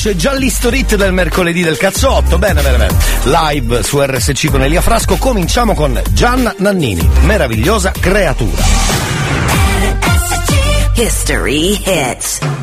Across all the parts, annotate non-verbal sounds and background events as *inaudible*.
c'è già l'istorit del mercoledì del cazzotto. Bene, bene, bene. Live su RSC con Elia Frasco. Cominciamo con Gian Nannini, meravigliosa creatura. History hits.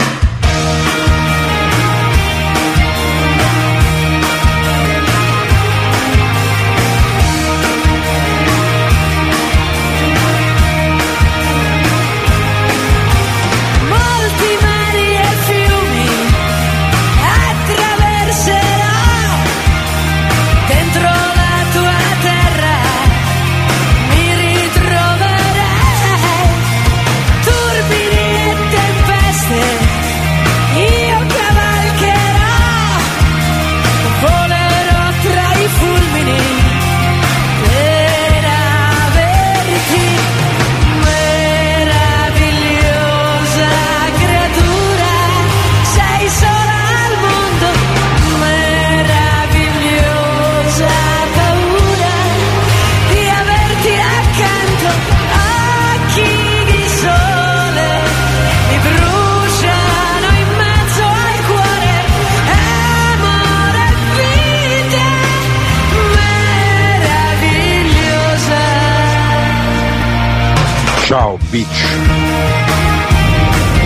Bitch.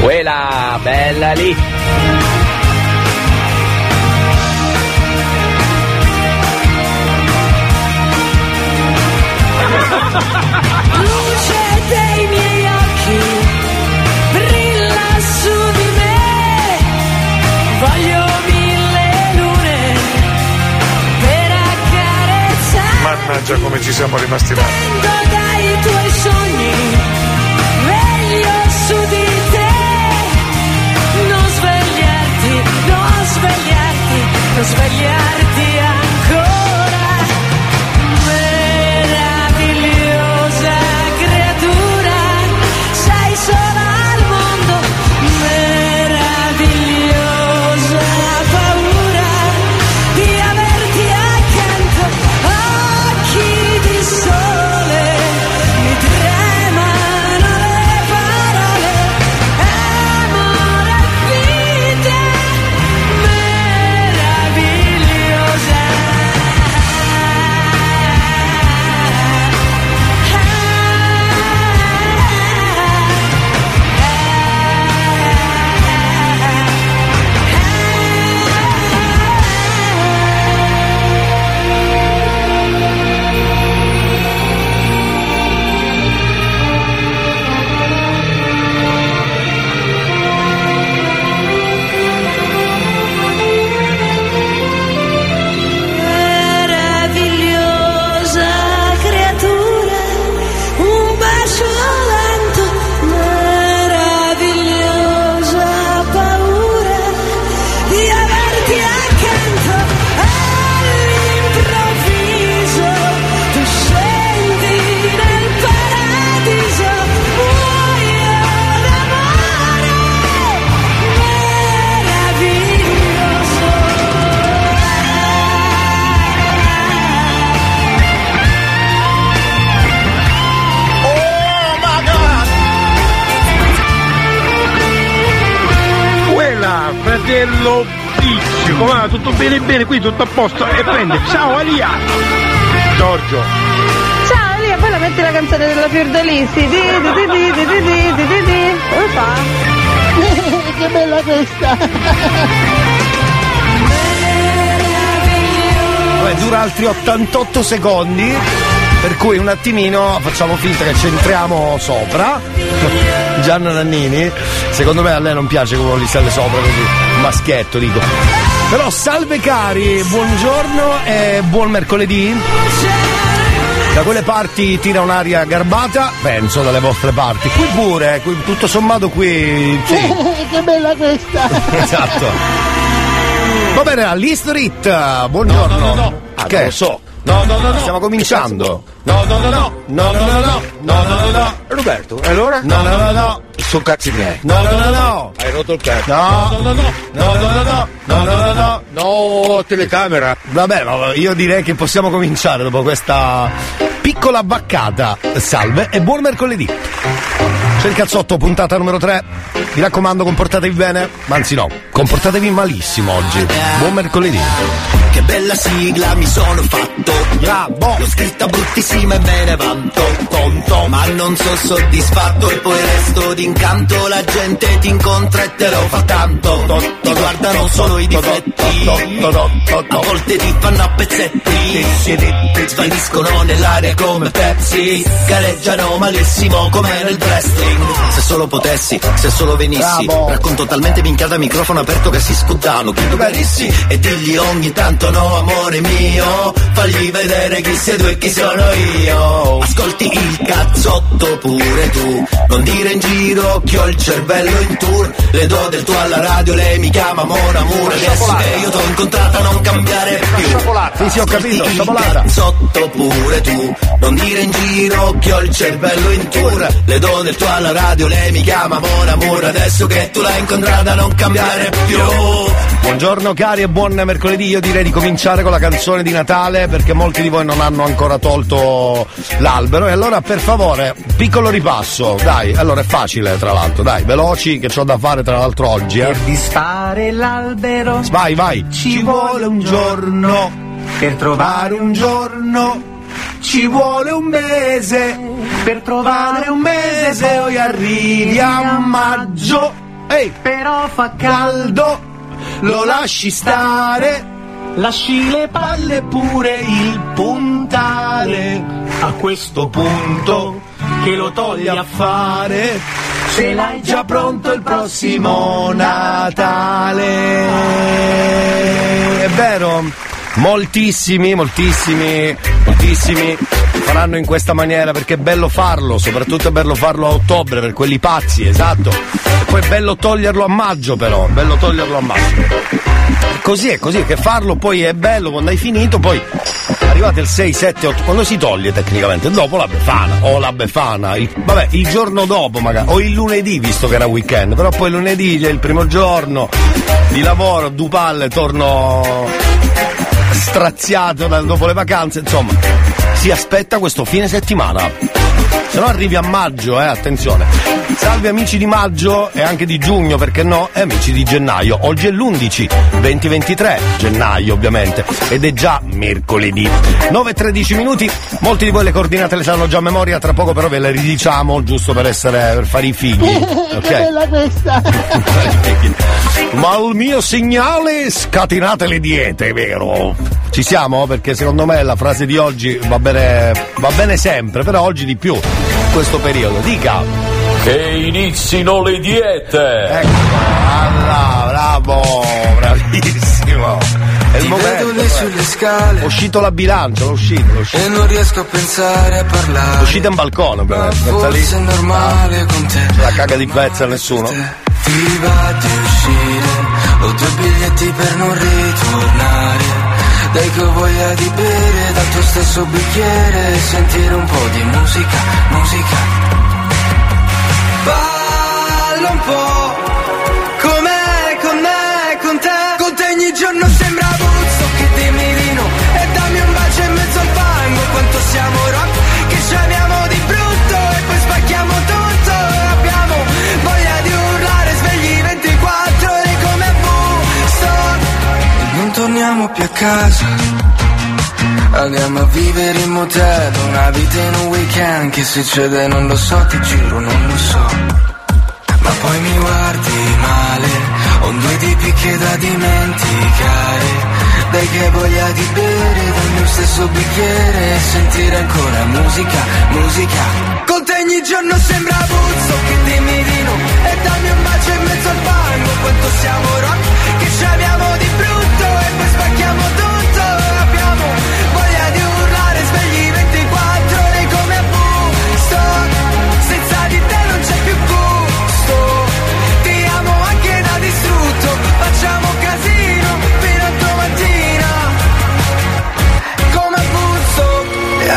Quella bella lì. luce dei miei occhi brilla su di me voglio mille lune per accarezzare Mannaggia come ci siamo rimasti male. sveglia Tutto bene bene, qui tutto a posto. E prende. Ciao Alia. Giorgio. Ciao Elia, poi la metti la canzone della Fiordalisti. Di, di, di, di, di, di, di, di, di, di. Come fa? *laughs* che bella questa! Vabbè, dura altri 88 secondi. Per cui un attimino facciamo finta che c'entriamo sopra. Gianna Nannini. Secondo me a lei non piace come gli sale sopra così. Maschietto, dico. Però salve cari, buongiorno e buon mercoledì. Da quelle parti tira un'aria garbata, penso dalle vostre parti. Qui pure, qui, tutto sommato qui. Sì. *laughs* che bella questa! *laughs* esatto. Va bene, all'Historit, buongiorno. No, no, no, no. Ah, che? non lo so. No, no, no, no. Stiamo cominciando. No, no, no, no. No, no, no, no. No, no, no, no. Roberto, e allora? No, no, no, no. Sono cazzi miei. No, no, no, no. Hai rotto il cazzo. No. no, no, no. No, no, no, no. No, no, no, no. No, telecamera. Vabbè, ma io direi che possiamo cominciare dopo questa piccola vaccata. Salve e buon mercoledì. C'è il cazzotto, puntata numero 3. Mi raccomando, comportatevi bene. Anzi no, comportatevi malissimo oggi. Buon mercoledì. Che bella sigla mi sono fatto. Bravo. L'ho scritta bruttissima e me ne vanto. Tonto Ma non sono soddisfatto E poi resto d'incanto. La gente ti incontra e te lo fa tanto. Ti guardano solo i difetti. A volte ti fanno a pezzetti. Svaniscono nell'aria come Pepsi. Gareggiano malissimo come nel wrestling. Se solo potessi, se solo venissi Bravo. Racconto talmente minchiata microfono aperto che si scuddano Chi tu carissi e digli ogni tanto no amore mio Fagli vedere chi sei tu e chi sono io. Ascolti il cazzotto pure tu. Non dire in giro che ho il cervello in tour. Le do del tuo alla radio, lei mi chiama Mon Amour Adesso che io t'ho incontrata non cambiare più. Sì, sì, ho capito, il sciabolata. cazzotto pure tu. Non dire in giro che ho il cervello in tour. Le do del tuo alla radio, lei mi chiama Mon Amour Adesso che tu l'hai incontrata non cambiare più. Buongiorno cari e buon mercoledì, io direi di cominciare con la canzone di Natale perché molti di voi non hanno ancora tolto l'albero. E allora per favore, piccolo ripasso, dai, allora è facile tra l'altro, dai, veloci che ho da fare tra l'altro oggi, eh. disfare l'albero Vai, vai. ci vuole un giorno. Per trovare un giorno ci vuole un mese, per trovare un mese poi arrivi a maggio, ehi, però fa caldo lo lasci stare, lasci le palle pure il puntale, a questo punto che lo togli a fare. ce l'hai già pronto il prossimo Natale. È vero, moltissimi, moltissimi, moltissimi faranno in questa maniera perché è bello farlo, soprattutto è bello farlo a ottobre per quelli pazzi, esatto. E poi è bello toglierlo a maggio però, è bello toglierlo a maggio. Così è così, che farlo poi è bello quando hai finito, poi arrivate il 6, 7, 8, quando si toglie tecnicamente, dopo la befana, o la befana, il- vabbè, il giorno dopo magari, o il lunedì visto che era weekend, però poi lunedì è il primo giorno di lavoro, due palle, torno straziato da- dopo le vacanze, insomma, si aspetta questo fine settimana. Se no arrivi a maggio, eh, attenzione. Salve amici di maggio e anche di giugno, perché no? E amici di gennaio. Oggi è l'11, 2023, gennaio ovviamente, ed è già mercoledì. 9 e 13 minuti, molti di voi le coordinate le sanno già a memoria, tra poco però ve le ridiciamo, giusto per essere, per fare i figli. Che Ok? bella questa! *laughs* Ma al mio segnale scatenate le diete, vero? Ci siamo? Perché secondo me la frase di oggi va bene, va bene sempre, però oggi di più, in questo periodo. Dica! Che inizino le diete! Ecco, alla, bravo, bravissimo. È il Ti vedo momento. lì eh. sulle scale È uscito la bilancia, l'ho uscito, l'ho uscito. e non riesco a pensare a parlare. L'ho uscito in balcone, ovviamente. Sta lì. è normale con te. La caga di pezza a nessuno. Ti va di uscire, ho due biglietti per non ritornare. Dai che ho voglia di bere dal tuo stesso bicchiere e sentire un po' di musica, musica. Balla un po', torniamo più a casa. Andiamo a vivere in motel, una vita in un weekend Che succede non lo so, ti giuro non lo so. Ma poi mi guardi male, ho due tipi che da dimenticare. Dai che voglia di bere dal mio stesso bicchiere E sentire ancora musica, musica. Con te ogni giorno sembra Buzzo che dimmi di no E dammi un bacio in mezzo al fango Quanto siamo rock che ci amiamo di brutto E poi spacchiamo tutto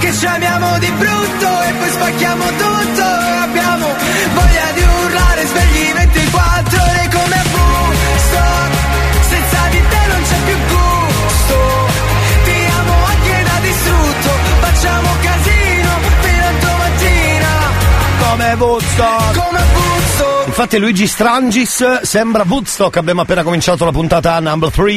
che ci amiamo di brutto e poi spacchiamo tutto, abbiamo voglia di urlare svegli 24 ore come a Woodstock, senza di te non c'è più gusto, ti amo anche da distrutto, facciamo casino fino a domattina, Come Woodstock. come a Woodstock. Infatti Luigi Strangis sembra Woodstock, abbiamo appena cominciato la puntata number 3.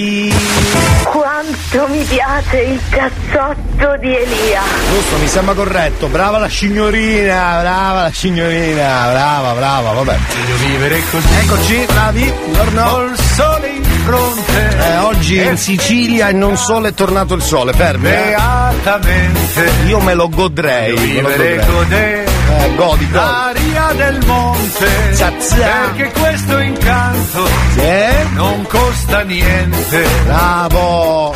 Quanto mi piace il cazzotto di Elia. Giusto, mi sembra corretto. Brava la signorina, brava la signorina, brava, brava, vabbè. Voglio vivere così. Eccoci, bravi, buongiorno. Col sole in fronte. Eh, oggi in Sicilia e non solo è tornato il sole, fermi. eh. Beatamente. Io me lo godrei. Me lo godrei. godere. Eh, godi, godi. L'aria del monte. Zazza. Perché questo incanto Sì? non costa niente. Bravo.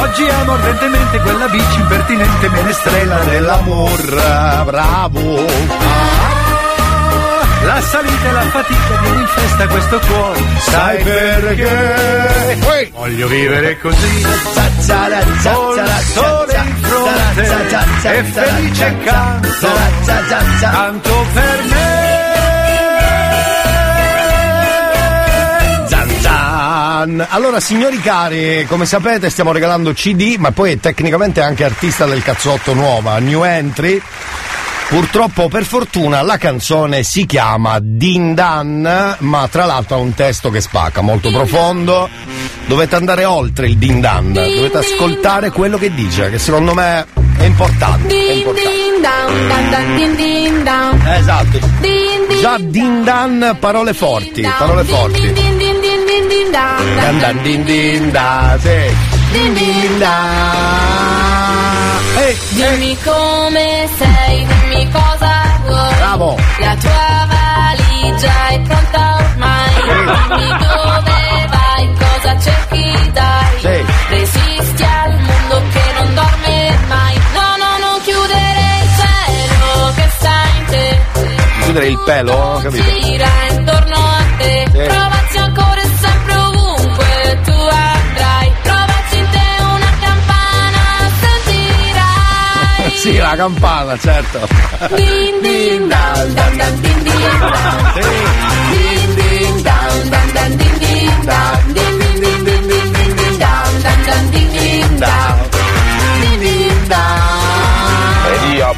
Oggi amo ardentemente quella bici impertinente menestrella Dell'amor, bravo. La salita e la fatica viene in festa questo cuore. Sai perché? Uè. Voglio vivere così. Col sole in fronte e felice canto, canto per me. Allora, signori cari, come sapete stiamo regalando CD, ma poi è tecnicamente anche artista del cazzotto nuova, new entry. Purtroppo, per fortuna, la canzone si chiama Din Dan, ma tra l'altro ha un testo che spacca, molto profondo. Dovete andare oltre il Din Dan, dovete ascoltare quello che dice, che secondo me è importante. È importante. Esatto. Già Din Dan, parole forti, parole forti. Dan dan din din da, sì. Din din da. Dimmi come sei, La tua valigia è pronta ormai. *laughs* Dimmi dove vai, cosa cerchi dai. Sì. Resisti al mondo che non dorme mai. No, no, non chiudere il cielo che sta in te. chiudere il pelo, capito. Gira intorno a te. Sì. Sì, la campana, certo. Din din dan dan dan din din dan. Din din dan dan dan din din dan. Din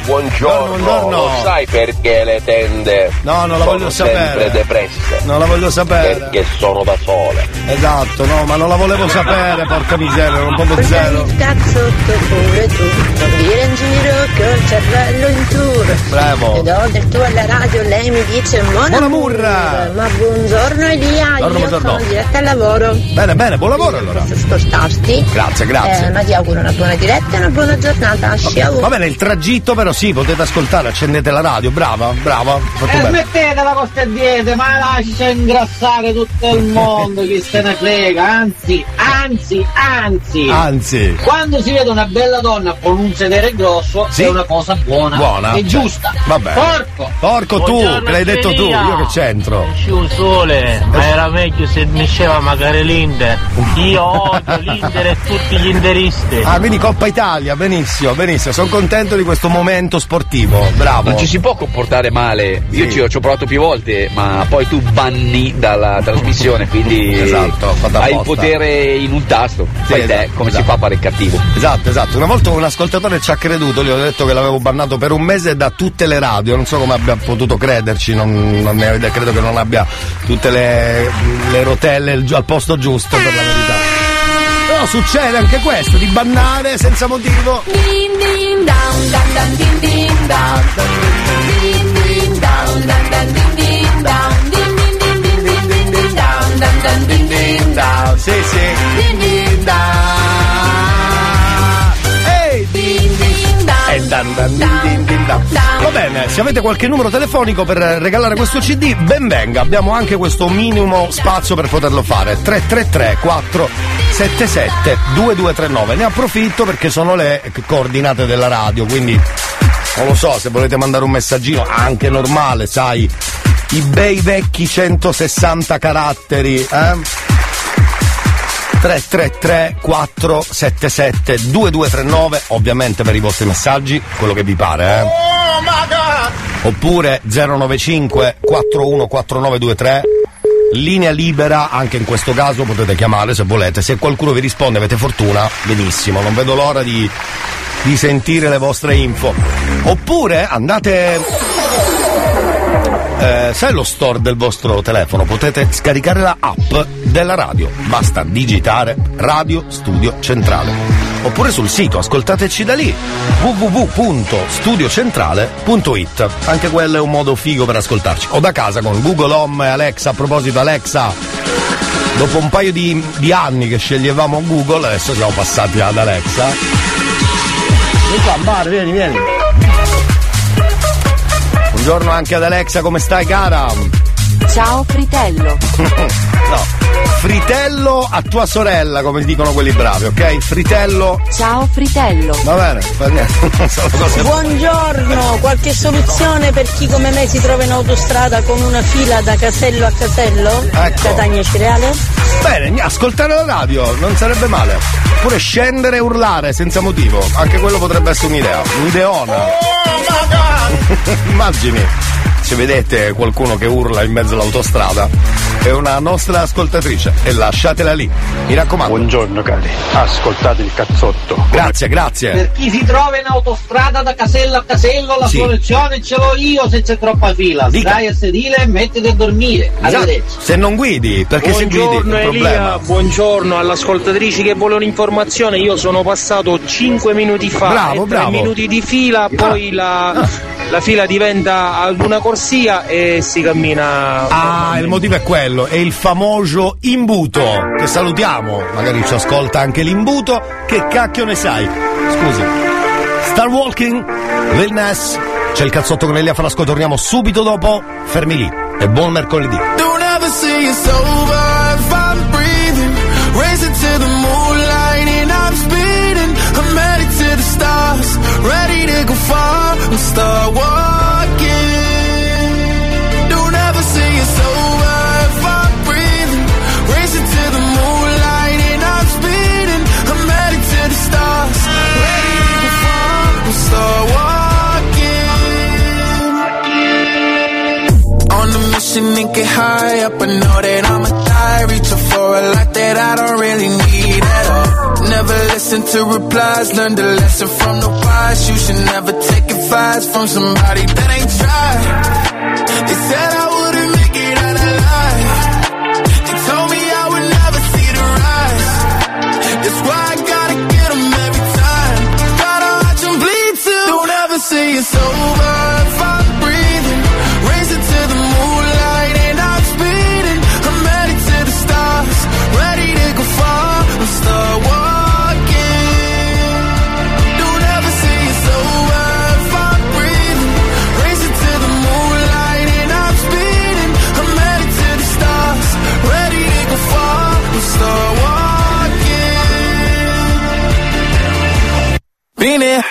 buongiorno. Buongiorno. Lo sai perché le tende No, non la sono voglio sempre sapere. depresse? Non la voglio sapere. Perché sono da sole. Esatto, no, ma non la volevo sapere, porca miseria, un po' zero. Il cazzotto pure tu, non dire in giro col cervello in tour. Bravo. Ed tuo alla radio, lei mi dice amor. amor. Ma buongiorno Elia, Buongiorno, io buongiorno. sono diretta al lavoro. Bene, bene, buon lavoro allora. Posso spostarti? Grazie, grazie. Eh, ma ti auguro una buona diretta e una buona giornata. Ciao. Va bene, il tragitto però sì, potete ascoltare, accendete la radio, brava, brava, fatto E bene. smettetela con queste diete, ma lascia ingrassare tutto il *laughs* mondo, chi se ne frega, anzi, anzi, anzi. Anzi. Quando si vede una bella donna con un sedere grosso Sì. è una cosa buona, Buona. è giusta. Vabbè. Porco! Porco tu, che l'hai detto tu, io che c'entro. Uscivo sole, ma era meglio se nasceva magari l'Inter. Io odio l'Inter e tutti gli inderisti. Ah, quindi Coppa Italia, benissimo, benissimo, sono contento di questo momento sportivo, bravo. Non ci si può comportare male. Io Sì. ci ho, ci ho provato più volte, ma poi tu banni dalla trasmissione, quindi *laughs* Esatto, hai il potere in un tasto. Te, esatto, come esatto. si fa a fare il cattivo? Esatto, esatto. Una volta un ascoltatore ci ha creduto, gli ho detto che l'avevo bannato per un mese da tutte le radio, non so come abbia potuto crederci, non, non ne- credo che non abbia tutte le, le rotelle al posto giusto per la verità. Però succede anche questo, di bannare senza motivo. Din din dan dan dan din din dan. Din din dan dan dan din din dan. Din din din din din din din dan dan dan din din dan. Sì, sì. Din din dan. E dan. Va bene, se avete qualche numero telefonico per regalare questo CD, ben venga. Abbiamo anche questo minimo spazio per poterlo fare. 333 477 2239. Ne approfitto perché sono le coordinate della radio, quindi non lo so, se volete mandare un messaggino anche normale, sai, i bei vecchi 160 caratteri, eh? 333 477 2239 ovviamente per i vostri messaggi quello che vi pare eh. Oh oppure 095 414923 linea libera anche in questo caso potete chiamare se volete. Se qualcuno vi risponde avete fortuna benissimo. Non vedo l'ora di, di sentire le vostre info. Oppure andate eh, sai lo store del vostro telefono? Potete scaricare la app della radio. Basta digitare radio studio centrale. Oppure sul sito ascoltateci da lì www.studiocentrale.it anche quello è un modo figo per ascoltarci. O da casa con Google Home e Alexa a proposito Alexa. Dopo un paio di, di anni che sceglievamo Google adesso siamo passati ad Alexa. Vieni qua bar vieni vieni Buongiorno anche ad Alexa, come stai cara? Ciao fritello. *laughs* no, fritello a tua sorella, come dicono quelli bravi, ok? Fritello. Ciao fritello. Va bene, fa niente. *laughs* Sono cose- Buongiorno, qualche soluzione per chi come me si trova in autostrada con una fila da casello a casello? Ecco. Catania Cereale? Bene, ascoltare la radio non sarebbe male. Oppure scendere e urlare senza motivo. Anche quello potrebbe essere un'idea. Un'ideona. *laughs* Immagini. Se vedete qualcuno che urla in mezzo all'autostrada, è una nostra ascoltatrice e lasciatela lì. Mi raccomando. Buongiorno cari, ascoltate il cazzotto. Grazie, grazie. Per chi si trova in autostrada da casello a casello, la Sì. soluzione ce l'ho io se c'è troppa fila. Stai a sedile e mettiti a dormire. Arrivederci. Esatto. Se non guidi, perché se guidi è Buongiorno un Elia, problema. buongiorno all'ascoltatrici che vuole un'informazione. Io sono passato 5 minuti fa, Bravo, e tre bravo. minuti di fila, poi la, la fila diventa ad una corsia e si cammina. Ah, il motivo è quello, è il famoso imbuto, che salutiamo, magari ci ascolta anche l'imbuto, che cacchio ne sai? Scusi. Star Walking, Lil Nas, c'è il cazzotto con Elia Frasco, torniamo subito dopo, fermi lì, e buon mercoledì. Don't ever say it's over if I'm breathing. Racing to the moonlight and I'm speeding. I'm headed to the stars, ready to go far and start walking. Start walking. On a mission and get high up. I know that I'ma die. Reaching for a lot that I don't really need at all. Never listen to replies. Learn the lesson from the wise. You should never take advice from somebody that ain't tried. They said say it's over if I'm breathing. Racing to the moonlight and I'm speeding. I'm headed to the stars, ready to go far start walking. Don't ever say it's over if I'm breathing. Racing to the moonlight and I'm speeding. I'm headed to the stars, ready to go far start walking. Been there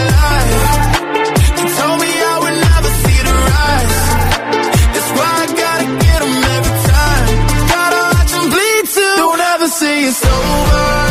Don't ever say it's over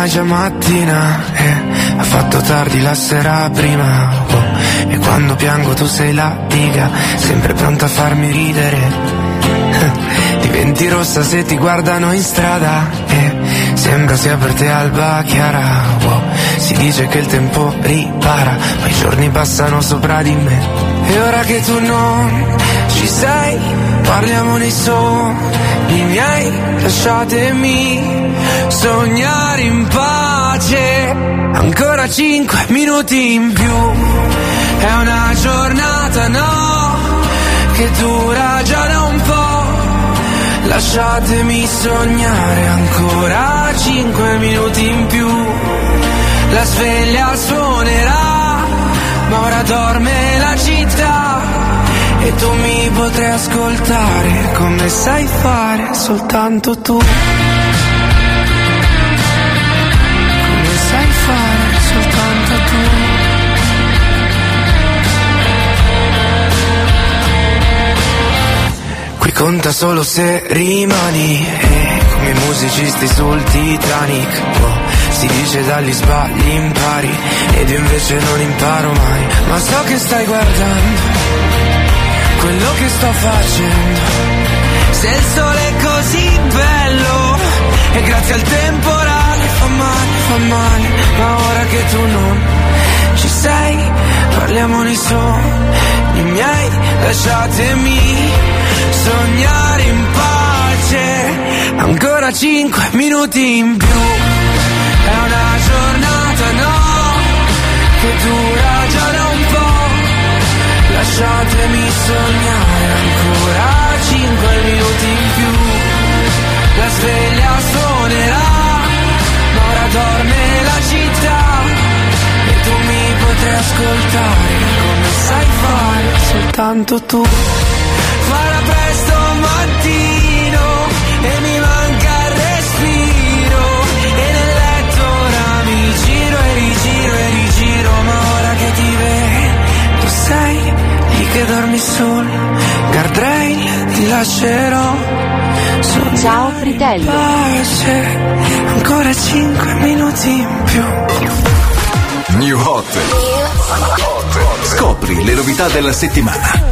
Ma è già mattina eh, Ha fatto tardi la sera prima. Oh, E quando piango tu sei la diga Sempre pronta a farmi ridere. *laughs* Diventi rossa se ti guardano in strada eh, Sembra sia per te alba chiara. Oh, Si dice che il tempo ripara Ma i giorni passano sopra di me. E ora che tu non ci sei Parliamo nei sogni miei Lasciatemi sognare in pace. Ancora cinque minuti in più. È una giornata no Che dura già da un po' Lasciatemi sognare ancora cinque minuti in più. La sveglia suonerà Ma ora dorme la città. E tu mi potrai ascoltare Come sai fare soltanto tu conta solo se rimani eh, Come i musicisti sul Titanic. Oh, Si dice dagli sbagli impari Ed io invece non imparo mai. Ma so che stai guardando Quello che sto facendo. Se il sole è così bello E grazie al temporale fa male, fa male. Ma ora che tu non ci sei Parliamo nei sogni miei Lasciatemi sognare in pace. Ancora cinque minuti in più. È una giornata no Che dura già da un po' Lasciatemi sognare ancora cinque minuti in più. La sveglia suonerà Ma ora dorme la città. E tu mi potrai ascoltare soltanto tu. Farà presto mattino E mi manca il respiro. E nel letto ora mi giro e rigiro e rigiro Ma ora che ti vedo sei lì che dormi solo. Guardrail ti lascerò. Ciao Fritello. pace Ancora cinque minuti in più New Hot. Scopri le novità della settimana.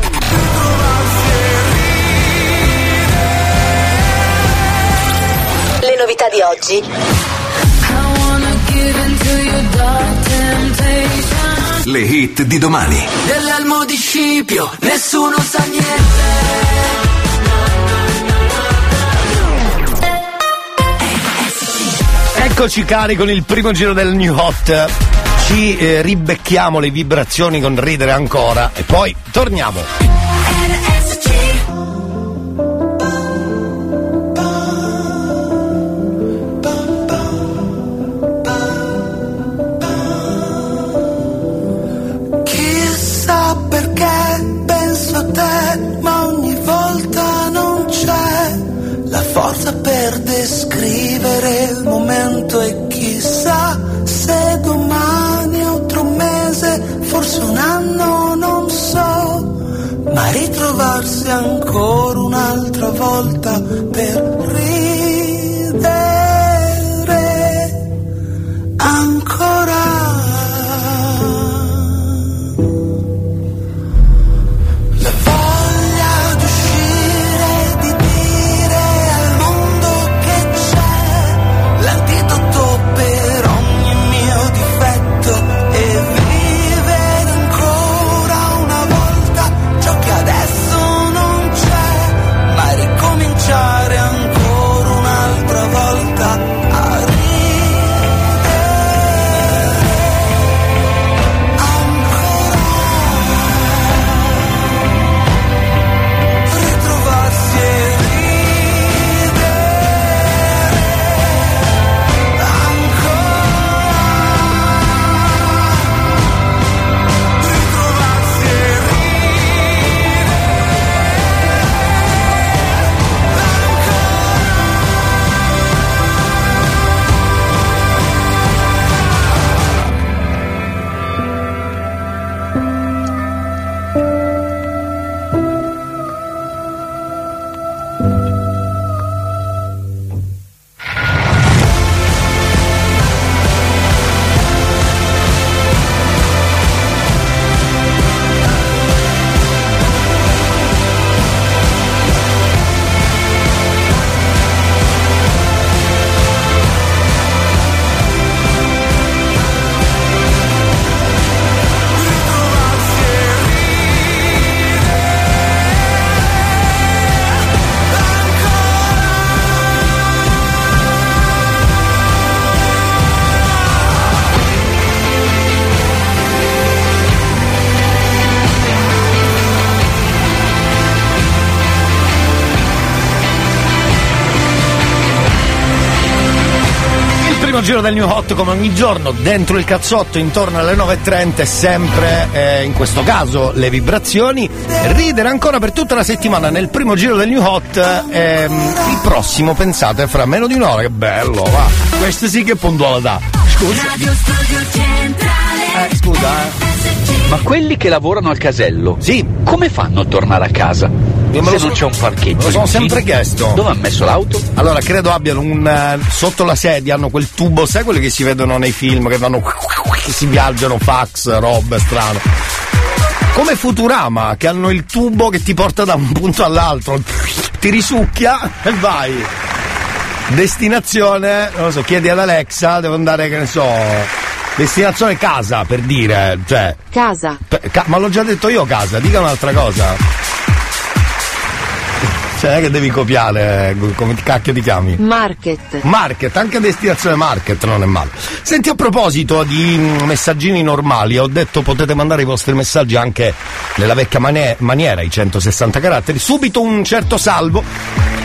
Le novità di oggi. Le hit di domani. Dell'elmo di Scipio, nessuno sa niente. Eccoci cari con il primo giro del New Hot. Ci eh, ribecchiamo le vibrazioni con ridere ancora e poi torniamo. Ma ritrovarsi ancora un'altra volta per giro del New Hot come ogni giorno, dentro il cazzotto intorno alle 9.30 e sempre eh, in questo caso le vibrazioni. Ridere ancora per tutta la settimana nel primo giro del New Hot. ehm, il prossimo, pensate, fra meno di un'ora, che bello, va. Questo sì che puntualità. Scusa. Eh, scusa, eh. Ma quelli che lavorano al casello, sì. come fanno a tornare a casa? Me Se non c'è un parcheggio. Me lo sono sempre chiesto. Dove hanno messo l'auto? Allora, credo abbiano un. eh, sotto la sedia hanno quel tubo, sai quelli che si vedono nei film, che vanno. che *laughs* si viaggiano, fax, robe strane. Come Futurama, che hanno il tubo che ti porta da un punto all'altro, *laughs* ti risucchia e vai. Destinazione, non lo so, chiedi ad Alexa, devo andare, che ne so. Destinazione casa, per dire, cioè. Casa. Pe- ca- ma l'ho già detto io casa, dica un'altra cosa. Cioè, non è che devi copiare, eh, come ti cacchio ti chiami? Market. Market, anche destinazione market non è male. Senti, a proposito di mm, messaggini normali, ho detto potete mandare i vostri messaggi anche nella vecchia manie- maniera, i 160 caratteri. Subito un certo salvo,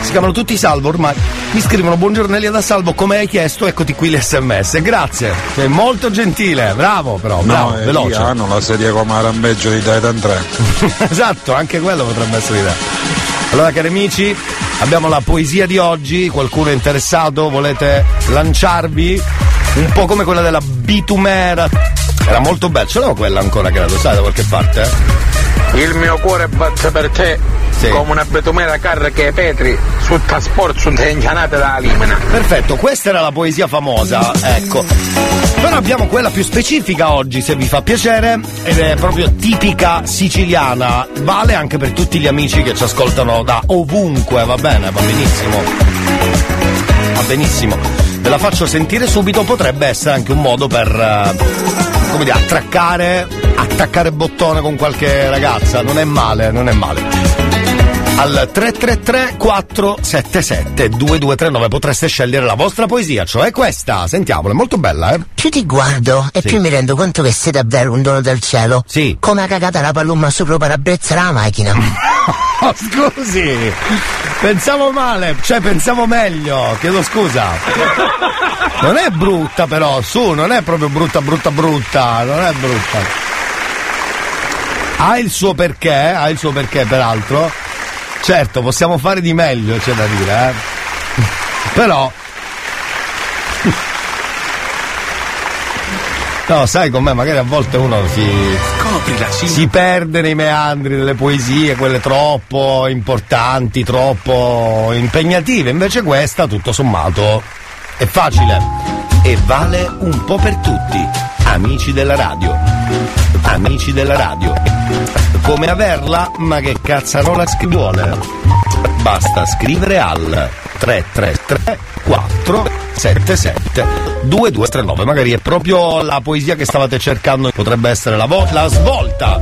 si chiamano tutti salvo ormai. Mi scrivono buongiorno Elia da salvo, come hai chiesto, eccoti qui l'SMS. Grazie, sei molto gentile, bravo però, bravo, no, veloce. Elia, hanno la serie come Arambeggio di Titan 3. *laughs* esatto, anche quello potrebbe essere l'idea. Allora, cari amici, abbiamo la poesia di oggi. Qualcuno è interessato? Volete lanciarvi? Un po' come quella della bitumera. Era molto bella, ce l'avevo quella ancora, credo, sai da qualche parte? eh? Il mio cuore batte per te come una betumera carica ai petri sul trasporto su ingianate da Limena. Perfetto, questa era la poesia famosa, ecco. Però abbiamo quella più specifica oggi, se vi fa piacere, ed è proprio tipica siciliana. Vale anche per tutti gli amici che ci ascoltano da ovunque, va bene, va benissimo. Va benissimo. Ve la faccio sentire subito, potrebbe essere anche un modo per, eh, come dire, attraccare, attaccare bottone con qualche ragazza. Non è male, non è male al 333 477 2239 potreste scegliere la vostra poesia, cioè questa. Sentiamola, è molto bella, eh? Più ti guardo e Sì. più mi rendo conto che sei davvero un dono del cielo. Sì. Come ha cagata la palumma sopra parabrezza della macchina. *laughs* Oh, scusi, pensavo male, cioè pensavo meglio, chiedo scusa. Non è brutta però, su, non è proprio brutta, brutta, brutta, non è brutta. Ha il suo perché, ha il suo perché peraltro. Certo, possiamo fare di meglio, c'è da dire, eh. Però. No, sai com'è? Magari a volte uno si. Si perde nei meandri delle poesie, quelle troppo importanti, troppo impegnative. Invece questa, tutto sommato, è facile. E vale un po' per tutti. Amici della radio. Amici della radio. Come averla? Ma che cazzarola si vuole? Basta scrivere al 333 477 2239. Magari è proprio la poesia che stavate cercando. Potrebbe essere la, vo- la svolta.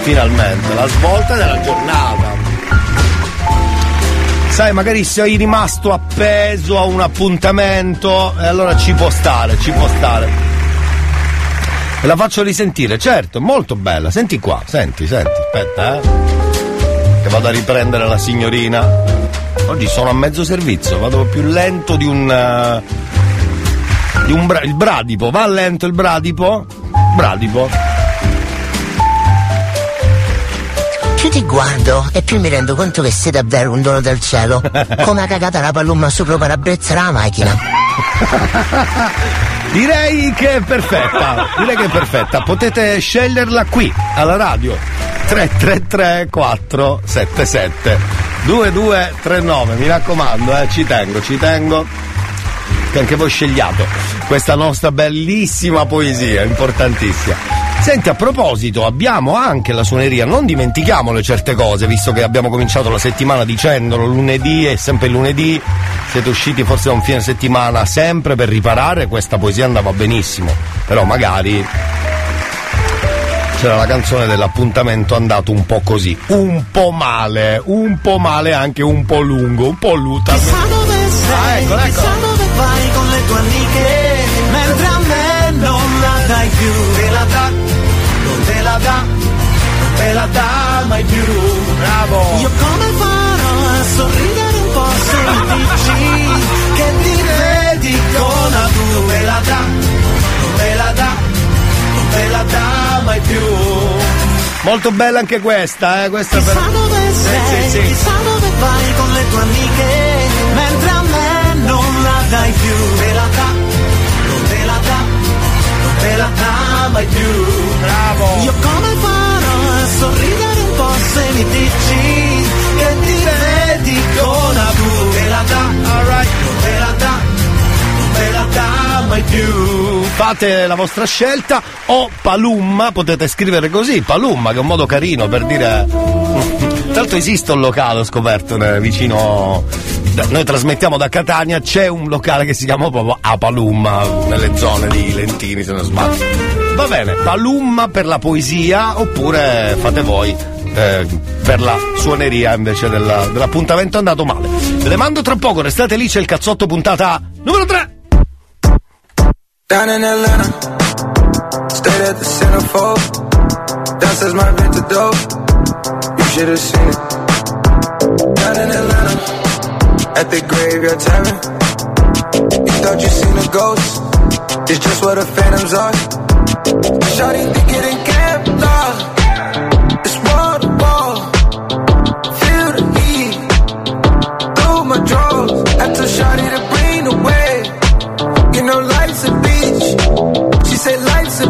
Finalmente, la svolta della giornata. Sai, magari sei rimasto appeso a un appuntamento e allora ci può stare, ci può stare. E la faccio risentire, certo, molto bella. Senti qua, senti, senti, aspetta, eh. Che vado a riprendere la signorina. Oggi sono a mezzo servizio, vado più lento di un. eh, di un bra- il bradipo. Va lento il bradipo? Bradipo. Più ti guardo e più mi rendo conto che sei davvero un dono del cielo. *laughs* Come ha cagata la palumma sopra il parabrezza della macchina. *laughs* Direi che è perfetta, direi che è perfetta. Potete sceglierla qui, alla radio. 333 477 2239, mi raccomando, eh, ci tengo, ci tengo. Che anche voi scegliate questa nostra bellissima poesia, importantissima. Senti, a proposito, abbiamo anche la suoneria, non dimentichiamole certe cose, visto che abbiamo cominciato la settimana dicendolo, lunedì è sempre lunedì, siete usciti forse da un fine settimana sempre per riparare, questa poesia andava benissimo, però magari c'era la canzone dell'appuntamento andato un po' così, un po' male, un po' male anche un po' lungo, un po' luta. Ah, ecco, ecco. Chissà dove vai con le tue amiche Mentre a me non la dai più dà, non me la dà mai più, bravo. Io come farò a sorridere un po' se mi dici che ti vedi con adulto? Non me la dà, non me la dà, non me la dà mai più. Molto bella anche questa, eh, questa chissà per... dove sei, eh, sì, sì. chissà dove vai con le tue amiche, mentre a me non la dai più. Non me la dà, non me la dà, non me la dà mai più. Bravo! Io come farò a sorridere un po' se mi dici che ti vedi con Abu? Te la dà, alright, te la dà, te la dà mai più. Fate la vostra scelta o Palumma, potete scrivere così, Palumma che è un modo carino per dire... Tra l'altro esiste un locale, ho scoperto, eh, vicino... Noi trasmettiamo da Catania, c'è un locale che si chiama proprio A Palumma, nelle zone di Lentini se non sbaglio. Va bene, Palumma per la poesia oppure fate voi eh, per la suoneria invece della- dell'appuntamento andato male. Ve le mando tra poco, restate lì, c'è il cazzotto puntata numero 3. Down in Atlanta, stayed at the centerfold. Downstairs my vintage dope, you should have seen it. Down in Atlanta, at the graveyard tavern. You thought you seen a ghost, it's just what the phantoms are. Shawty think it nah. It's wall to feel the heat through my drawers. I told Shawty to bring the wave. You know life's a beach. She said life's a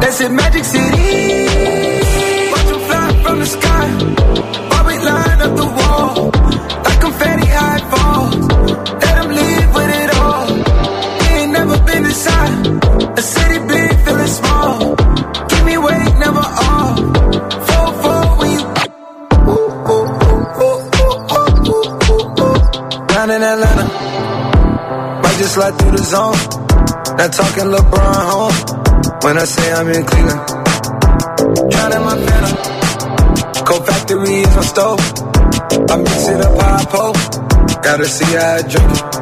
That's it, Magic City. Down in Atlanta. Might just slide through the zone. Not talking LeBron home. When I say I'm in Cleveland. Drowning my phantom. Cold factory is my stove. I mix it up I pull. Gotta see how I drink it.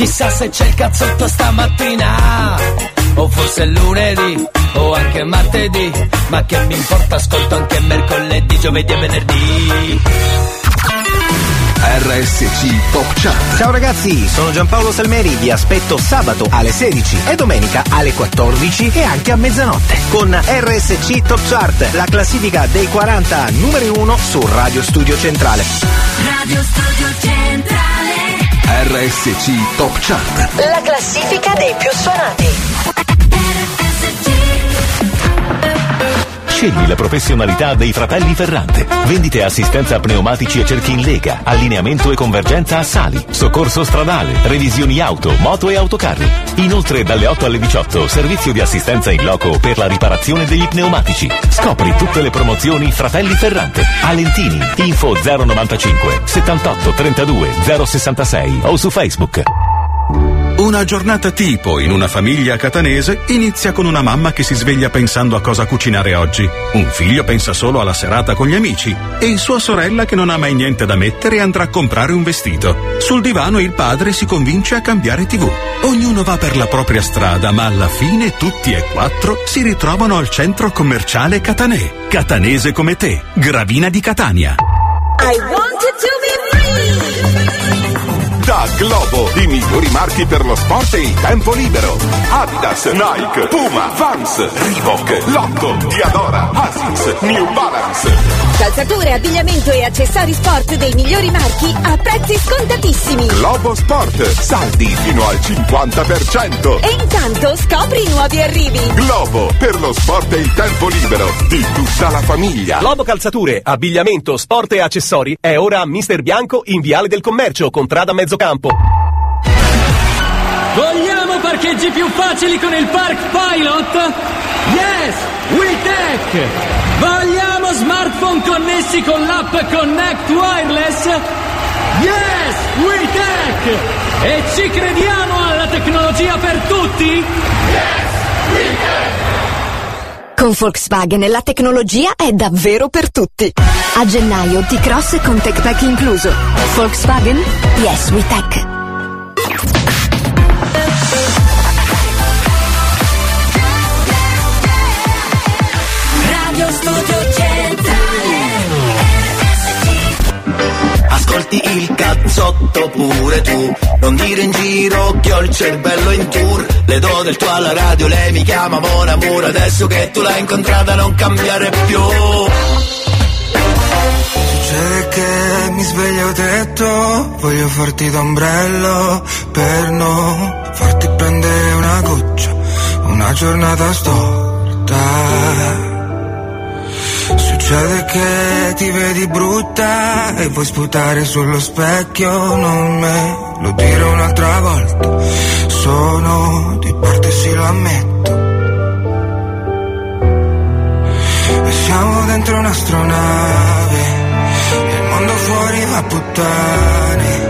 Chissà se c'è il cazzotto stamattina. O forse lunedì, o anche martedì. Ma che mi importa, ascolto anche mercoledì, giovedì e venerdì. RSC Top Chat. Ciao ragazzi, sono Giampaolo Salmeri, vi aspetto sabato alle 16 e domenica alle 14 e anche a mezzanotte con RSC Top Chart, la classifica dei 40 numeri 1 su Radio Studio Centrale. Radio Studio Centrale. RSC Top Chart. La classifica dei più suonati. Scegli la professionalità dei fratelli Ferrante. Vendite e assistenza pneumatici e cerchi in lega, allineamento e convergenza a sali, soccorso stradale, revisioni auto, moto e autocarri. Inoltre dalle 8 alle 18 servizio di assistenza in loco per la riparazione degli pneumatici. Scopri tutte le promozioni Fratelli Ferrante. Alentini, info 095 78 32 066 o su Facebook. Una giornata tipo in una famiglia catanese inizia con una mamma che si sveglia pensando a cosa cucinare oggi, un figlio pensa solo alla serata con gli amici e sua sorella che non ha mai niente da mettere andrà a comprare un vestito. Sul divano il padre si convince a cambiare tv. Ognuno va per la propria strada, ma alla fine tutti e quattro si ritrovano al centro commerciale Catanè. Catanese come te, Gravina di Catania. Globo, i migliori marchi per lo sport e il tempo libero. Adidas, Nike, Puma, Vans, Reebok, Lotto, Diadora, Asics, New Balance. Calzature, abbigliamento e accessori sport dei migliori marchi a prezzi scontatissimi. Globo Sport, saldi fino al 50%. E intanto scopri i nuovi arrivi. Globo, per lo sport e il tempo libero di tutta la famiglia. Globo Calzature, abbigliamento, sport e accessori è ora a Mister Bianco in Viale del Commercio, contrada Mezzocampo. Vogliamo parcheggi più facili con il Park Pilot? Yes, WeTech! Vogliamo smartphone connessi con l'app Connect Wireless? Yes, WeTech! E ci crediamo alla tecnologia per tutti? Yes, Con Volkswagen la tecnologia è davvero per tutti. A gennaio T-Cross con Tech Pack incluso. Volkswagen? Yes, we Ascolti il cazzotto pure tu. Non dire in giro che ho il cervello in tour. Le do del tuo alla radio, lei mi chiama Mon Amour Adesso che tu l'hai incontrata non cambiare più. Succede che mi sveglio detto Voglio farti d'ombrello Per non farti prendere una goccia Una giornata storta Succede che ti vedi brutta E vuoi sputare sullo specchio Non me lo dire un'altra volta. Sono di parte sì lo ammetto. E siamo dentro un'astronave il mondo fuori va a puttane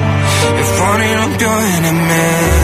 e fuori non piove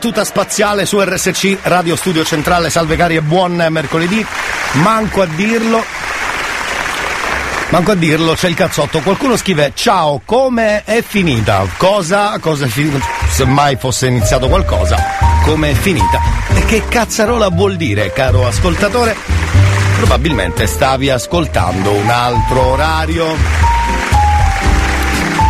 Follia tuta spaziale su RSC Radio Studio Centrale. Salve cari e buon mercoledì. Manco a dirlo. Manco a dirlo, c'è il cazzotto. Qualcuno scrive: Ciao, come è finita? Cosa? Cosa è finita? Se mai fosse iniziato qualcosa, come è finita? E che cazzarola vuol dire, caro ascoltatore? Probabilmente stavi ascoltando un altro orario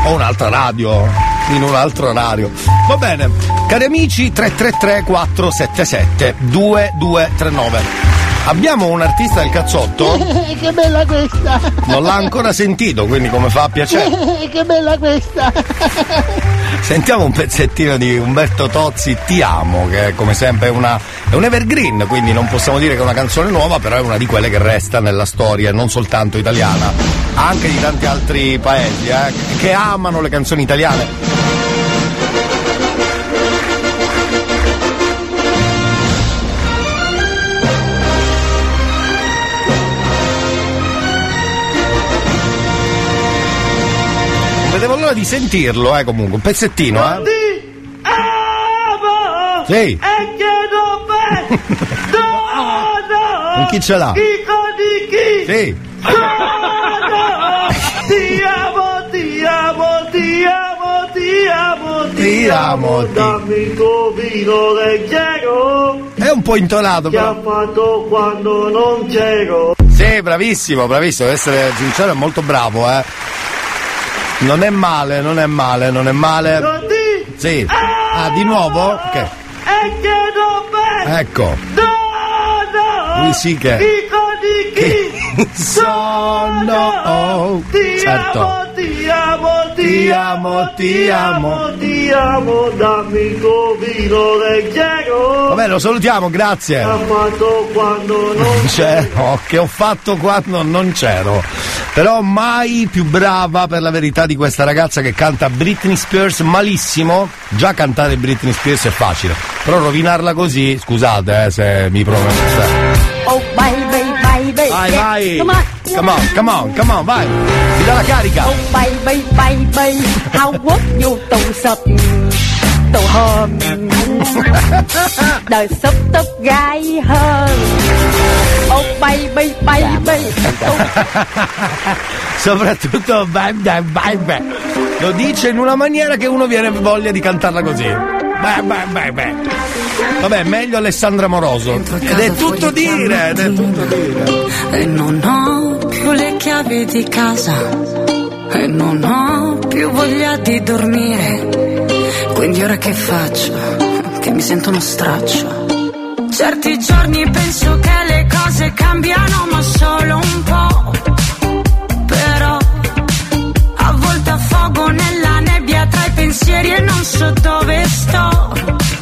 o un'altra radio in un altro orario. Va bene, cari amici 333 477 2239. Abbiamo un artista del cazzotto? *laughs* che bella questa! Non l'ha ancora sentito, quindi come fa a piacere? *laughs* che bella questa! Sentiamo un pezzettino di Umberto Tozzi, Ti amo, che come sempre una, è un evergreen, quindi non possiamo dire che è una canzone nuova, però è una di quelle che resta nella storia, non soltanto italiana, anche di tanti altri paesi, eh, che amano le canzoni italiane. Non l'ora di sentirlo, eh, comunque, un pezzettino, eh. Sì. E chiedo per dono *laughs* Con chi ce l'ha? Dico di chi Sì. Dono Ti amo, ti amo, ti amo, ti amo Ti amo, ti- Dammi il tuo vino leggero È un po' intonato, Che però. ha fatto quando non c'ero Sì, bravissimo, bravissimo, deve essere sincero, è molto bravo, eh. Non è male, non è male, non è male. Sì. Ah, di nuovo? Ok. E chiedo per Ecco. dono Lui sì che- Dico di chi Sono. Oh, Ti certo. amo, ti amo, Ti amo, ti amo. ti amo, dammi il tuo vino leggero. Vabbè, lo salutiamo, grazie. Ha fatto quando non *laughs* C'ero, che ho fatto quando non c'ero. Però mai più brava per la verità di questa ragazza che canta Britney Spears malissimo. Già cantare Britney Spears è facile. Però rovinarla così, scusate eh, se mi pronuncia. Oh baby, baby. Vai, vai. Come on. Come on, come on, come on, vai. Mi dà la carica. Oh baby, baby. How would you tổ hồn đời sắp tấp gai hơn oh baby baby Soprattutto bye, bye, bye, bye. Lo dice in una maniera che uno viene voglia di cantarla così. Beh, beh, beh, beh. Vabbè, meglio Alessandra Moroso. Ed è tutto dire, ed è tutto dire. E non ho più le chiavi di casa e non ho più voglia di dormire. Quindi ora che faccio? Che mi sento uno straccio. Certi giorni penso che le cose cambiano, ma solo un po'. Però a volte affogo nella nebbia tra i pensieri e non so dove sto.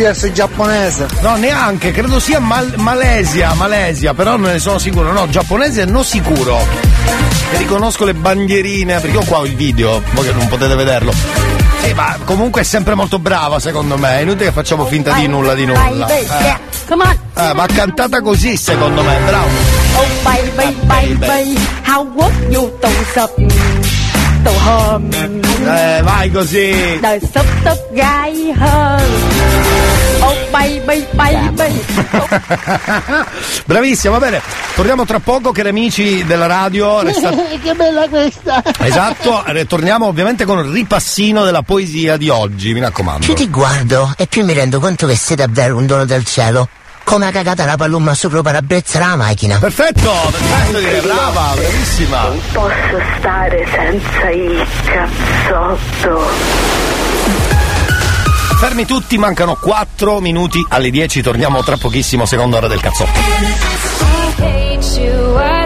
Spears giapponese. No, neanche, credo sia Mal- Malesia, Malesia, però non ne sono sicuro. No, giapponese no sicuro. E riconosco le bandierine, perché io qua ho il video, voi che non potete vederlo. Sì, ma comunque è sempre molto brava secondo me, è inutile che facciamo finta di nulla di nulla. Eh. on. Eh, ma cantata così secondo me, bravo. Oh baby, baby, how would you do something? Home. Eh, vai così. Đời sắp tức gai hơn. Oh baby, baby. *laughs* Bravissima, va bene. Torniamo tra poco, cari amici della radio. Resta- *laughs* che bella questa! Esatto, eh, torniamo ovviamente con il ripassino della poesia di oggi, mi raccomando. Più ti guardo e più mi rendo conto che sei davvero un dono del cielo. Come ha cagata la pallumma sopra parabrezza della macchina. Perfetto, perfetto, direi, brava, bravissima. Posso stare senza il cazzotto. Fermi tutti, mancano 4 minuti alle 10, torniamo tra pochissimo, seconda ora del cazzotto. I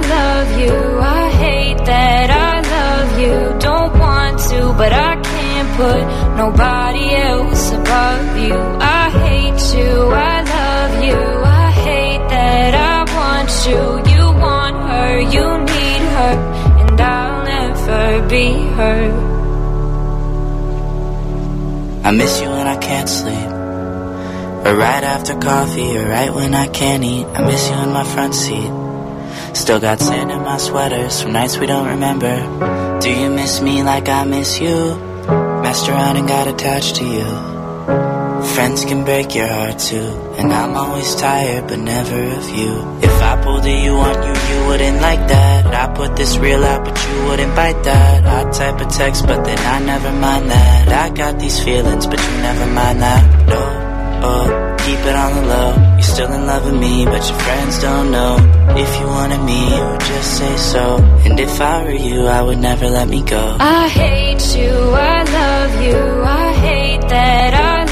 love you, I hate that I love you. Don't want to, but I can't put nobody else above you. I hate you, I love you, I hate that I want you. You want her, you need her, and I'll never be her. I miss you when I can't sleep. Or right after coffee, or right when I can't eat. I miss you in my front seat. Still got sand in my sweaters from nights we don't remember. Do you miss me like I miss you? Messed around and got attached to you. Friends can break your heart too. And I'm always tired, but never of you. If I pulled a you on you, you wouldn't like that. I put this real out, but you wouldn't bite that. I type a text, but then I never mind that. I got these feelings, but you never mind that. No, oh, keep it on the low. You're still in love with me, but your friends don't know. If you wanted me, you would just say so. And if I were you, I would never let me go. I hate you, I love you, I hate that I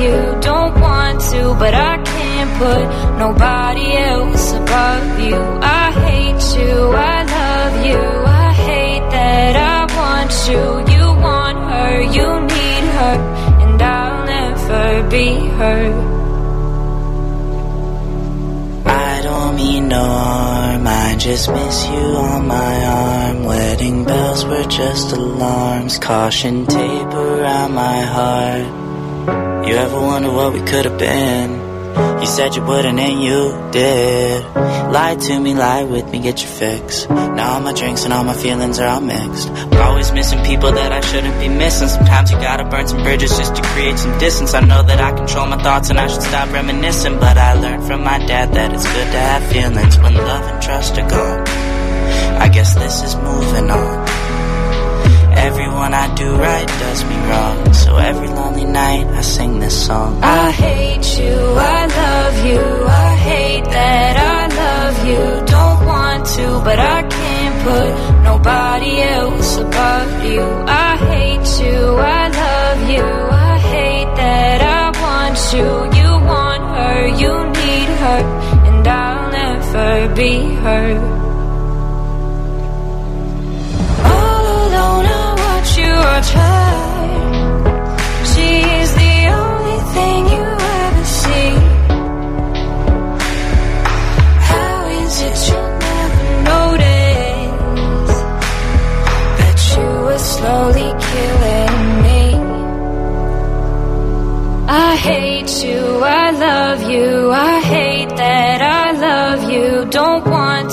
you. Don't want to, but I can't put nobody else above you. I hate you, I love you, I hate that I want you. You want her, you need her, and I'll never be her. I don't mean no harm, I just miss you on my arm. Wedding bells were just alarms, caution tape around my heart. You ever wonder what we could have been? You said you wouldn't and you did. Lie to me, lie with me, get your fix. Now all my drinks and all my feelings are all mixed. Always missing people that I shouldn't be missing. Sometimes you gotta burn some bridges just to create some distance. I know that I control my thoughts and I should stop reminiscing. But I learned from my dad that it's good to have feelings when love and trust are gone. I guess this is moving on. Everyone I do right does me wrong. So every lonely night I sing this song. I hate you, I love you, I hate that I love you. Don't want to, but I can't put nobody else above you. I hate you, I love you, I hate that I want you. You want her, you need her, and I'll never be her. I hate the only thing you ever sing How is it just me no days That sure is slowly killing me? I hate you, I love you, I hate that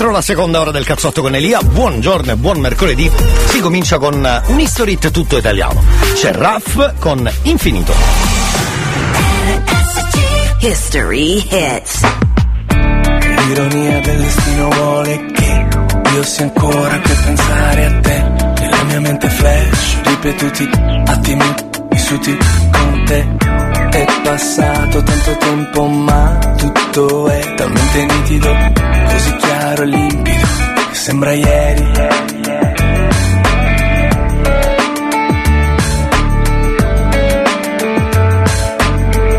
Dentro la seconda ora del cazzotto con Elia. Buongiorno e buon mercoledì. Si comincia con eh, un history hit tutto italiano. C'è Raff con Infinito. History hits. L'ironia del destino vuole che io sia ancora a pensare a te. Nella mia mente flash, ripetuti attimi vissuti con te. È passato tanto tempo ma tutto è talmente nitido, così chiaro e limpido, che sembra ieri.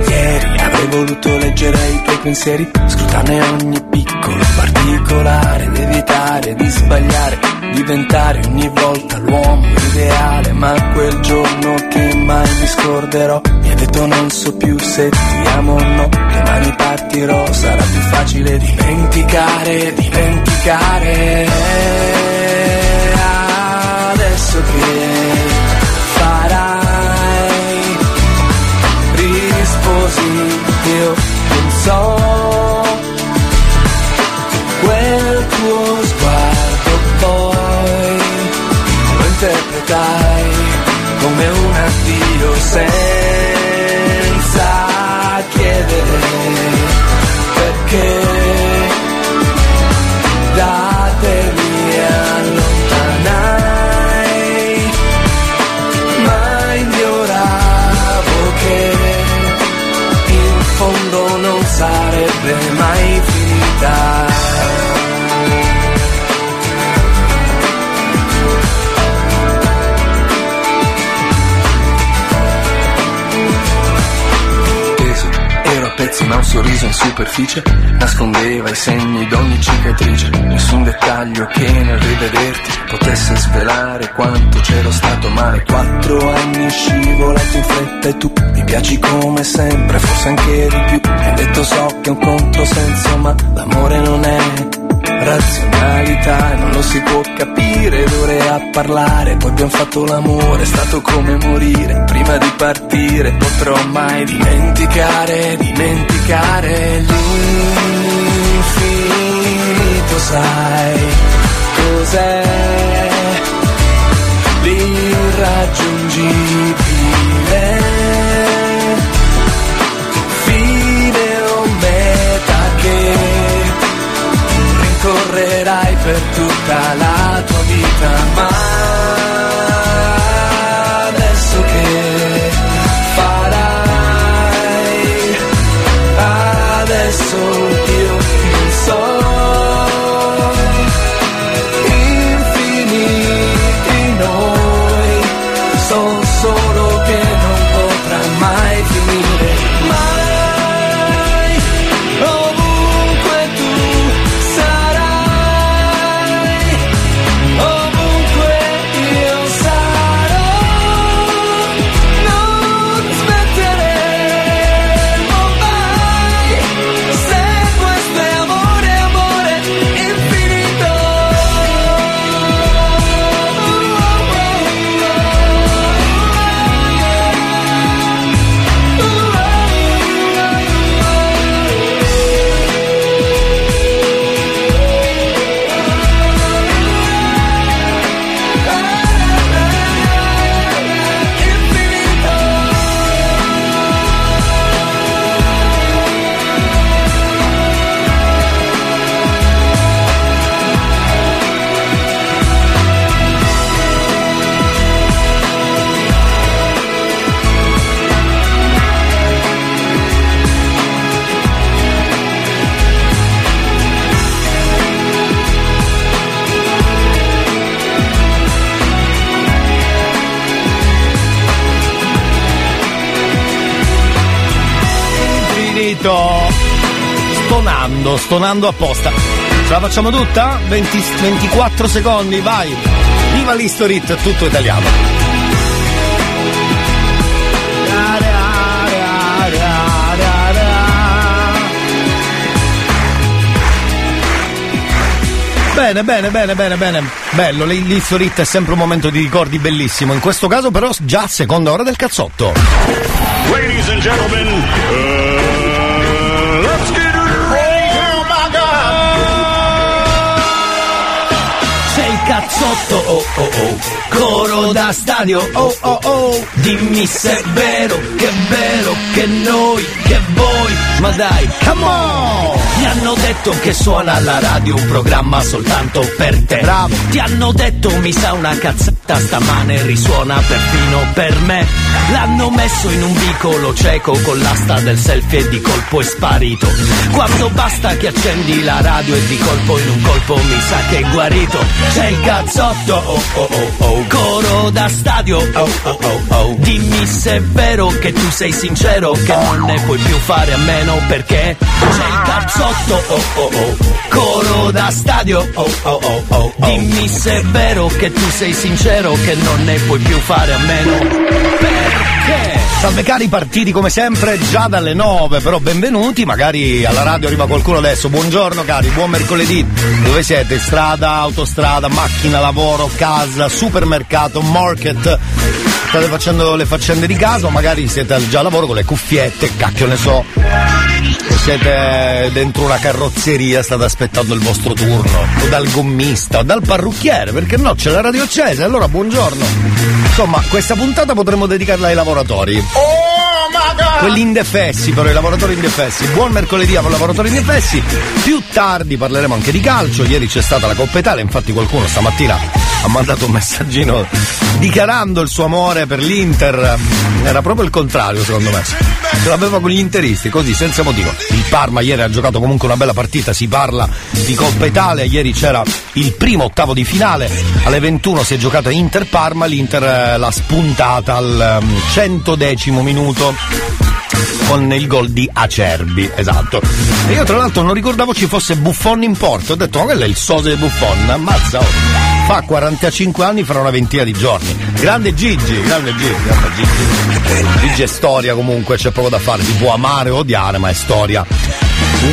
Ieri avrei voluto leggere i tuoi pensieri, scrutarne ogni piccolo particolare, ed evitare di sbagliare, diventare ogni volta l'uomo ideale, ma quel giorno che mai mi scorderò, mi ha detto non so più se ti amo o no, domani partirò, sarà più facile dimenticare, dimenticare. Adesso che farai risposi io non so come un addio senza chiedere perché da te mi allontanai ma ignoravo che in fondo non sarebbe mai finita. Pezzi ma un sorriso in superficie nascondeva i segni d'ogni cicatrice. Nessun dettaglio che nel rivederti potesse svelare quanto c'ero stato male. Quattro anni scivolato in fretta e tu mi piaci come sempre, forse anche di più. Hai detto so che è un controsenso, ma l'amore non è razionalità, non lo si può capire, d'ore a parlare, poi abbiamo fatto l'amore, è stato come morire, prima di partire potrò mai dimenticare, dimenticare l'infinito, sai cos'è l'irraggiungibile, rincorrerai per tutta la tua vita, ma Stonando, stonando apposta. Ce la facciamo tutta? 20 24 secondi, vai. Viva l'History Hit, tutto italiano. Bene, bene, bene, bene, bene. Bello, l- l'History Hit è sempre un momento di ricordi bellissimo. In questo caso però già seconda ora del cazzotto. Ladies and gentlemen, uh, let's get cazzotto, oh oh oh, coro da stadio, oh oh oh, dimmi se è vero, che è vero, che noi, che voi, ma dai, come on! Ti hanno detto che suona alla radio un programma soltanto per te. Bravo. Ti hanno detto mi sa una cazzetta stamane risuona perfino per me. L'hanno messo in un vicolo cieco con l'asta del selfie e di colpo è sparito. Quando basta che accendi la radio e di colpo in un colpo mi sa che è guarito. C'è il cazzotto, oh oh oh oh, coro da stadio, oh oh oh oh. Dimmi se è vero che tu sei sincero, che non ne puoi più fare a meno perché cazzotto, oh oh oh, coro da stadio, oh oh oh oh. Dimmi se è vero che tu sei sincero, che non ne puoi più fare a meno perché? Salve cari partiti come sempre già dalle 9, però benvenuti, magari alla radio arriva qualcuno adesso. Buongiorno cari, buon mercoledì. Dove siete? Strada, autostrada, macchina, lavoro, casa, supermercato, market. State facendo le faccende di casa o magari siete al- già a lavoro con le cuffiette, cacchio ne so. Siete dentro una carrozzeria, state aspettando il vostro turno. O dal gommista, o dal parrucchiere, perché no? C'è la radio accesa, allora buongiorno. Insomma, questa puntata potremmo dedicarla ai lavoratori. Quelli indefessi, però i lavoratori indefessi. Buon mercoledì ai lavoratori indefessi. Più tardi parleremo anche di calcio. Ieri c'è stata la Coppa Italia, infatti qualcuno stamattina ha mandato un messaggino dichiarando il suo amore per l'Inter. Era proprio il contrario, secondo me. Ce l'aveva con gli interisti, così, senza motivo. Il Parma ieri ha giocato comunque una bella partita, si parla di Coppa Italia. Ieri c'era il primo ottavo di finale. Alle 21 si è giocata Inter-Parma, l'Inter eh, l'ha spuntata al ehm, 110 minuto con il gol di Acerbi, esatto. E io tra l'altro non ricordavo ci fosse Buffon in porto, ho detto ma quello è il sose di Buffon, ammazza, oh. fa 45 anni fra una ventina di giorni. Grande Gigi, grande Gigi, grande Gigi. Gigi è storia comunque, c'è poco da fare, si può amare o odiare, ma è storia.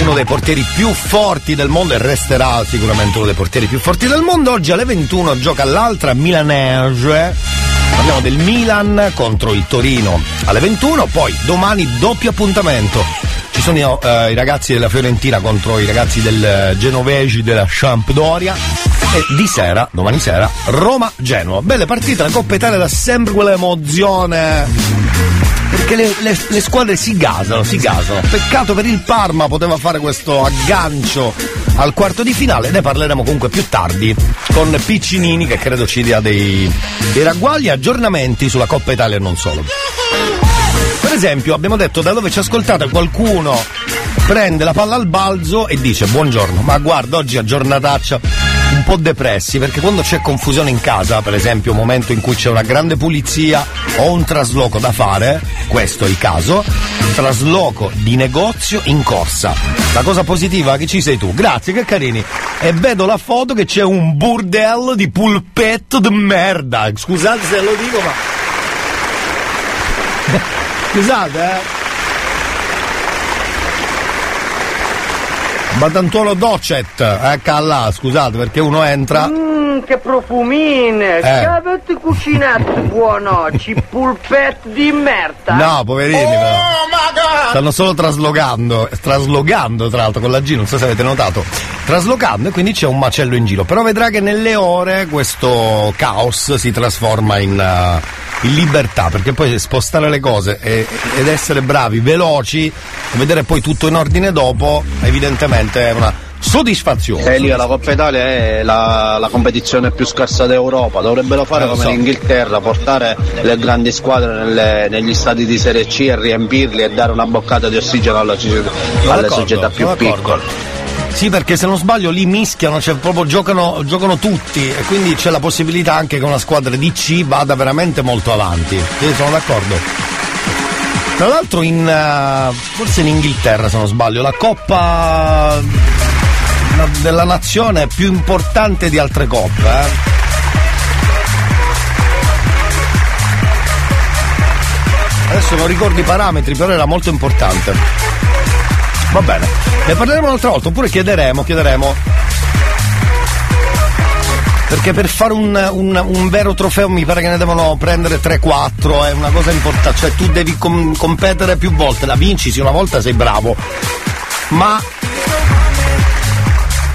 Uno dei portieri più forti del mondo e resterà sicuramente uno dei portieri più forti del mondo. Oggi alle 21 gioca l'altra milanese. Parliamo del Milan contro il Torino alle 21, poi domani doppio appuntamento. Ci sono eh, i ragazzi della Fiorentina contro i ragazzi del eh, Genovesi della Sampdoria e di sera, domani sera, Roma-Genoa. Belle partite, la Coppa Italia dà sempre quell'emozione perché le, le- le squadre si gasano, si gasano. Peccato per il Parma, poteva fare questo aggancio al quarto di finale, ne parleremo comunque più tardi con Piccinini che credo ci dia dei, dei ragguagli aggiornamenti sulla Coppa Italia e non solo. Per esempio, abbiamo detto da dove ci ascoltate qualcuno prende la palla al balzo e dice buongiorno, ma guarda oggi è giornataccia po' depressi perché quando c'è confusione in casa, per esempio un momento in cui c'è una grande pulizia o un trasloco da fare, questo è il caso, trasloco di negozio in corsa. La cosa positiva è che ci sei tu, grazie che carini. E vedo la foto che c'è un burdello di pulpetto di merda. Scusate se lo dico ma... *laughs* Scusate eh. Badantuolo Docet, ecco là, scusate perché uno entra. Mmm, che profumine! Eh. Che avete cucinato buonocci, pulpette di merda! No, poverini, però. Stanno solo traslogando, traslogando tra l'altro con la G, non so se avete notato. Traslocando e quindi c'è un macello in giro. Però vedrà che nelle ore questo caos si trasforma in, eh, in libertà, perché poi spostare le cose e- ed essere bravi, veloci, e vedere poi tutto in ordine dopo, evidentemente è una soddisfazione. Eh, lì la Coppa Italia è la, la competizione più scarsa d'Europa, dovrebbero fare Eh, come so. l'Inghilterra, portare le grandi squadre nelle- negli stati di Serie C e riempirli e dare una boccata di ossigeno alla alle società più piccole. Sì, perché se non sbaglio lì mischiano, cioè proprio giocano, giocano tutti e quindi c'è la possibilità anche che una squadra di C vada veramente molto avanti. Io sono d'accordo. Tra l'altro in eh, forse in Inghilterra se non sbaglio, la Coppa della nazione è più importante di altre coppe, eh. Adesso non ricordo i parametri, però era molto importante. Va bene, ne parleremo un'altra volta, oppure chiederemo, chiederemo. Perché per fare un, un- un vero trofeo mi pare che ne devono prendere 3-4, è una cosa importante, cioè tu devi com- competere più volte, la vinci, sì, una volta sei bravo, ma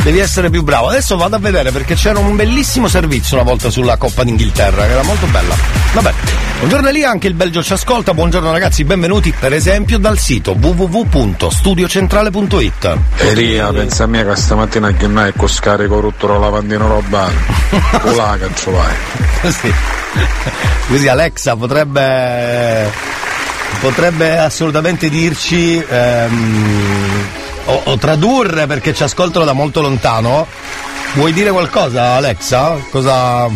Devi essere più bravo. Adesso vado a vedere perché c'era un bellissimo servizio una volta sulla Coppa d'Inghilterra, che era molto bella. Vabbè. Buongiorno lì, anche il Belgio ci ascolta. Buongiorno ragazzi, benvenuti per esempio dal sito www.studiocentrale.it. Elia, pensa a me che stamattina che mai con scarico rotto lavandino robano. *laughs* Là che ci vai. Così. Così Alexa potrebbe potrebbe assolutamente dirci ehm, o, o tradurre perché ci ascoltano da molto lontano. Vuoi dire qualcosa Alexa? Cosa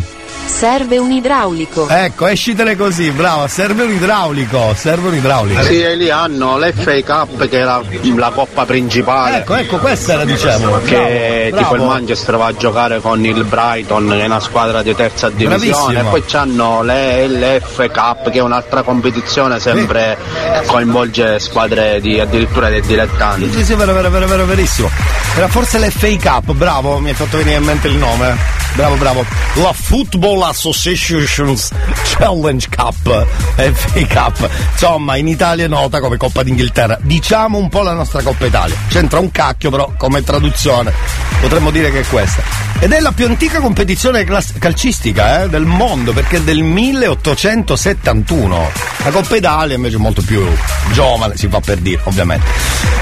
Serve un idraulico. Ecco, escitele così, brava, serve un idraulico, serve un idraulico. Sì, e lì hanno l'FA Cup che è la, la coppa principale. Ecco, ecco, questa era diciamo. Che Bravo, tipo il bravo. Manchester va a giocare con il Brighton, che è una squadra di terza divisione, Bravissimo. e poi c'hanno le, l'F Cup, che è un'altra competizione, sempre coinvolge squadre di addirittura dei dilettanti. Sì, sì, vero, vero, vero, vero, verissimo. Era forse l'FA Cup, bravo, mi hai fatto venire in mente il nome. Bravo, bravo. La Football Associations Challenge Cup, FA Cup. Insomma, in Italia è nota come Coppa d'Inghilterra. Diciamo un po' la nostra Coppa Italia. C'entra un cacchio, però, come traduzione. Potremmo dire che è questa. Ed è la più antica competizione clas- calcistica eh, del mondo, perché è del 1871. La Coppa Italia invece è molto più giovane, si fa per dire, ovviamente.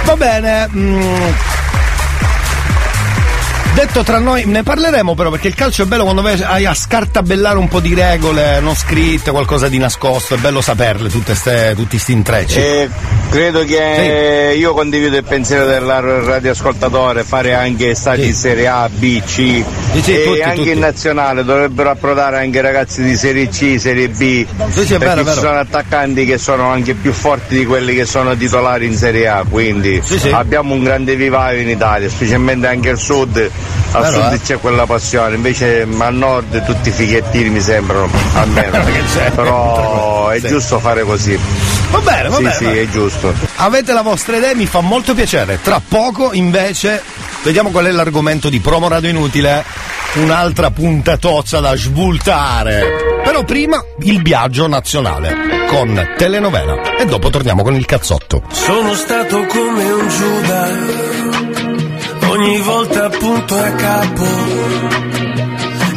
Va bene. mm, Detto tra noi, ne parleremo però perché il calcio è bello quando vai a scartabellare un po' di regole non scritte, qualcosa di nascosto, è bello saperle tutte ste, tutti sti intrecci. Eh, credo che io condivido il pensiero del radioascoltatore, fare anche stati in Serie A, B, C sì, e tutti, anche tutti. in nazionale dovrebbero approdare anche ragazzi di Serie C, Serie B, Sì, sì, perché vero, ci vero. sono attaccanti che sono anche più forti di quelli che sono titolari in Serie A, quindi sì. abbiamo un grande vivaio in Italia, specialmente anche al sud, al Vero, sud eh? c'è quella passione, invece al nord tutti fighettini mi sembrano, almeno, *laughs* però *laughs* è Sì. giusto fare così. Va bene, va sì, bene, Sì, bene. è giusto. Avete la vostra idea, mi fa molto piacere. Tra poco invece vediamo qual è l'argomento di promo radio inutile. Un'altra puntatozza da svoltare. Però prima il viaggio nazionale con telenovela. E dopo torniamo con il cazzotto. Sono stato come un Giuda, ogni volta appunto a capo.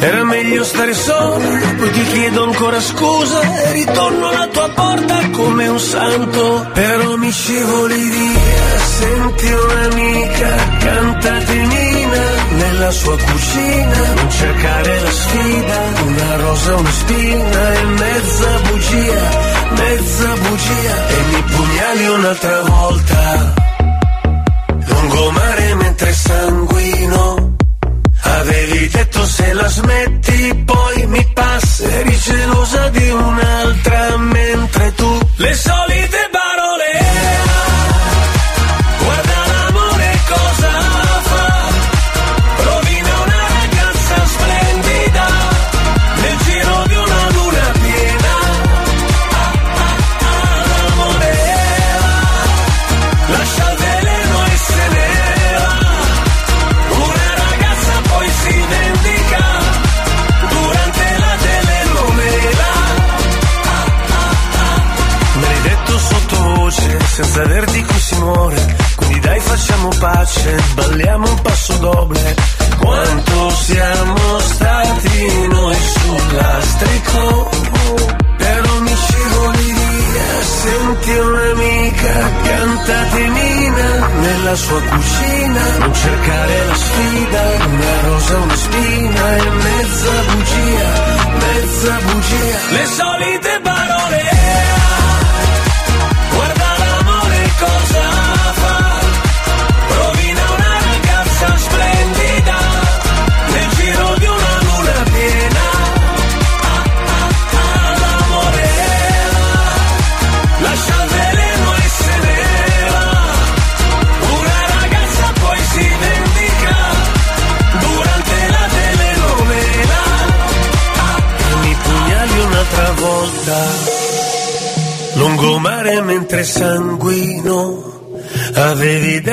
Era meglio stare solo, poi ti chiedo ancora scusa e ritorno alla tua porta come un santo. Però mi scivoli via, senti un'amica, cantatinina nella sua cucina. Non cercare la sfida, una rosa, una spina e mezza bugia, mezza bugia. E mi pugnali un'altra volta, lungomare mentre sanguino. Avevi detto se la smetti poi mi passi Eri gelosa di un'altra mentre tu Le solite parole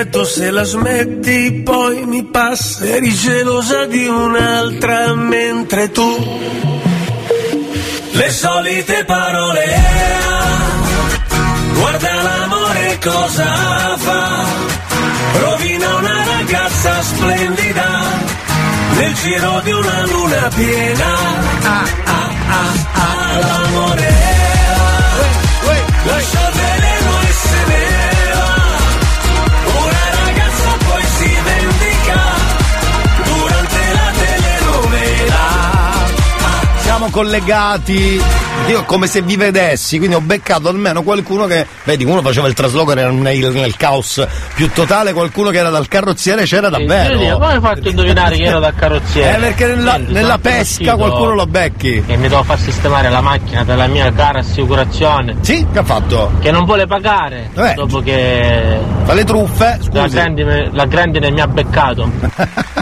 Detto se la smetti poi mi passa. Eri gelosa di un'altra mentre tu. Le solite parole. Guarda cosa fa. Rovina una ragazza splendida nel giro di una luna piena. Ah, ah, ah, ah, l'amore Siamo collegati. Io come se vi vedessi, quindi ho beccato almeno qualcuno che. Vedi, uno faceva il trasloco nel, nel- nel caos più totale, qualcuno che era dal carrozziere c'era davvero. Sì, come hai fatto indovinare che ero dal carrozziere? Eh, perché nella, Senti, nella pesca qualcuno lo becchi. Che mi devo far sistemare la macchina della mia cara assicurazione. Sì, che ha fatto? Che non vuole pagare. Eh. Dopo che. Fa le truffe, La scusi. grandine, la grandine mi ha beccato. *laughs*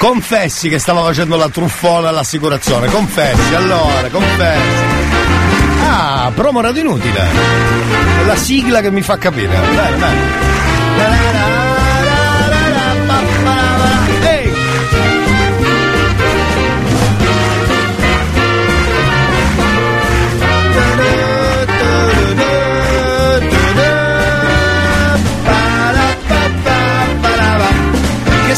Confessi che stava facendo la truffona all'assicurazione, confessi, allora, confessi. Ah, promo radio inutile. La sigla che mi fa capire. Bene, bene.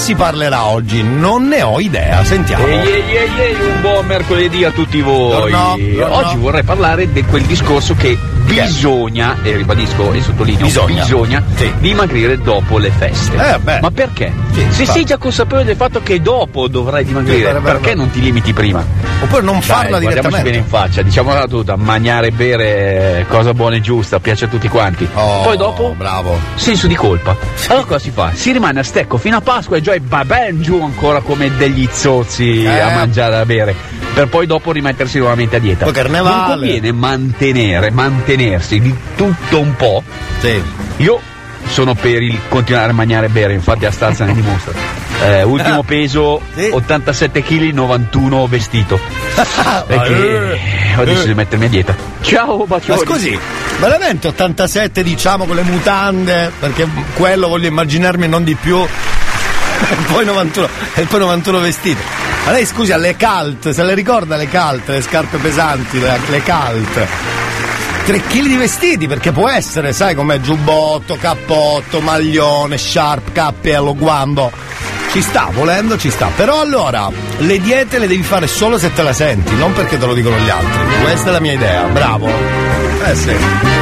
Si parlerà oggi? Non ne ho idea, sentiamo. Ehi, ehi, ehi, un buon mercoledì a tutti voi. Buongiorno, buongiorno. Oggi vorrei parlare di quel discorso che bisogna, e ribadisco e sottolineo, Bisogna. dimagrire dopo le feste. Eh. Ma perché? Sì, Se fa- sei già consapevole del fatto che dopo dovrai dimagrire, Sì, beh, beh, perché beh. non ti limiti prima? Oppure non farla Dai, guardiamoci direttamente. bene in faccia, diciamola tutta, mangiare e bere cosa buona e giusta, piace a tutti quanti. Oh, Poi dopo bravo. senso di colpa. Allora cosa si fa? Si rimane a stecco fino a Pasqua e già è ba- ben giù ancora come degli zozzi Eh. a mangiare e a bere. Per poi dopo rimettersi nuovamente a dieta. Poi carnevale. Non conviene mantenere, mantenersi di tutto un po'. Sì. Io sono per il continuare a mangiare e bere, infatti a stanza ne dimostra. *laughs* Eh, ultimo peso 87 kg, 91 vestito. *laughs* Perché ho deciso di mettermi a dieta. Ciao, Ma bacioni. scusi, veramente 87 diciamo con le mutande, perché quello voglio immaginarmi non di più. *laughs* E poi 91, e poi 91 vestiti. Ma lei scusi, ha le calt, se le ricorda le calt, le scarpe pesanti, le, le calt. 3 kg di vestiti, perché può essere, sai com'è, giubbotto, cappotto, maglione, sharp, cappello, guambo. Ci sta, volendo ci sta. Però allora, le diete le devi fare solo se te la senti, non perché te lo dicono gli altri. Questa è la mia idea, bravo. Eh sì.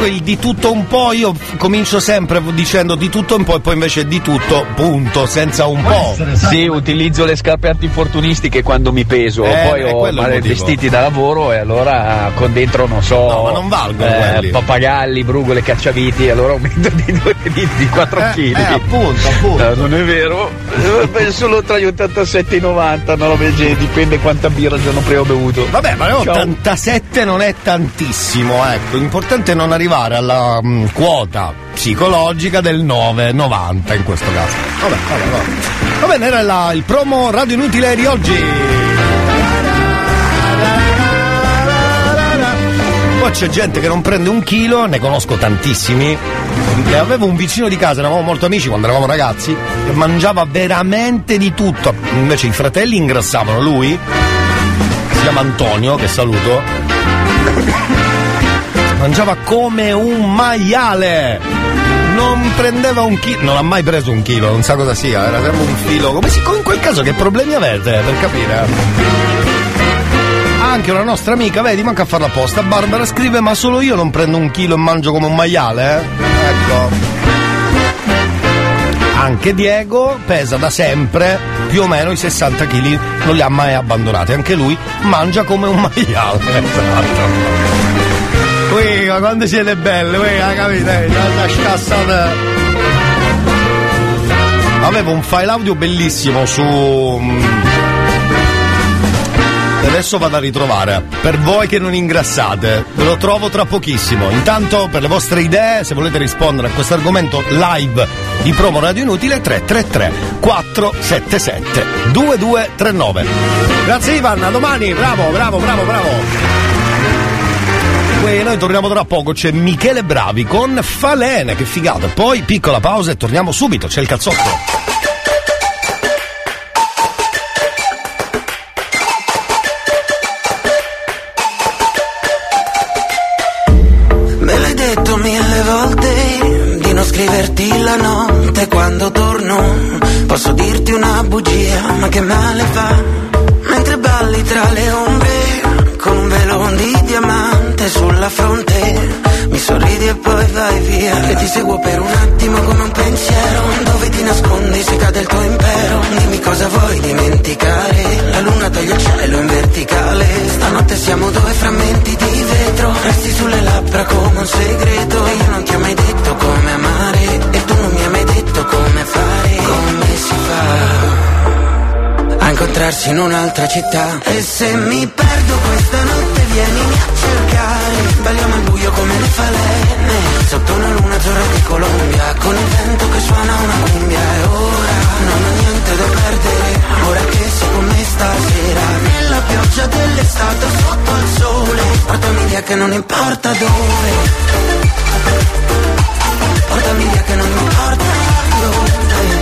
comunque il di tutto un po' io comincio sempre dicendo di tutto un po' e poi invece di tutto, punto, senza un po'. Sì, utilizzo le scarpe antifortunistiche quando mi peso, Eh, poi ho magari motivo. vestiti da lavoro e allora con dentro non so. No, ma non valgono eh, quelli. Pappagalli, brugole, cacciaviti, allora aumento di, *laughs* due- di, di 4 Eh, kg. eh, appunto, appunto. non è vero? Eh, solo tra gli 87 e i 90, no, invece dipende quanta birra il giorno prima ho bevuto. Vabbè, ma Ciao. 87 non è tantissimo, ecco. L'importante è non arrivare alla mm, quota psicologica del 9,90 in questo caso. Vabbè, vabbè, vabbè. Va bene, era la- il promo radio inutile di oggi. Poi c'è gente che non prende un chilo, ne conosco tantissimi. E avevo un vicino di casa, eravamo molto amici quando eravamo ragazzi, che mangiava veramente di tutto. Invece i fratelli ingrassavano, lui si chiama Antonio, che saluto, mangiava come un maiale. Non prendeva un chilo, non ha mai preso un chilo, non sa cosa sia, era sempre un filo. Come si, in quel caso che problemi avete per capire? Anche una nostra amica, vedi, manca a farla apposta. Barbara scrive: Ma solo io non prendo un chilo e mangio come un maiale, eh? Ecco. Anche Diego pesa da sempre più o meno i 60 kg, non li ha mai abbandonati. Anche lui mangia come un maiale. *laughs* Esatto. Ui, ma quando siete belle, ui, la capite? La scassata. Avevo un file audio bellissimo su. mm, Adesso vado a ritrovare. Per voi che non ingrassate, ve lo trovo tra pochissimo. Intanto, per le vostre idee, se volete rispondere a questo argomento live di promo Radio Inutile, 333 477 2239. Grazie Ivan, a domani, bravo, bravo, bravo, bravo. E noi torniamo tra poco, c'è Michele Bravi con Falene, che figata. Poi piccola pausa e torniamo subito, c'è il calzotto. Me l'hai detto mille volte di non scriverti la notte quando torno. Posso dirti una bugia, ma che male fa mentre balli tra le onde fronte. Mi sorridi e poi vai via. E ti seguo per un attimo come un pensiero. Dove ti nascondi se cade il tuo impero? Dimmi cosa vuoi dimenticare. La luna taglia il cielo in verticale. Stanotte siamo due frammenti di vetro. Resti sulle labbra come un segreto. Io non ti ho mai detto come amare. E tu non mi hai mai detto come fare. Come si fa? Incontrarsi in un'altra città. E se mi perdo questa notte vienimi a cercare. Balliamo al buio come le falene. Sotto una luna azzurra di Colombia. Con il vento che suona una cumbia. E ora non ho niente da perdere. Ora che sei con me stasera. Nella pioggia dell'estate sotto il sole. Portami via che non importa dove. Portami via che non importa dove.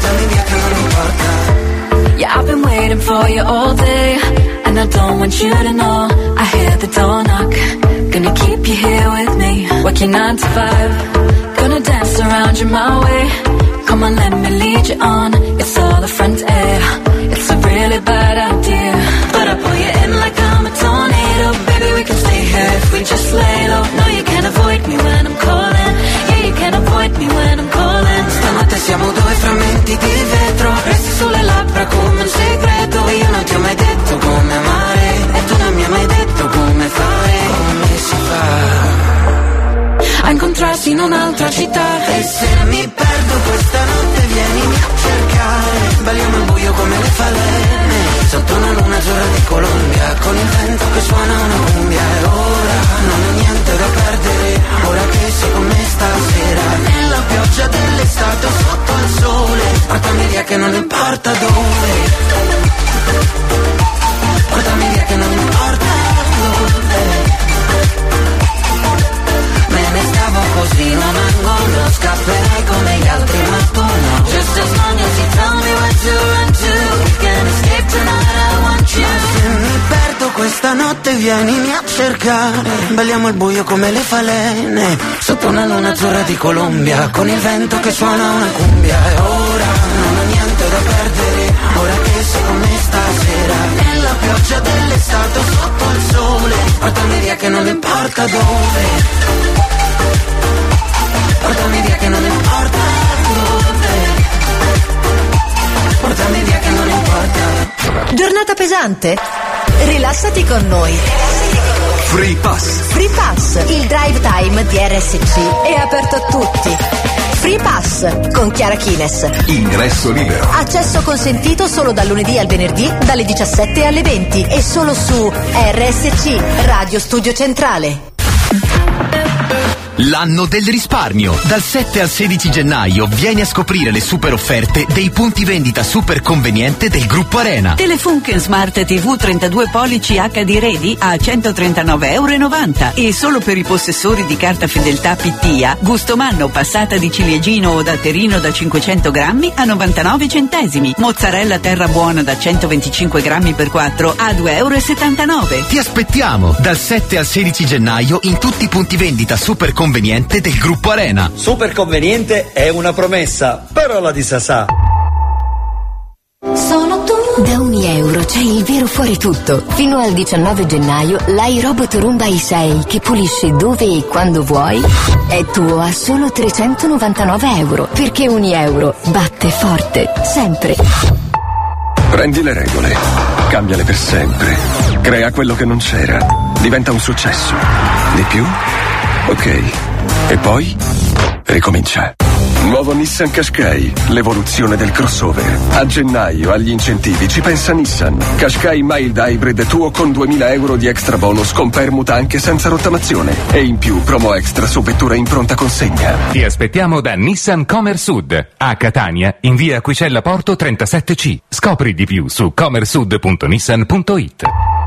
Che non importa. Yeah, I've been waiting for you all day. And I don't want you to know. I hear the door knock. Gonna keep you here with me. Working nine to five. Gonna dance around you my way. Come on, let me lead you on. It's all the front air. It's a really bad idea. But I pull you in like I'm a tornado. Baby, we can stay here if we just lay low. No, you can't avoid me when I'm calling. Yeah, you can't avoid me when I'm calling. Stanotte siamo due frammenti di vetro Resti sulle labbra come un segreto. Io non ti ho mai detto come amare E tu non mi hai mai detto come fare. Come si fa A incontrarsi in un'altra città. E se mi perdo questa notte vienimi a cercare. Balliamo al buio come le falene Sotto una luna azzurra di Colombia Con il vento che suona una cumbia. E ora non ho niente da perdere Ora che sei con me stasera. Nella pioggia dell'estate sotto il sole Portami via che non importa dove. Portami via che non importa dove così, non angolo Scapperai come gli altri ma tu no. Just as long as you tell me where to run to. We escape tonight, I want you. Se mi perdo questa notte vienimi a cercare. Balliamo al buio come le falene Sotto una luna azzurra di Colombia Con il vento che suona una cumbia. E ora non ho niente da perdere Ora che sei con me stasera. Nella pioggia dell'estate sotto il sole Portami via che non importa dove Portami via che non importa dove Portami via che non importa Giornata pesante? Rilassati con noi. Free Pass. Free Pass, il drive time di RSC è aperto a tutti. Free Pass con Chiara Kines. Ingresso libero. Accesso consentito solo dal lunedì al venerdì dalle 17 alle 20 e solo su RSC Radio Studio Centrale. L'anno del risparmio. Dal 7 al 16 gennaio vieni a scoprire le super offerte dei punti vendita super conveniente del gruppo Arena. Telefunken Smart TV 32 pollici HD Ready a 139,90 euro e solo per i possessori di carta fedeltà Pittia, gustomanno passata di ciliegino o datterino da 500 grammi a 99 centesimi, mozzarella terra buona da 125 grammi per 4 a 2,79 euro. Ti aspettiamo dal 7 al 16 gennaio in tutti i punti vendita super conveniente del gruppo Arena. Super conveniente è una promessa, parola di Sasà. Solo tu. Da ogni euro c'è il vero fuori tutto. Fino al 19 gennaio l'iRobot Roomba i6 che pulisce dove e quando vuoi è tuo a solo 399 euro. Perché ogni euro batte forte, sempre. Prendi le regole, cambiale per sempre. Crea quello che non c'era. Diventa un successo. Di più? Ok. E poi? Ricomincia. Nuovo Nissan Qashqai, l'evoluzione del crossover. A gennaio agli incentivi ci pensa Nissan. Qashqai Mild Hybrid tuo con 2000 euro di extra bonus con permuta anche senza rottamazione. E in più promo extra su vettura in pronta consegna. Ti aspettiamo da Nissan Comer Sud, a Catania, in via Aquicella Porto 37C. Scopri di più su comersud.nissan.it.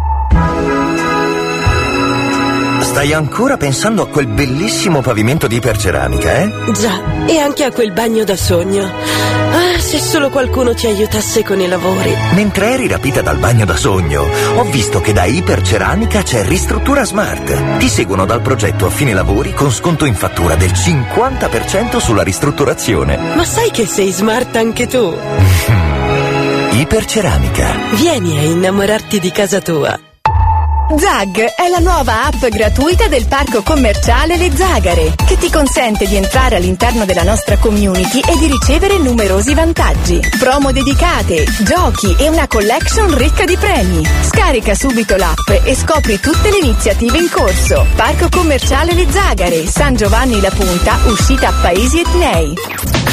Stai ancora pensando a quel bellissimo pavimento di iperceramica, eh? Già, e anche a quel bagno da sogno. Ah, se solo qualcuno ci aiutasse con i lavori. Mentre eri rapita dal bagno da sogno, ho visto che da Iperceramica c'è Ristruttura Smart. Ti seguono dal progetto a fine lavori con sconto in fattura del 50% sulla ristrutturazione. Ma sai che sei smart anche tu? *laughs* Iperceramica. Vieni a innamorarti di casa tua. Zag è la nuova app gratuita del parco commerciale Le Zagare che ti consente di entrare all'interno della nostra community e di ricevere numerosi vantaggi. Promo dedicate, giochi e una collection ricca di premi. Scarica subito l'app e scopri tutte le iniziative in corso. Parco commerciale Le Zagare, San Giovanni La Punta, uscita a Paesi Etnei.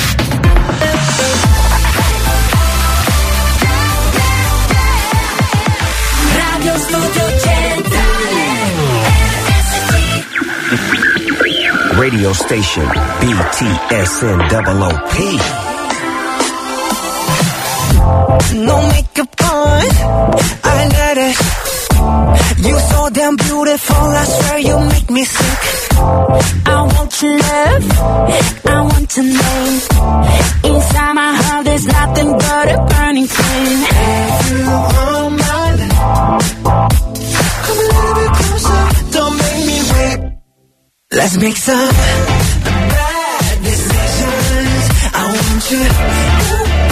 Radio station BTSN OOP. No makeup on, I let it. You so damn beautiful, I swear you make me sick. I want your love, I want your name. Inside my heart, there's nothing but a burning flame. Have you on my life? Come a little bit Let's make some bad decisions. I want you,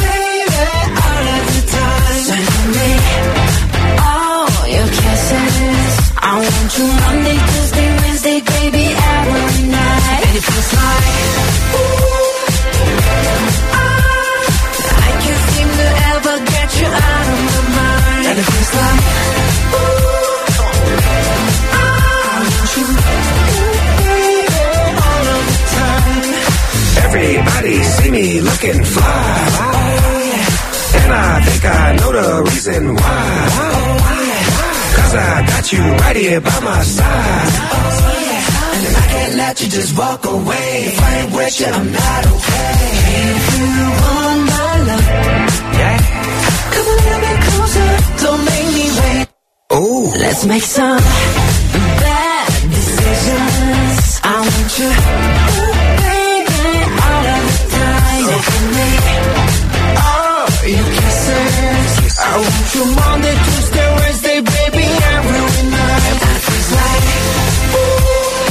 baby, all of the time. Send me all your kisses. I want you Monday, Tuesday, Wednesday, baby, every night. And it feels like ooh, I can't seem to ever get you out of my mind. And it feels like Everybody see me looking fly. And I think I know the reason why. Cause I got you right here by my side. And I can't let you just walk away. If I ain't with you, I'm not okay. If you want my love, Yeah. come a little bit closer. Don't make me wait. Ooh. Let's make some bad decisions. I want you, ooh, So me all your kisses. I want you Monday, Tuesday, Wednesday, baby, every night. That like, ooh,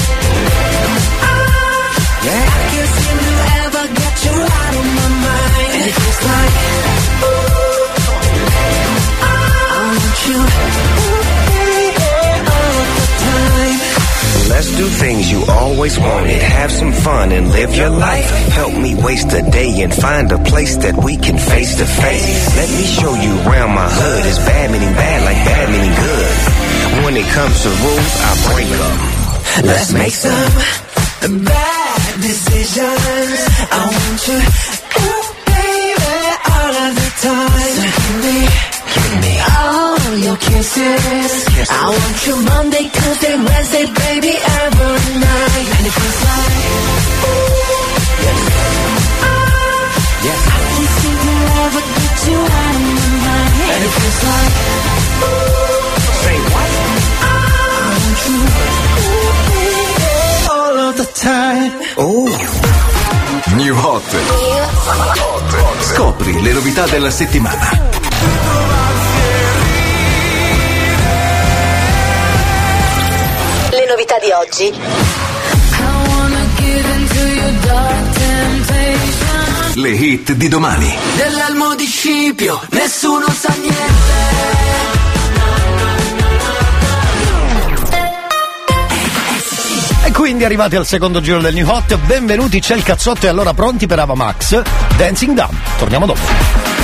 ah, Yeah. Let's do things you always wanted. Have some fun and live your life. Help me waste a day and find a place that we can face to face. Let me show you around my hood. It's bad meaning bad like bad meaning good. When it comes to rules, I break them. Let's make some bad decisions. I want you, ooh, baby, all of the time. So give me, give me all your kisses. I want you Monday, Tuesday, Wednesday, baby, every night. And it feels like, ooh, ah, Yes. I can't seem to ever get you out of my mind. And it feels like, ooh, Say what? I want you, ooh, baby, all of the time. Oh. New Hot. Scopri le novità della settimana. Novità di oggi. Le hit di domani. Dell'elmo di Scipio, nessuno sa niente. E quindi arrivati al secondo giro del New Hot, benvenuti, c'è il cazzotto e allora pronti per Ava Max, Dancing Down. Torniamo dopo.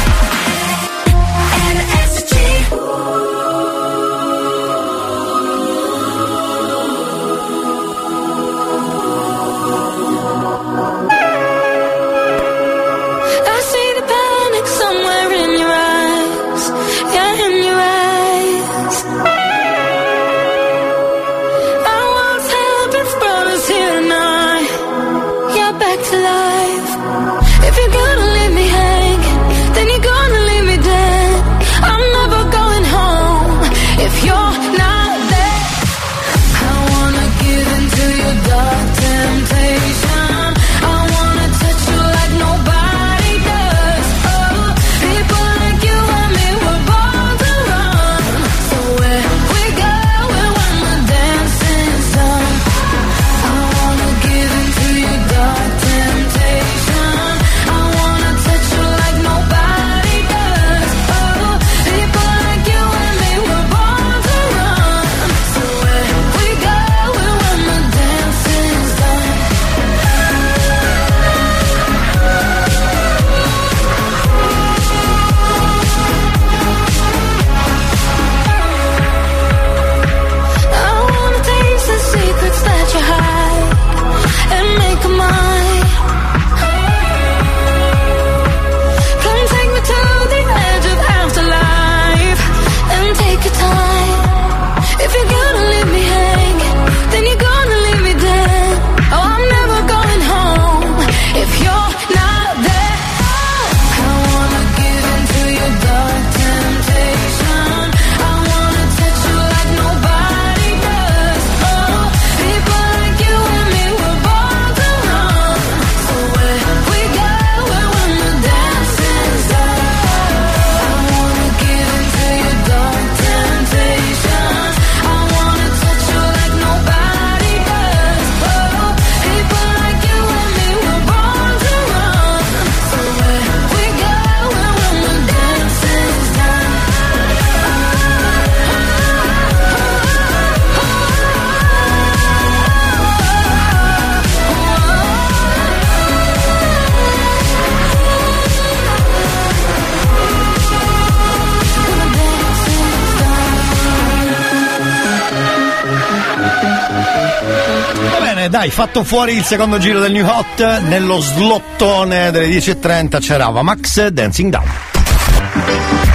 Fatto fuori il secondo giro del New Hot, nello slottone delle 10.30 c'era Max Dancing Down.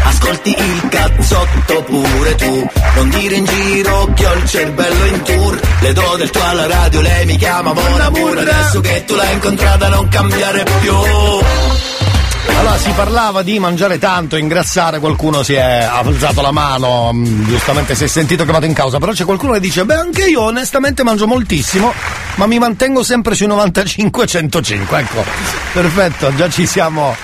Ascolti il cazzotto pure tu. Non dire in giro che ho il cervello in tour. Le do del tuo alla radio, lei mi chiama Mona Moore Adesso che tu l'hai incontrata non cambiare più. Allora si parlava di mangiare tanto, ingrassare, qualcuno si è alzato la mano, mh, giustamente si è sentito chiamato in causa, però c'è qualcuno che dice, beh anche io onestamente mangio moltissimo, ma mi mantengo sempre sui 95-105, ecco, perfetto, già ci siamo,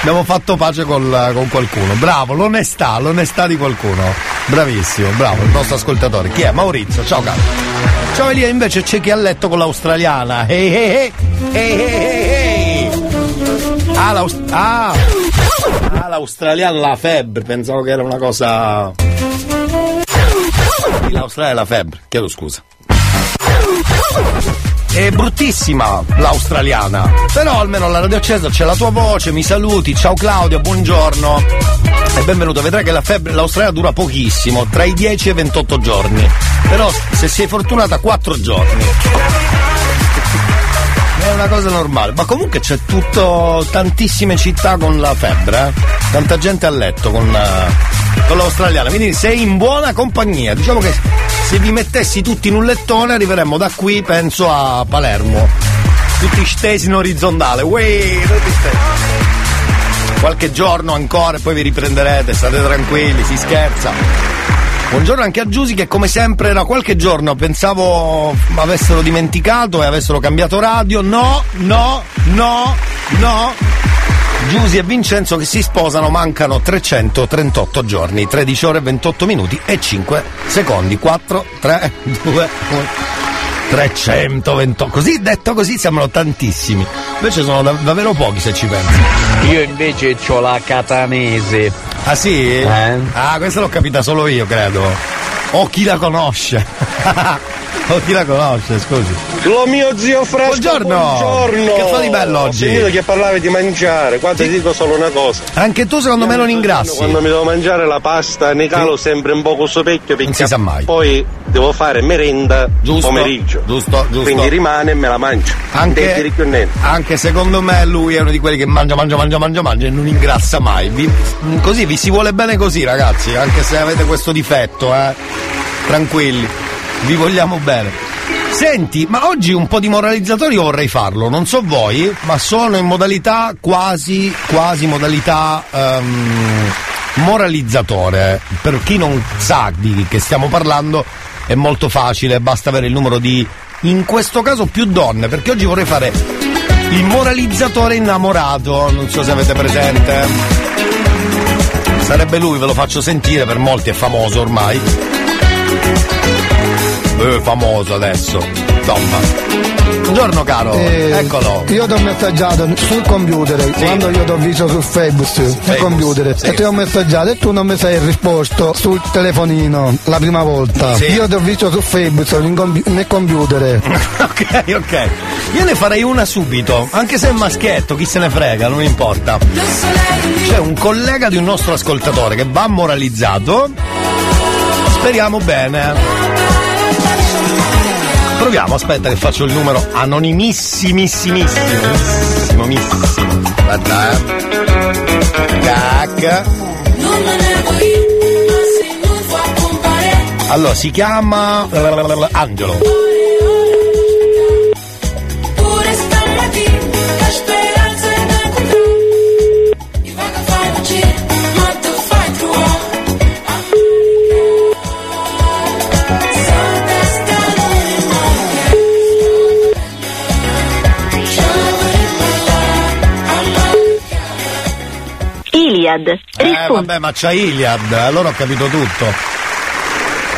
abbiamo fatto pace col- con qualcuno, bravo, l'onestà, l'onestà di qualcuno, bravissimo, bravo, il nostro ascoltatore, chi è? Maurizio, ciao caro. Ciao Elia, invece c'è chi ha letto con l'australiana, ehi ehi ehi, ehi. Ah, l'Aust- ah. Ah, l'australiano la febbre, pensavo che era una cosa. Sì, L'Australia è la febbre, chiedo scusa. È bruttissima l'australiana, però almeno alla Radio Accesa c'è la tua voce, mi saluti, ciao Claudia, buongiorno e benvenuto. Vedrai che la febbre l'Australia dura pochissimo, tra i 10 e i 28 giorni, però se sei fortunata 4 giorni. È una cosa normale, ma comunque c'è tutto, tantissime città con la febbre, eh? tanta gente a letto con, eh, con l'australiana, quindi sei in buona compagnia. Diciamo che se vi mettessi tutti in un lettone arriveremmo da qui, penso, a Palermo. Tutti stesi in orizzontale, Uè, tutti stesi. Qualche giorno ancora e poi vi riprenderete, state tranquilli, si scherza. Buongiorno anche a Giusy che come sempre da qualche giorno pensavo avessero dimenticato e avessero cambiato radio. No, no, no, no. Giusy e Vincenzo che si sposano mancano 338 giorni, 13 ore e 28 minuti e 5 secondi. 4, 3, 2, 1. 328. Così detto così sembrano tantissimi. Invece sono dav- davvero pochi se ci pensi. Io invece ho la catanese. Ah sì? Ah, questa l'ho capita solo io, credo. O chi la conosce. *laughs* o chi la conosce, scusi. Lo mio zio Fresco, Buongiorno. buongiorno. Che fa di bello oggi? Ho sentito che parlavi di mangiare, qua ti dico solo una cosa. Anche tu secondo me non ingrassi. Quando mi devo mangiare la pasta ne calo sempre un poco sopecchio perché si sa mai. poi devo fare merenda Giusto, pomeriggio. Giusto, giusto. Quindi rimane e me la mangio. Anche, anche secondo me lui è uno di quelli che mangia, mangia, mangia, mangia, mangia e non ingrassa mai. Vi- così vi si vuole bene così, ragazzi, anche se avete questo difetto, eh. Tranquilli, vi vogliamo bene. Senti, ma oggi un po' di moralizzatori vorrei farlo, non so voi, ma sono in modalità quasi, quasi modalità ehm, moralizzatore. Per chi non sa di che stiamo parlando è molto facile, basta avere il numero di, in questo caso più donne, perché oggi vorrei fare il moralizzatore innamorato, non so se avete presente. Sarebbe lui, ve lo faccio sentire, per molti è famoso ormai. Eh, famoso adesso. Insomma. Buongiorno caro, Eh, eccolo. Io ti ho messaggiato sul computer quando io ti ho visto su Facebook, nel computer, sì. e ti ho messaggiato e tu non mi sei risposto sul telefonino la prima volta. Sì. Io ti ho visto su Facebook compi- nel computer. *laughs* ok, ok. Io ne farei una subito, anche se è maschietto, chi se ne frega, non importa. C'è un collega di un nostro ascoltatore che va moralizzato. Speriamo bene. Proviamo, aspetta che faccio il numero anonimissimissimo. Missimo. Aspetta, eh. Tac. Allora, si chiama Angelo. Iliad. Eh, vabbè, ma c'ha Iliad, allora ho capito tutto.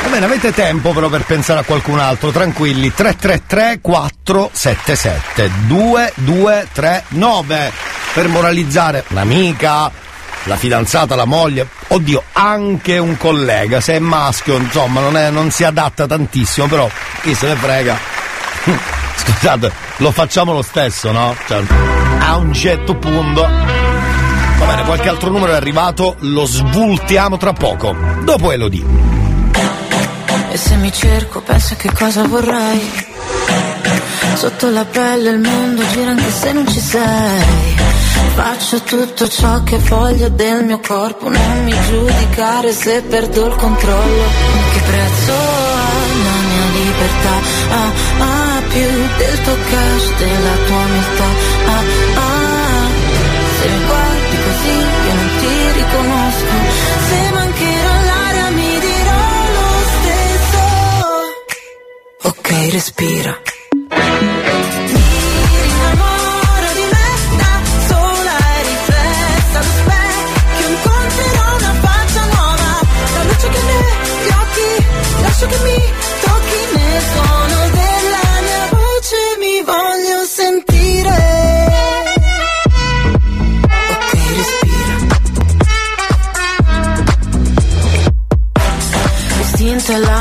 Va bene, avete tempo però per pensare a qualcun altro, tranquilli. 333 477 2239 per moralizzare un'amica, la fidanzata, la moglie, oddio, anche un collega, se è maschio, insomma, non, è- non si adatta tantissimo, però chi se ne frega. *laughs* Scusate, lo facciamo lo stesso, no? Cioè, a un certo punto. Va bene, qualche altro numero è arrivato, lo svoltiamo tra poco. Dopo Elodie. E se mi cerco penso a che cosa vorrei? Sotto la pelle il mondo gira anche se non ci sei. Faccio tutto ciò che voglio del mio corpo Non mi giudicare se perdo il controllo. Che prezzo ha la mia libertà? Ah, ah, più del tuo cash, della tua umiltà Ah, ah, se guardi così io non ti riconosco. Se mancherò l'aria mi dirò lo stesso. Ok, respira. Rinnamoro di me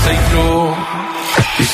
risposta sei tu ti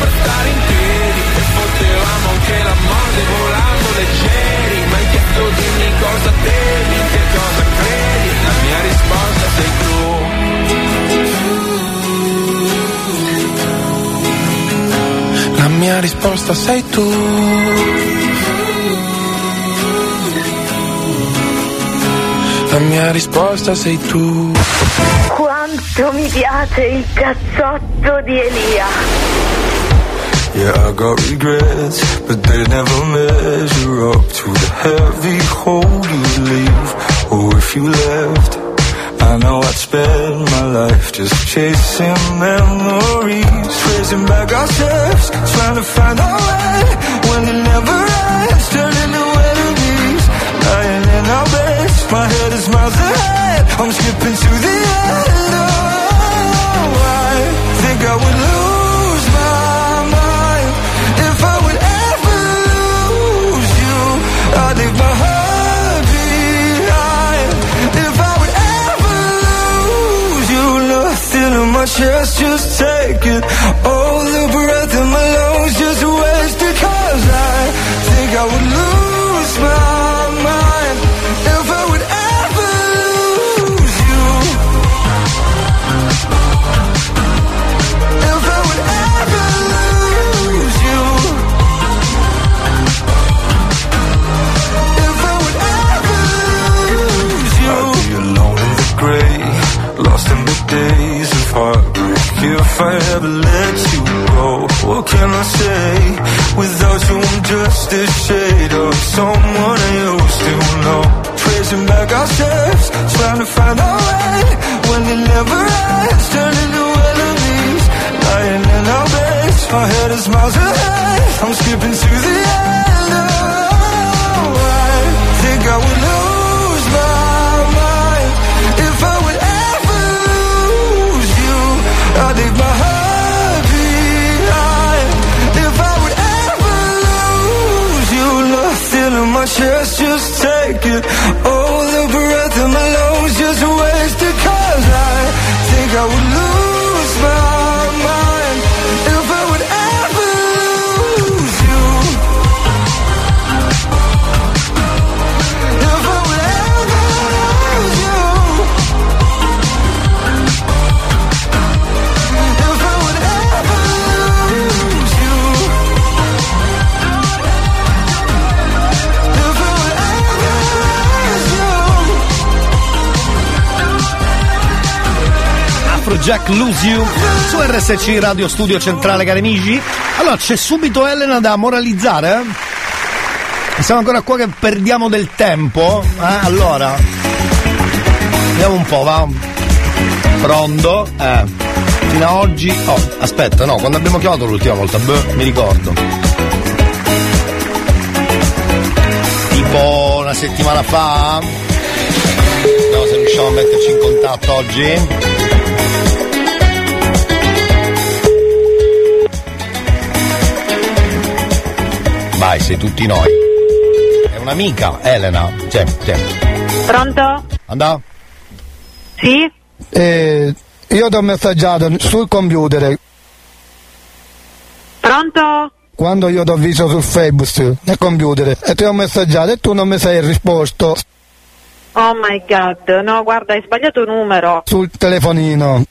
per stare in piedi potevamo anche la morte volando leggeri Ma hai chiesto dimmi cosa temi, che cosa credi La mia risposta sei tu La mia risposta sei tu. La mia risposta sei tu. Quanto mi piace il cazzotto di Elia. Yeah, I got regrets, but they never measure up to the heavy hole you leave. Or oh, if you left, I know I'd spend my life just chasing memories, tracing back our steps, trying to find our way when it never ends, turning to enemies, lying in our beds. My head is miles ahead, I'm skipping to the end. Chest, just take it. All the breath in my lungs, just waste it. Cause I think I would lose I ever let you go, what can I say? Without you, I'm just a shade of someone I used to know. Tracing back our steps, trying to find our way when it never ends, turning to enemies, lying in our beds. Our head is miles ahead. I'm skipping to the end. Oh, I think I would my chest, just take it. All the breath in my lungs, just waste it. Cause I think I would lose Afrojack Lose You su RSC Radio Studio Centrale cari amici allora c'è subito Elena da moralizzare eh? siamo ancora qua che perdiamo del tempo eh? allora vediamo un po' va. Pronto? Eh fino a oggi oh aspetta no quando abbiamo chiamato l'ultima volta beh, mi ricordo. Tipo una settimana fa vediamo se riusciamo a metterci in contatto oggi Vai, sei tutti noi. È un'amica, Elena. Cioè, cioè. Pronto? Andà? Sì? Eh, io ti ho messaggiato sul computer Pronto? quando io ti ho visto sul Facebook nel computer e ti ho messaggiato e tu non mi sei risposto Oh my god, no, guarda, hai sbagliato numero. sul telefonino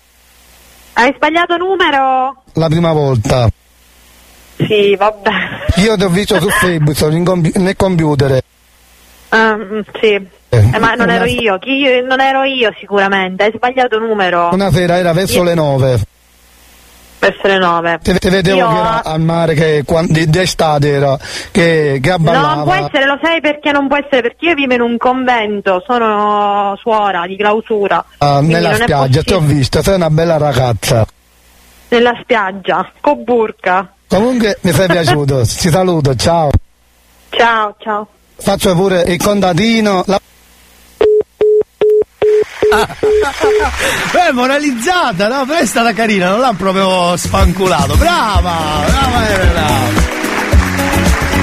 Hai sbagliato numero? la prima volta. Sì, vabbè. Io ti ho visto su *laughs* Facebook nel computer. Ehm, sì. Eh, ma non ero io, chi non ero io sicuramente, hai sbagliato numero. Una sera era verso Io- le nove. Verso le nove. Ti, ti vedevo Io- che era al mare, che quan- di- d'estate era, che, che abballava. Non può essere, lo sai perché non può essere? Perché io vivo in un convento, sono suora di clausura. ah, nella spiaggia, ti ho vista, sei una bella ragazza. Nella spiaggia, con burca. Comunque mi sei *laughs* piaciuto, ci saluto, ciao. Ciao, ciao. Faccio pure il contadino. La... Beh, moralizzata, no? Però è stata carina, non l'ha proprio spanculato. Brava, brava Elena.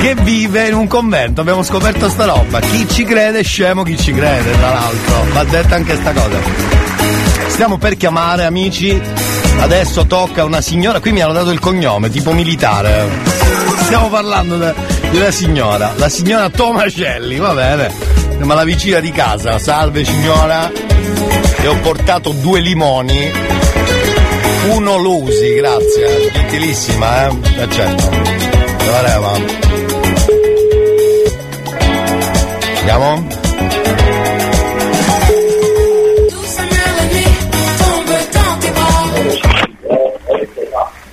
Che vive in un convento, abbiamo scoperto sta roba. Chi ci crede è scemo, chi ci crede, tra l'altro. Va detta anche sta cosa. Stiamo per chiamare, amici. Adesso tocca una signora, qui mi hanno dato il cognome, tipo militare. Stiamo parlando di una signora, la signora Tomacelli, va bene. Ma la vicina di casa, salve signora, le ho portato due limoni. Uno lo usi, grazie, gentilissima, eh? Eh certo. Andiamo?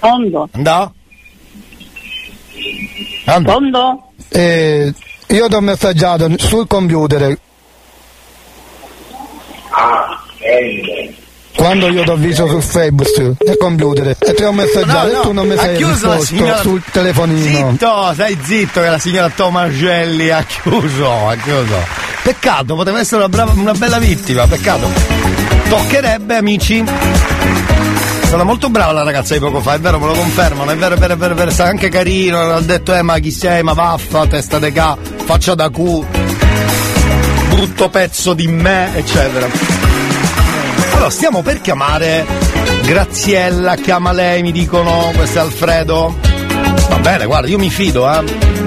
Tondo. Andò? Tondo? Eh, io ti ho messaggiato sul computer. Quando io ti ho visto su Facebook, nel computer, e ti ho messaggiato No, no, e tu non mi sei risposto signora- sul telefonino. Zitto, stai zitto che la signora Tomagelli ha chiuso, ha chiuso. Peccato, poteva essere una, brava- una bella vittima, peccato. Toccherebbe, amici. Stata molto brava la ragazza di poco fa, è vero, me lo confermano, è vero, è vero, è vero, è vero, sta anche carino, ha detto, eh ma chi sei, ma vaffa, testa de ca, faccia da cu, brutto pezzo di me, eccetera. Allora, stiamo per chiamare Graziella, chiama lei, mi dicono, questo è Alfredo. Va bene, guarda, io mi fido, eh.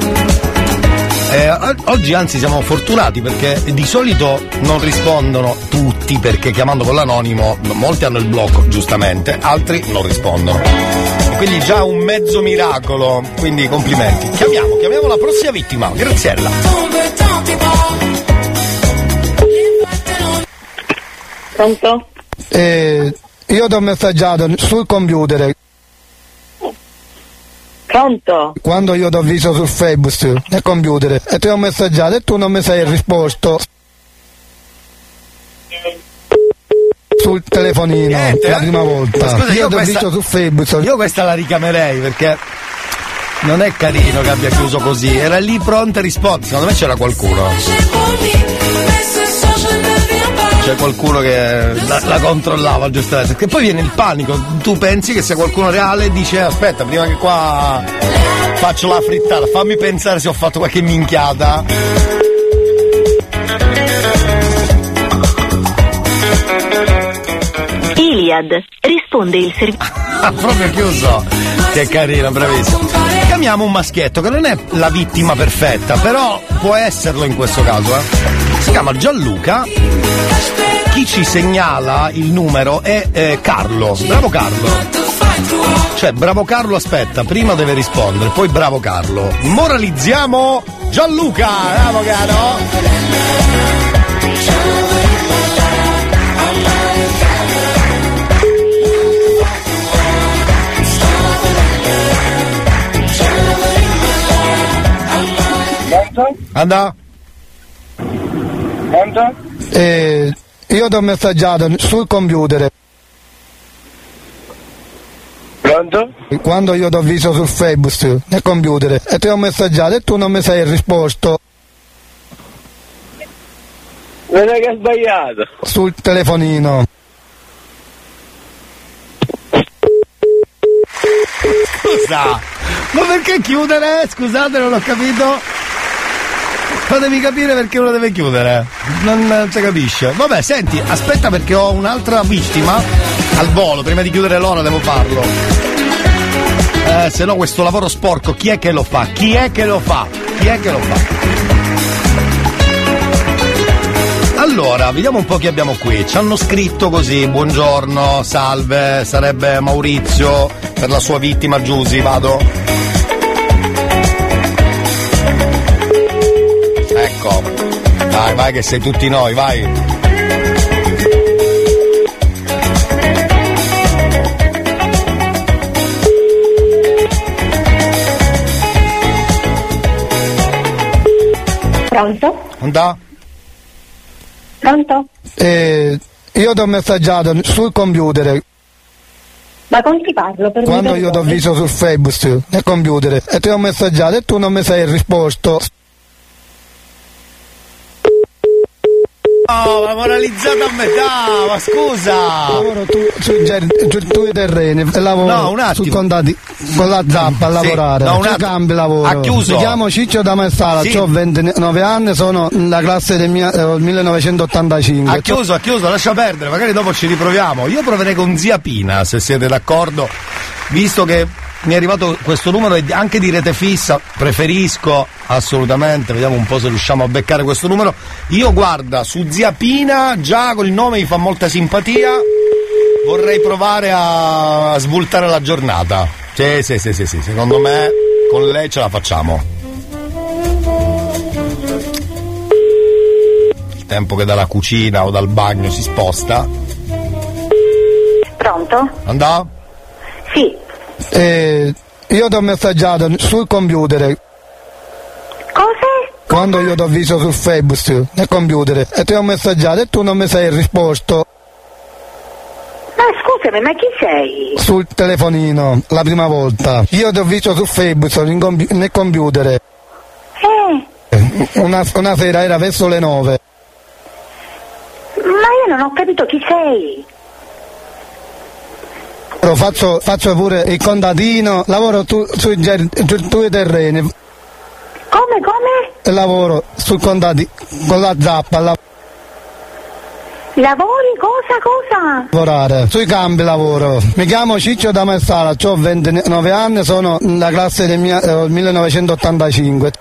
Eh, oggi anzi siamo fortunati perché di solito non rispondono tutti perché chiamando con l'anonimo molti hanno il blocco giustamente, altri non rispondono. E quindi già un mezzo miracolo, quindi complimenti. Chiamiamo, chiamiamo la prossima vittima, Graziella. Pronto? Eh, io ti ho messaggiato sul computer. Pronto? Quando io ti ho visto su Facebook, nel computer, e ti ho messaggiato e tu non mi sei risposto sul telefonino Niente, la eh? prima volta. Scusa, io io ti ho visto su Facebook. Io questa la ricamerei perché non è carino che abbia chiuso così, era lì pronta a rispondere, secondo me c'era qualcuno. C'è qualcuno che la, la controllava giustamente. Perché poi viene il panico, tu pensi che sia qualcuno reale e dice aspetta, prima che qua faccio la frittata, fammi pensare se ho fatto qualche minchiata. Iliad risponde il servizio. Ha proprio chiuso. Che carino, bravissimo. Chiamiamo un maschietto che non è la vittima perfetta, però può esserlo in questo caso. eh. Si chiama Gianluca. Chi ci segnala il numero è eh, Carlo. Bravo Carlo. Cioè, bravo Carlo aspetta, prima deve rispondere, poi bravo Carlo. Moralizziamo Gianluca! Bravo caro! Andà? Pronto? Eh, io ti ho messaggiato sul computer. Pronto? Quando io ti ho visto su Facebook, nel computer, e ti ho messaggiato e tu non mi sei risposto Non è che hai sbagliato. sul telefonino. Scusa! Ma perché chiudere? Scusate, non ho capito. Fatemi capire perché uno deve chiudere. Non, si capisce. Vabbè, senti, aspetta perché ho un'altra vittima al volo. Prima di chiudere l'ora devo farlo. Eh, se no questo lavoro sporco, chi è che lo fa? Chi è che lo fa? Chi è che lo fa? Allora, vediamo un po' chi abbiamo qui. Ci hanno scritto così, buongiorno, salve, sarebbe Maurizio per la sua vittima Giusy, vado. Ecco, vai, vai che sei tutti noi, vai. Pronto? Andà? Pronto? Eh, io ti ho messaggiato sul computer. Ma con chi parlo? Per Quando io ti ho visto sul Facebook, nel computer, e ti ho messaggiato e tu non mi sei risposto. Oh, ma moralizzata a metà, ma scusa! Lavoro tu, sui, tuoi terreni, lavoro No, un attimo. su contati con la zappa a Sì, lavorare. no, un cambi lavoro. Ha chiuso. Mi chiamo Ciccio da Messala, Sì. ho 29 anni, sono la classe del mia- eh, 1985. Ha chiuso, ha chiuso, lascia perdere, magari dopo ci riproviamo. Io proverei con zia Pina, se siete d'accordo, visto che mi è arrivato questo numero anche di rete fissa, preferisco assolutamente, vediamo un po' se riusciamo a beccare questo numero. Io guarda, su zia Pina, già col nome mi fa molta simpatia, vorrei provare a svoltare la giornata. Sì, sì, sì, sì, sì, secondo me con lei ce la facciamo. Il tempo che dalla cucina o dal bagno si sposta. Pronto? Andò? Sì. Eh, io ti ho messaggiato sul computer. Cosa? Quando io ti ho visto sul Facebook, nel computer, e ti ho messaggiato e tu non mi sei risposto Ma scusami, ma chi sei? sul telefonino la prima volta. Io ti ho visto su Facebook compi- nel computer. Eh, Una, una sera era verso le 9. ma io non ho capito chi sei. Però Faccio, faccio pure il contadino, lavoro tu, sui, tuoi terreni, Come, come? lavoro sul contadino con la zappa a Lavori cosa, cosa? lavorare. Sui campi lavoro. Mi chiamo Ciccio da Messala, ho 29 anni, sono la classe del mia- eh, 1985.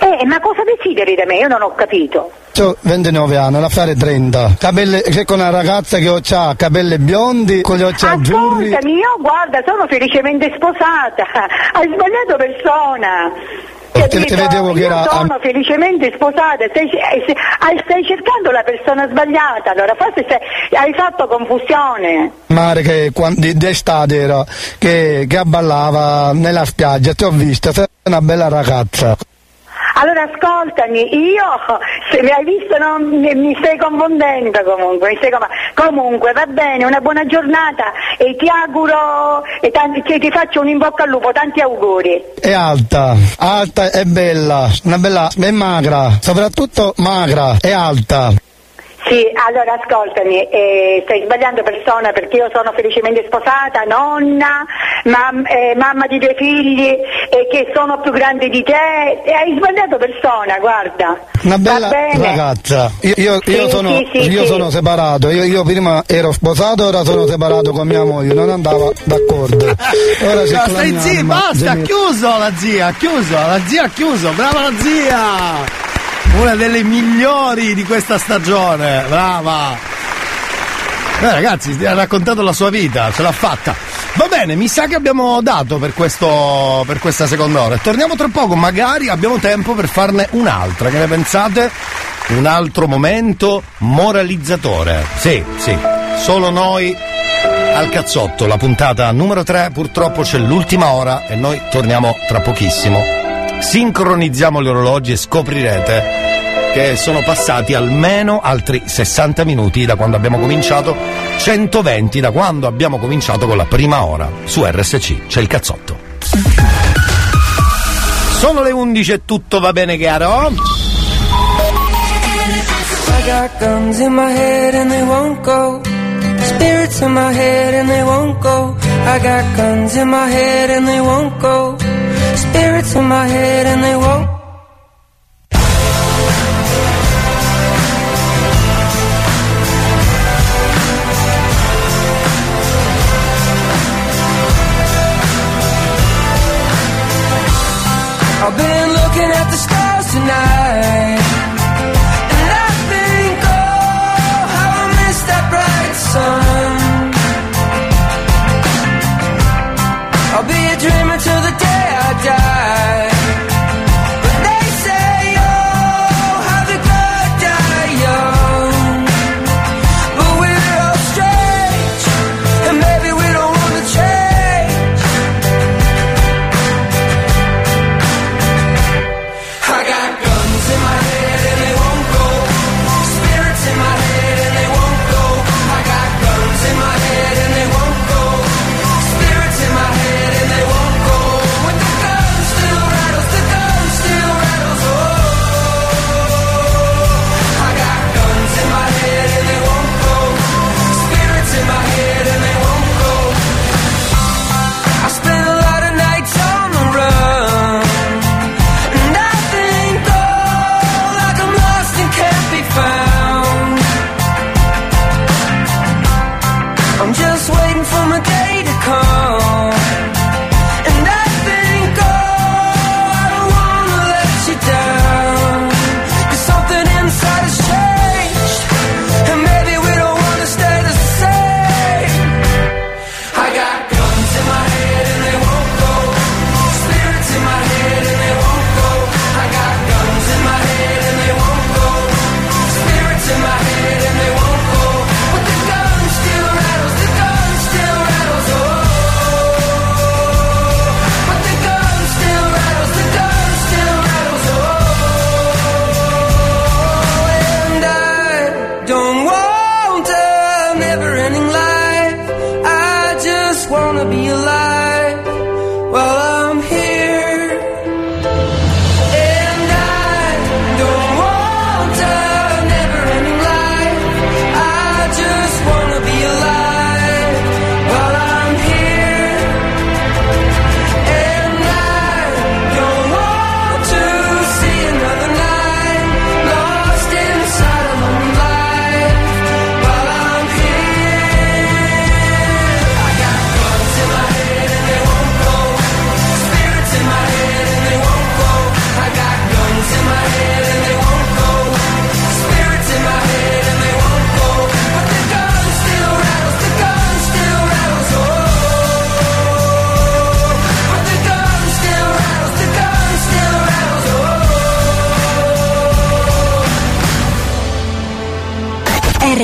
Eh, ma cosa desideri da me? Io non ho capito. Ho 29 anni, l'affare 30. Capelli, c'è con una ragazza che ha capelli biondi, con gli occhi azzurri. Ascoltami, io guarda, sono felicemente sposata. *laughs* Hai sbagliato persona. Perché Capito? vedevo che era- sono felicemente sposata, stai, eh, ah, stai cercando la persona sbagliata, allora forse stai- hai fatto confusione. Mare che quan- di- d'estate era, che, che ballava nella spiaggia, ti ho vista, sei una bella ragazza. Allora ascoltami, io se mi hai visto non, mi, mi stai confondendo comunque, stai conf- comunque va bene, una buona giornata e ti auguro e tanti- che ti faccio un in bocca al lupo, tanti auguri. È alta, alta e bella, una bella, è magra, soprattutto magra, è alta. Sì, allora ascoltami, eh, stai sbagliando persona perché io sono felicemente sposata, nonna, mam- eh, mamma di due figli e che sono più grandi di te e hai sbagliato persona, guarda. Una bella ragazza. Io, io- io Sì, sono, sì, sì, io sì. sono separato, io, io prima ero sposato, ora sono separato con mia moglie, non andava d'accordo. *laughs* Ora No, stai zia, basta, ha chiuso la zia, ha chiuso, la zia ha chiuso, brava la zia! Una delle migliori di questa stagione, brava! Eh, ragazzi, ha raccontato la sua vita, ce l'ha fatta. Va bene, mi sa che abbiamo dato per, questo, per questa seconda ora. Torniamo tra poco, magari abbiamo tempo per farne un'altra. Che ne pensate? Un altro momento moralizzatore. Sì, sì, solo noi al cazzotto, la puntata numero 3, purtroppo c'è l'ultima ora e noi torniamo tra pochissimo. Sincronizziamo gli orologi e scoprirete che sono passati almeno altri 60 minuti da quando abbiamo cominciato, 120 da quando abbiamo cominciato con la prima ora. Su RSC c'è il cazzotto. Sono le 11 e tutto va bene chiaro? I got guns in my head and they won't go. Spirits in my head and they won't go. I got guns in my head and they won't go. Spirits in my head and they won't.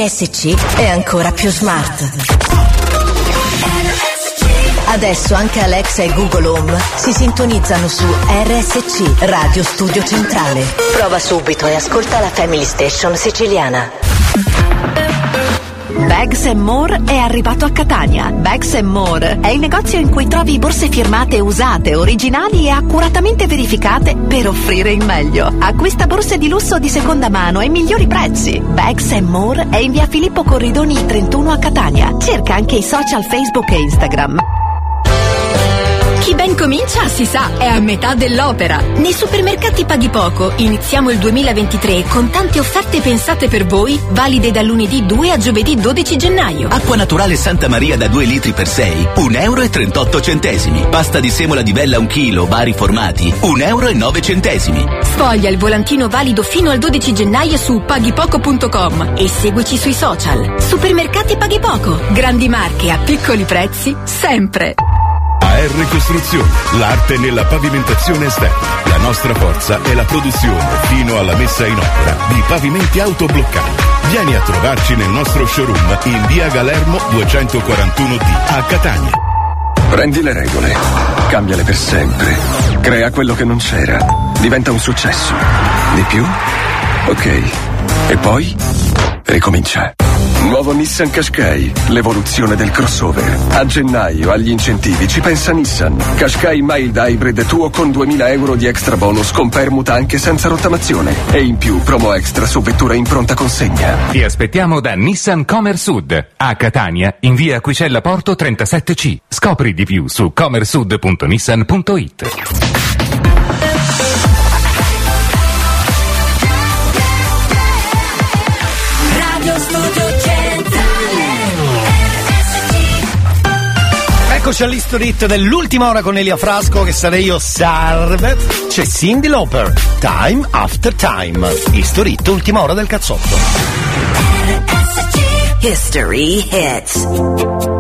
RSC è ancora più smart. Adesso anche Alexa e Google Home si sintonizzano su RSC Radio Studio Centrale. Prova subito e ascolta la Family Station siciliana. Bags More è arrivato a Catania. Bags More è il negozio in cui trovi borse firmate usate, originali e accuratamente verificate per offrire il meglio. Acquista borse di lusso di seconda mano ai migliori prezzi. Bags More è in via Filippo Corridoni 31 a Catania. Cerca anche i social Facebook e Instagram. Chi ben comincia, si sa, è a metà dell'opera. Nei supermercati paghi poco. Iniziamo il 2023 con tante offerte pensate per voi, valide da lunedì 2 a giovedì 12 gennaio. Acqua naturale Santa Maria da 2 litri per 6, 1 euro e 38 centesimi. Pasta di semola di bella 1 chilo, vari formati, 1 euro e 9 centesimi. Sfoglia il volantino valido fino al 12 gennaio su paghipoco.com e seguici sui social. Supermercati Paghi Poco. Grandi marche a piccoli prezzi, sempre. AR Costruzioni, l'arte nella pavimentazione esterna. La nostra forza è la produzione fino alla messa in opera di pavimenti autobloccanti. Vieni a trovarci nel nostro showroom in via Galermo 241D a Catania. Prendi le regole, cambiale per sempre. Crea quello che non c'era. Diventa un successo. Di più? Ok. E poi? Ricomincia. Nuovo Nissan Qashqai, l'evoluzione del crossover. A gennaio agli incentivi ci pensa Nissan. Qashqai Mild Hybrid tuo con 2000 euro di extra bonus con permuta anche senza rottamazione. E in più promo extra su vettura in pronta consegna. Ti aspettiamo da Nissan Comer Sud a Catania in via Aquicella Porto 37C. Scopri di più su comersud.nissan.it. Eccoci all'history dell'ultima ora con Elia Frasco, che sarei io salve. C'è Cindy Lauper, Time After Time. History ultima ora del cazzotto. History Hits.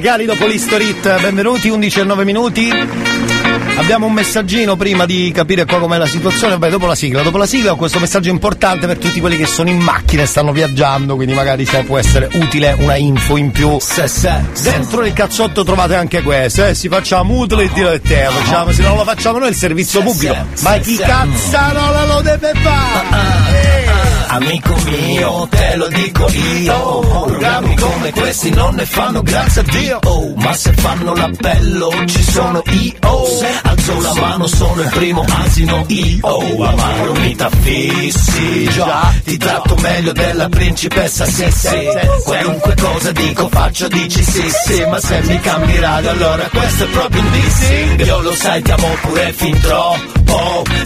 Cari dopo l'Historit, benvenuti 11 e 9 minuti. Abbiamo un messaggino prima di capire qua com'è la situazione, vabbè dopo la sigla, dopo la sigla ho questo messaggio importante per tutti quelli che sono in macchina e stanno viaggiando, quindi magari se può essere utile una info in più. Dentro il cazzotto trovate anche questo, eh, si facciamo utile e dire te, facciamo, se non lo facciamo noi il servizio pubblico. Ma chi cazzarola lo deve fare? Amico mio, te lo dico io. Programmi come questi non ne fanno grazie a Dio. Oh, Ma se fanno l'appello ci sono io Alzo la mano, sono il primo asino io Amaro mi t'affissi. Già, ti tratto meglio della principessa Sissi Qualunque cosa dico faccio dici sì sì. Ma se mi cambi radio allora questo è proprio un dissing. Io lo sai ti amo pure fin troppo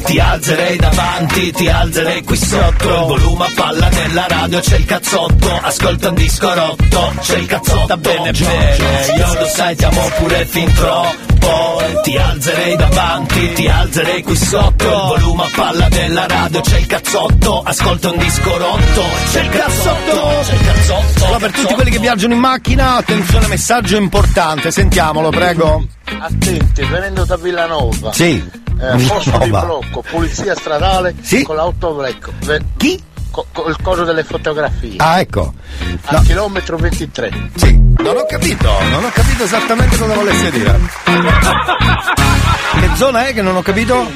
Ti alzerei davanti, ti alzerei qui sotto. Il volume a palla nella radio c'è il cazzotto. Ascolta un disco rotto, c'è il cazzotto. Bene bene, io lo sai ti amo pure fin troppo. Ti alzerei davanti, ti alzerei qui sotto. Il volume a palla della radio c'è il cazzotto. Ascolta un disco rotto, c'è il cazzotto. C'è il cazzotto. Allora, per tutti quelli che viaggiano in macchina, attenzione, messaggio importante, sentiamolo, prego. Attenti, venendo da Villanova. Sì. Eh, posto di blocco, polizia stradale con l'autoblecco. Chi? il coso delle fotografie. Ah, ecco. A chilometro 23. Sì, non ho capito, non ho capito esattamente cosa volesse dire. Che zona è che non ho capito?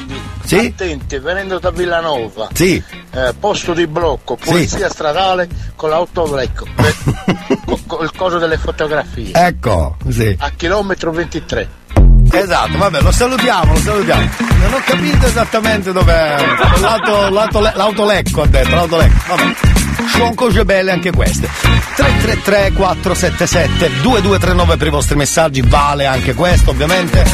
Sì? Attenti, venendo da Villanova. Sì. Eh, posto di blocco, polizia stradale con l'autoblecco. *laughs* co- co- il coso delle fotografie. Ecco, sì. A chilometro 23. Esatto, vabbè, lo salutiamo, lo salutiamo. Non ho capito esattamente dov'è. Lato, le- l'autolecco ha detto, l'autolecco. Vabbè. Sono cose belle anche queste. 333 477 2239 per i vostri messaggi, vale anche questo, ovviamente.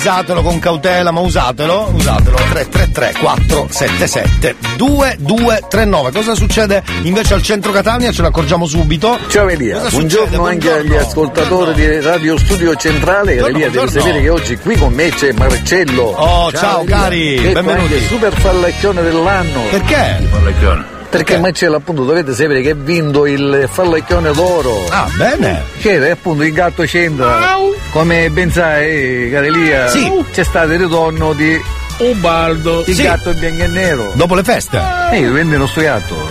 Usatelo con cautela, ma usatelo, usatelo. 333 477 2239. Cosa succede invece al centro Catania? Ce ne accorgiamo subito. Ciao Elia, Cosa buongiorno succede? anche agli ascoltatori di Radio Studio Centrale. Buongiorno, Elia, devi buongiorno. sapere che oggi qui con me c'è Marcello. Oh, ciao, Elia. cari, benvenuti. super fallecchione dell'anno. Perché? Perché Marcello appunto dovete sapere che ha vinto il fallecchione d'oro. Ah, bene. È appunto il gatto c'entra. Come ben sai, caro Elia, Sì. c'è stato il ritorno di Ubaldo, il Sì. gatto bianco e nero. Dopo le feste? Eh, io vendono sto gatto.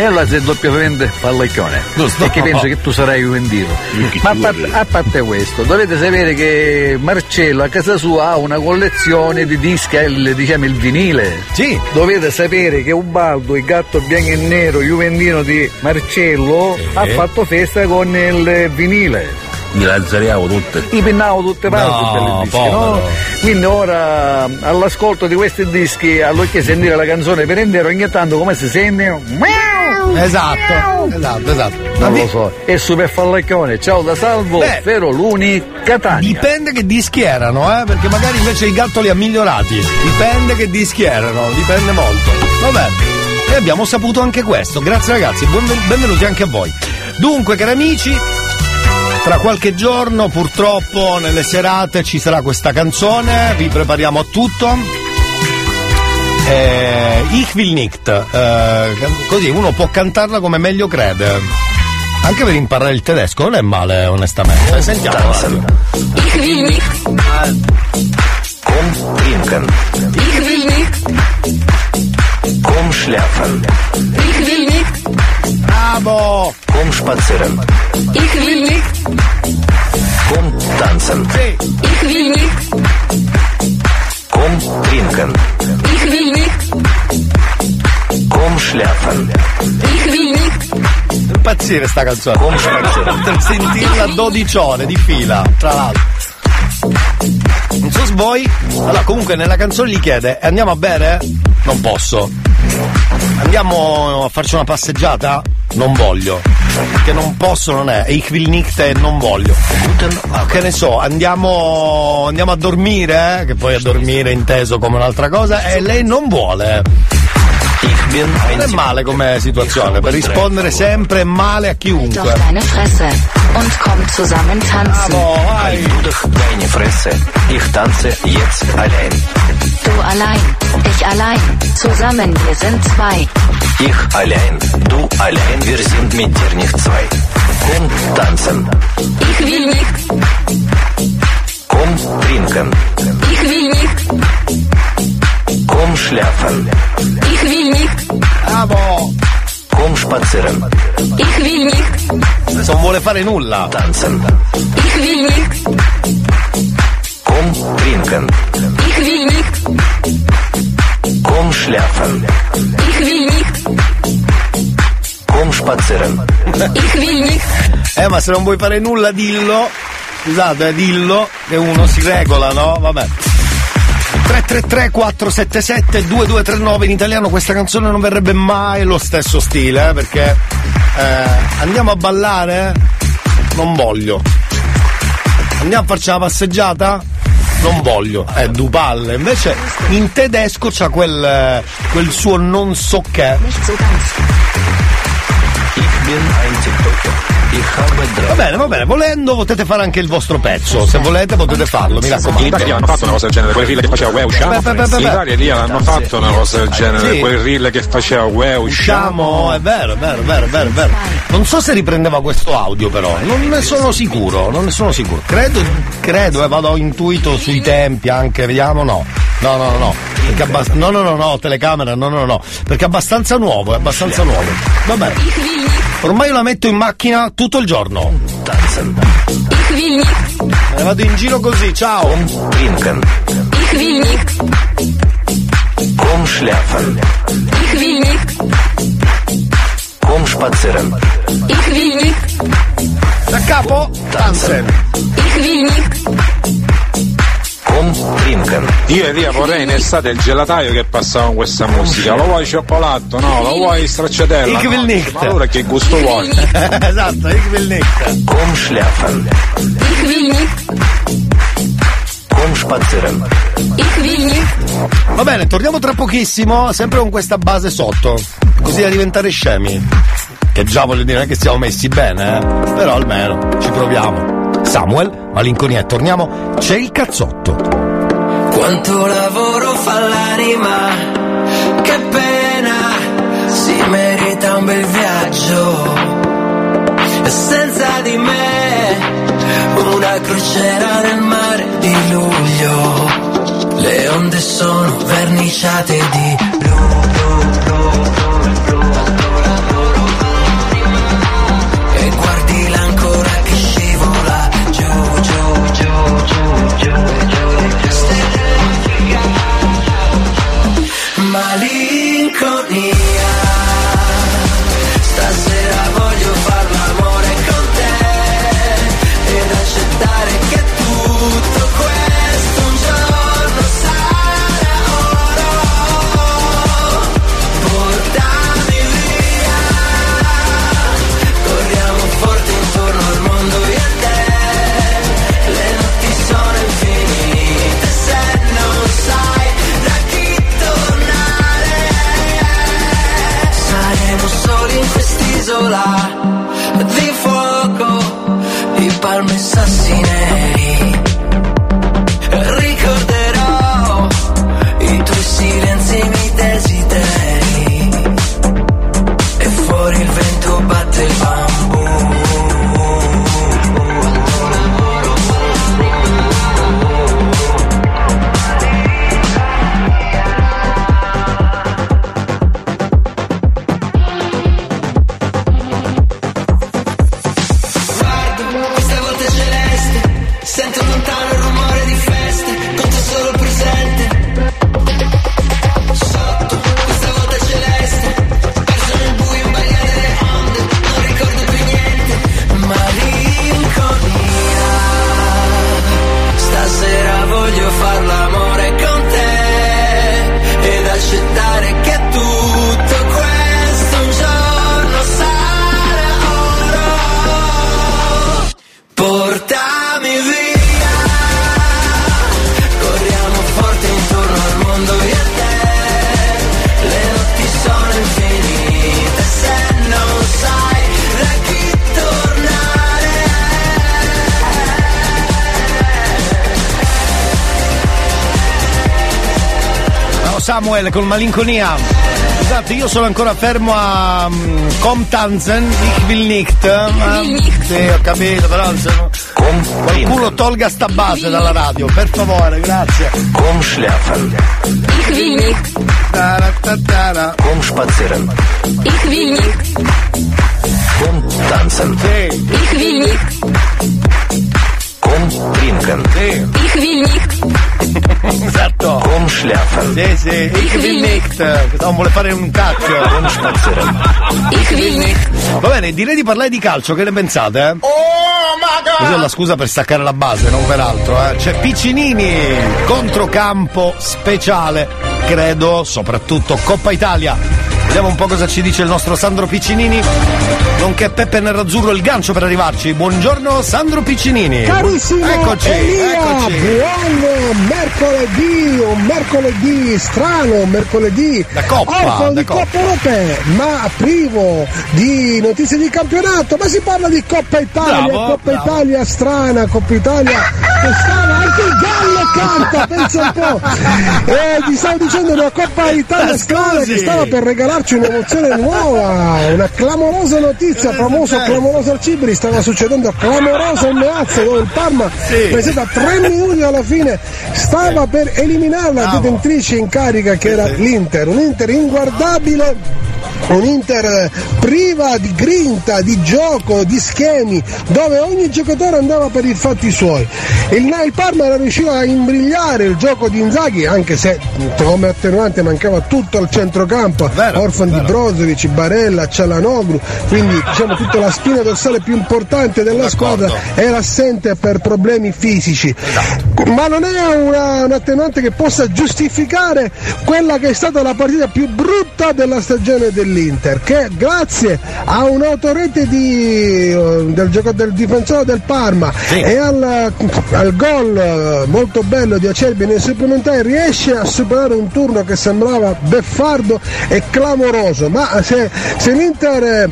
E allora sei doppiamente fallecchione. Giusto. Perché penso che tu sarai vendito. Ma a parte, a parte questo, dovete sapere che Marcello a casa sua ha una collezione di dischi, il, diciamo il vinile. Sì. Dovete sapere che Ubaldo, il gatto bianco e nero, juventino di Marcello, ha fatto festa con il vinile. Mi lazzariavo tutte. I pinnavo tutte parti No, dischi, no? Quindi ora all'ascolto di questi dischi, allorché sentire la canzone per intero, ogni tanto come si sente? Miau! Esatto, esatto, esatto. Non lo so. E Super Fallecchione, ciao da Salvo, Beh, Feroluni, Catania. Dipende che dischi erano, eh? Perché magari invece il gatto li ha migliorati. Dipende che dischi erano, dipende molto. Vabbè. E abbiamo saputo anche questo. Grazie ragazzi, benvenuti anche a voi. Dunque, cari amici, tra qualche giorno, purtroppo, nelle serate ci sarà questa canzone. Vi prepariamo a tutto. Eh, ich will nicht. Eh, così uno può cantarla come meglio crede. Anche per imparare il tedesco non è male, onestamente. Sentiamo. Ich will nicht. Komm trinken. Ich will nicht. Komm schlafen. Ich will nicht. Bravo! Komm spazieren. Ich will nicht. Komm tanzen. Ich will nicht. Komm trinken. Ich will nicht. Komm schlafen. Ich will nicht. Impazzire sta canzone. Come. Per *laughs* sentirla 12 ore di fila, tra l'altro. Non so se voi. Allora, comunque nella canzone gli chiede: "E andiamo a bere? Non posso. Andiamo a farci una passeggiata? Non voglio. Che non posso non è. Ich will nicht e non voglio. Che ne so, andiamo. andiamo a dormire, eh? che poi a dormire è inteso come un'altra cosa, e lei non vuole. Non è male come situazione, per rispondere sempre male a chiunque. und komm zusammen tanzen. Fresse. Ich tanze jetzt allein. Du allein, ich allein, zusammen wir sind zwei. Ich allein, du allein, wir sind mit dir nicht zwei. Komm tanzen. Ich will nicht. Komm trinken. Ich will nicht. Komm schlafen. Ich will nicht. Bravo! Komm spazieren. Ich will nicht. Non vuole fare nulla. Tanzen. Ich will nicht. Komm trinken. Ich will nicht. Ich will nicht. Komm spazieren. Ich will nicht. Eh, ma se non vuoi fare nulla, dillo. Scusate, eh, dillo, che uno si regola, no? Vabbè. 333 477 2239 in italiano questa canzone non verrebbe mai lo stesso stile, eh, perché eh, andiamo a ballare? Non voglio. Andiamo a farci una passeggiata? Non voglio, è du palle. Invece in tedesco c'ha quel, eh, quel suo non so che. Ich bin ein TikToker. Va bene, va bene, volendo potete fare anche il vostro pezzo, se volete potete farlo, mi raccomando. In Italia hanno fatto una cosa del genere, quel reel che faceva Uè usciamo. Beh, beh, beh, beh, In Italia lì hanno fatto una cosa del genere, Sì. quel reel che faceva Uè usciamo. Usciamo, è vero, è vero, è vero, è vero, è vero. Non so se riprendeva questo audio però, non ne sono sicuro, non ne sono sicuro. Credo, credo, eh, vado intuito sui tempi anche, vediamo, no. No, no, no, no. Perché abbast- no, no, no, no, telecamera, no, no, no. Perché è abbastanza nuovo, è abbastanza nuovo. Va bene. Ormai la metto in macchina tutto il giorno. Ich will nicht. Me ne vado in giro così, ciao. Trinken. Ich will nicht. Komm schlafen. Ich will nicht. Komm spazieren. Ich will nicht. Da capo, Tanzen. Ich will nicht. Komm trinken. Io e Ria vorrei in estate il gelataio che passava con questa musica. Lo vuoi cioccolato? No, lo vuoi stracciatella? Ich will nicht. Ma allora che gusto vuoi? *laughs* esatto, ich will nicht. Komm schlafen. Ich will nicht. Komm spazieren. Ich will nicht. Va bene, torniamo tra pochissimo, sempre con questa base sotto, così da diventare scemi. Che già voglio dire, non è che siamo messi bene, eh? però almeno ci proviamo. Samuel, malinconia, e torniamo, c'è il cazzotto. Quanto lavoro fa l'anima, che pena, si merita un bel viaggio. Senza di me, una crociera nel mare di luglio. Le onde sono verniciate di blu, Samuel con malinconia. Scusate, io sono ancora fermo a um, Comtanzen, ich will nicht. Ma, sì, ho capito, però insomma, qualcuno tolga sta base dalla radio, per favore, grazie. Komm schlafen. Ich will nicht. Tara-ta-tara. Komm spazieren. Ich will nicht. Komm tanzen. Sì, Ich will nicht. Komm trinken. sì, Ich will nicht. esatto. Komm schlafen. Sì, sì, ich will nicht. Non vuole fare un cacchio. Komm spazieren. Ich will nicht. Va bene, direi di parlare di calcio, che ne pensate? Eh? Questa è la scusa per staccare la base, non per altro. Eh? C'è Piccinini, controcampo speciale, credo, soprattutto Coppa Italia. Vediamo un po' cosa ci dice il nostro Sandro Piccinini, nonché Peppe Nerazzurro, il gancio per arrivarci. Buongiorno Sandro Piccinini. Carissimo eccoci, Elia, eccoci. buon mercoledì, un mercoledì strano, un mercoledì Da Coppa, orfano di Coppa. Coppa Europee, ma privo di notizie di campionato, ma si parla di Coppa Italia, Bravo, Coppa bravo. Italia strana, Coppa Italia anche il gallo canta, pensa un po'. E ti stavo dicendo una Coppa Italia strana scusi. che stava per regalarci un'emozione nuova, una clamorosa notizia, famoso clamoroso al Cibri, stava succedendo clamorosa in Meazza dove il Parma Sì. pensate a tre minuti alla fine stava per eliminare la detentrice in carica che era l'Inter, un Inter inguardabile un Inter priva di grinta, di gioco, di schemi, dove ogni giocatore andava per i fatti suoi. Il, il Parma era riuscito a imbrigliare il gioco di Inzaghi, anche se come attenuante mancava tutto il centrocampo, Orfan di Brozovic, Barella, Cialanoglu, quindi diciamo tutta la spina dorsale più importante della squadra era assente per problemi fisici. Ma non è una- un attenuante che possa giustificare quella che è stata la partita più brutta della stagione dell'Inter, che grazie a un'autorete di, eh, del, gioco- del difensore del Parma e al, al gol eh, molto bello di Acerbi nei supplementari riesce a superare un turno che sembrava beffardo e clamoroso. Ma se, se l'Inter...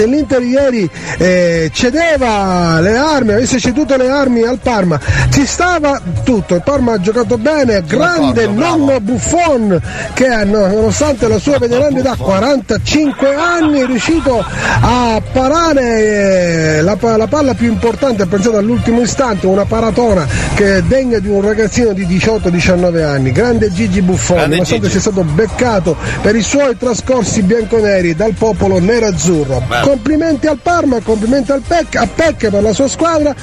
se l'Inter ieri eh, cedeva le armi, avesse ceduto le armi al Parma, ci stava tutto. Il Parma ha giocato bene, grande nonno Buffon che no- nonostante la sua veterana età 45 anni è riuscito a parare eh, la, la palla più importante, pensate all'ultimo istante, una paratona che è degna di un ragazzino di 18-19 anni. Grande Gigi Buffon, Grande nonostante Gigi. sia stato beccato per i suoi trascorsi bianconeri dal popolo nerazzurro. Bello. Complimenti al Parma, complimenti al Pec, a Pec per la sua squadra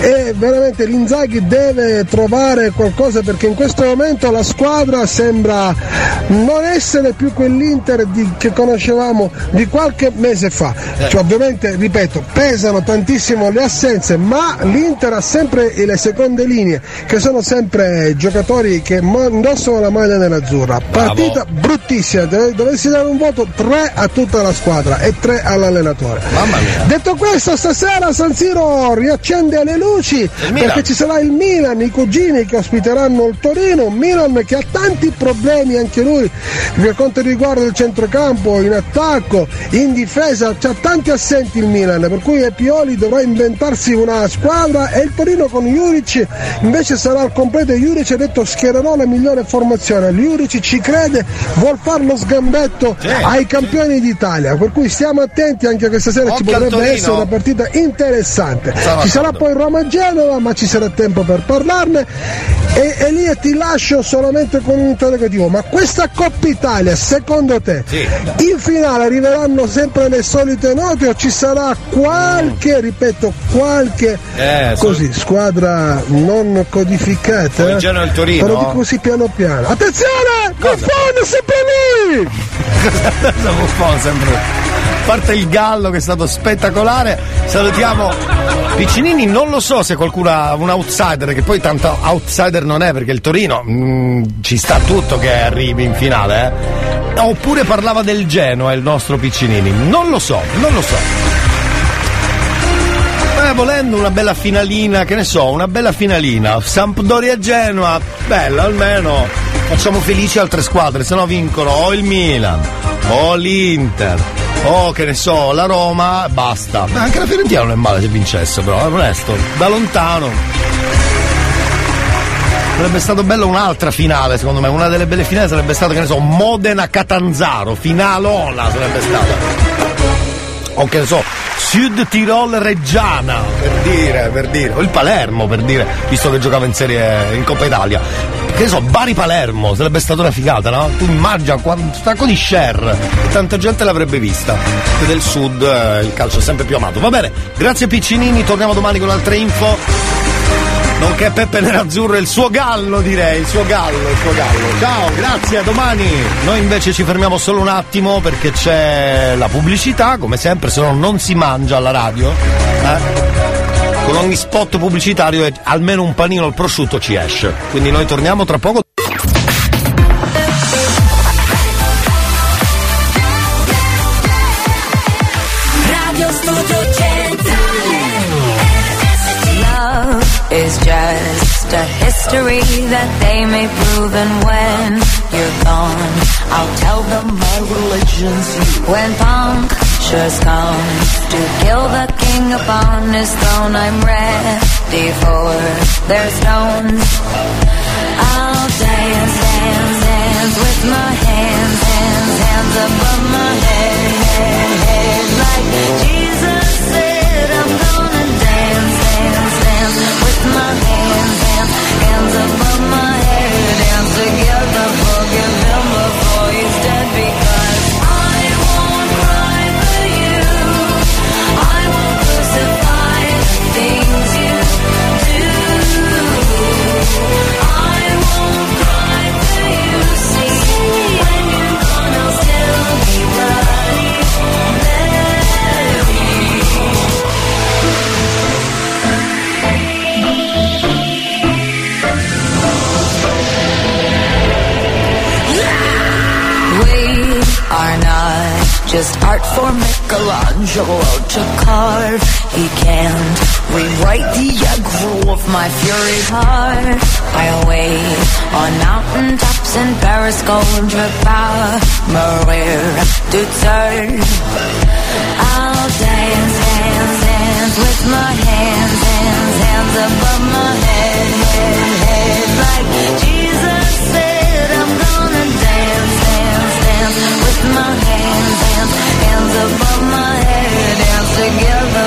e veramente l'Inzaghi deve trovare qualcosa perché in questo momento la squadra sembra non essere più quell'Inter di- che conoscevamo di qualche mese fa. Cioè, ovviamente, ripeto, pesano tantissimo le assenze, ma l'Inter ha sempre le seconde linee che sono sempre giocatori che indossano la maglia nerazzurra. Partita bruttissima, dove- dovessi dare un voto 3 a tutta la squadra e 3 all'allenatore. Detto questo, stasera San Siro riaccende le luci perché ci sarà il Milan, i cugini che ospiteranno il Torino, un Milan che ha tanti problemi anche lui per quanto riguarda il centrocampo, in attacco, in difesa, c'ha tanti assenti il Milan, per cui Pioli dovrà inventarsi una squadra e il Torino con Juric invece sarà al completo, Juric ha detto schiererò la migliore formazione, Juric ci crede, vuol fare lo sgambetto ai campioni d'Italia, per cui stiamo attenti anche questa sera ci Occhio al potrebbe essere una partita interessante. Ci sarà poi Roma-Genova, ma ci sarà tempo per parlarne. E Elia ti lascio solamente con un interrogativo, ma questa Coppa Italia, secondo te, in finale arriveranno sempre le solite note o ci sarà qualche, ripeto, qualche Eh, so- così, squadra non codificata? Come il Genoa e Torino? Però dico così piano piano. Attenzione! Buffon sempre lì! *laughs* Cosa Buffon sempre? A parte il gallo che è stato spettacolare, salutiamo Piccinini, non lo so se qualcuno ha un outsider, che poi tanto outsider non è perché il Torino mm, ci sta tutto che arrivi in finale, eh. Oppure parlava del Genoa il nostro Piccinini, non lo so, non lo so. Eh, volendo una bella finalina, che ne so, una bella finalina. Sampdoria-Genoa, bella almeno. Facciamo felici altre squadre, se no vincono o il Milan, o l'Inter, o che ne so, la Roma, basta. Beh, anche la Fiorentina non è male se vincesse, però, è onesto. Da lontano. Sarebbe stato bello un'altra finale, secondo me. Una delle belle finali sarebbe stata, che ne so, Modena Catanzaro, finalona sarebbe stata. O che ne so, Sud Tirol Reggiana, per dire, per dire. O il Palermo, per dire, visto che giocava in serie in Coppa Italia. Che ne so, Bari Palermo, sarebbe stata una figata, no? Tu immagina un sacco di share, tanta gente l'avrebbe vista. E del sud eh, il calcio è sempre più amato. Va bene, grazie Piccinini, torniamo domani con altre info. Nonché Peppe Nerazzurro e il suo gallo, direi, il suo gallo, il suo gallo. Ciao, grazie, a domani. Noi invece ci fermiamo solo un attimo perché c'è la pubblicità, come sempre, se no non si mangia alla radio. Eh? Con ogni spot pubblicitario almeno un panino al prosciutto ci esce. Quindi noi torniamo tra poco. Is just a history that they may prove and when you're gone I'll tell them my religion's you When punctures come to kill the king upon his throne. I'm ready for their stones. I'll dance, dance, dance with my hands, hands, hands above my head, head, head. Like Jesus said I'm gonna dance, dance, dance with my hands, hands, hands above just art for Michelangelo to carve. He can't rewrite the aggro of my fury heart. I'll wait on mountaintops in Paris, golden power, Maria to turn. I'll dance, dance, dance with my hands, hands, hands above my head, head, head. Like Jesus said, with my hands, hands, hands above my head. Dance together,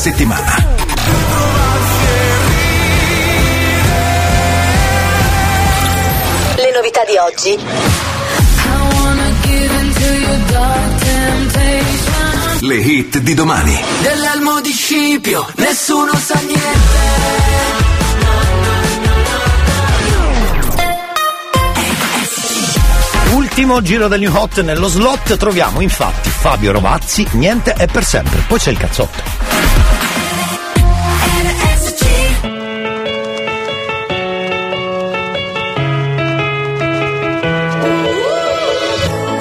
settimana. Le novità di oggi. Le hit di domani. Dell'elmo di Scipio, nessuno sa niente. Ultimo giro del New Hot nello slot troviamo infatti Fabio Rovazzi, niente è per sempre. Poi c'è il cazzotto.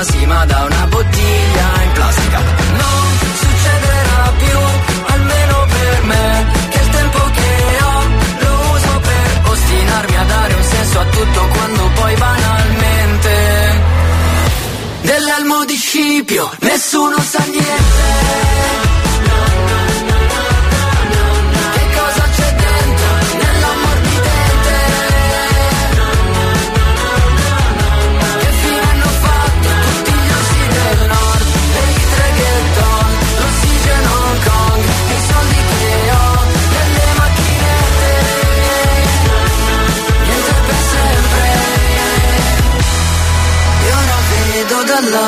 D'arancia Sì ma da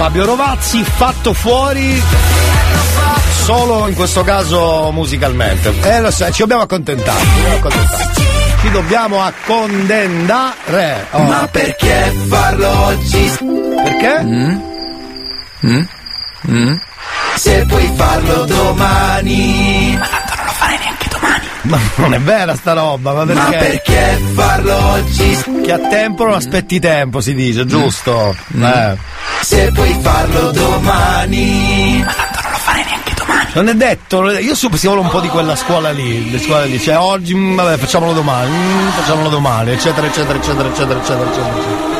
Fabio Rovazzi fatto fuori solo in questo caso musicalmente. Eh lo so, ci dobbiamo accontentare. ci dobbiamo accontentare. Oh. Ma perché farlo oggi? Perché? Mm? Se puoi farlo domani. Ma tanto non lo farei neanche domani. Ma non è vera sta roba, ma perché? Ma perché farlo oggi? Che a tempo non aspetti tempo, si dice, giusto? Eh. Se puoi farlo domani. Ma tanto non lo farei neanche domani. Non è detto, non è- io so- si vuole un po' di quella scuola lì, le scuole lì, cioè oggi, mm, vabbè, facciamolo domani, mm, facciamolo domani, eccetera, eccetera, eccetera, eccetera, eccetera, eccetera.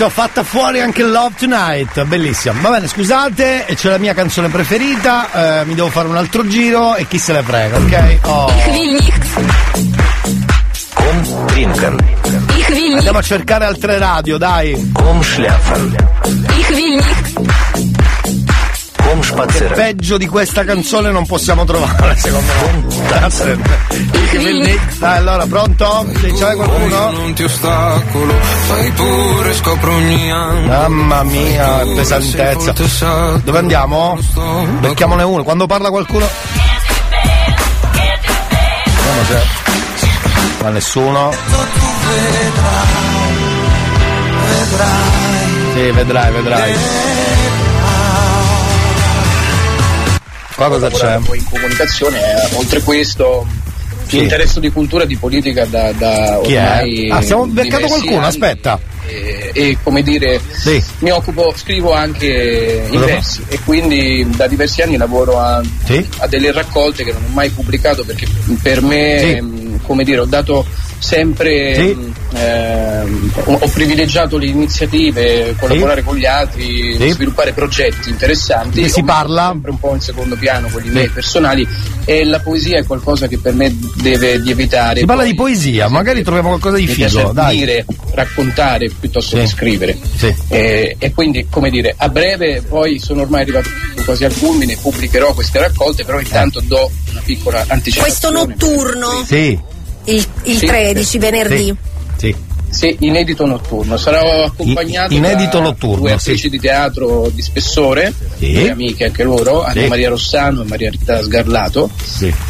Ho fatta fuori anche Love Tonight, bellissima. Va bene, scusate, c'è la mia canzone preferita, eh, mi devo fare un altro giro e chi se ne frega, ok? Oh. Andiamo a cercare altre radio, dai. Che peggio di questa canzone non possiamo trovare, secondo me. Dai, allora, pronto? Se c'è qualcuno? Non ti ostacolo, fai pure, scopro ogni angolo. Mamma mia, pesantezza. Dove andiamo? Becchiamone uno. Quando parla qualcuno. Vediamo se. Ma nessuno. Sì, vedrai, vedrai. Qua cosa c'è? Poi in comunicazione, eh, oltre questo, Chi? l'interesse di cultura e di politica da, da ormai? Ah, stiamo beccato diversi qualcuno, anni. aspetta. E, e, come dire, mi occupo, scrivo anche in versi e quindi da diversi anni lavoro a, a delle raccolte che non ho mai pubblicato perché per me, Sì. ehm, come dire, ho dato sempre, Sì. ehm, ehm, ho, ho privilegiato le iniziative, collaborare con gli altri, Sì. sviluppare progetti interessanti. Che si parla? sempre un po' in secondo piano quelli miei personali e la poesia è qualcosa che per me deve di evitare. Si parla di poesia, magari troviamo qualcosa di figo, dire, raccontare piuttosto che scrivere. Sì. E, e quindi, come dire, a breve poi sono ormai arrivato quasi al culmine, pubblicherò queste raccolte, però intanto do una piccola anticipazione. Questo notturno, Sì. il, il Sì. 13 venerdì. Sì. Sì, inedito notturno. Sarò accompagnato inedito da notturno, due sì. attrici di teatro di spessore, Sì. due amiche anche loro, Sì. Anna Maria Rossano e Maria Rita Sgarlato,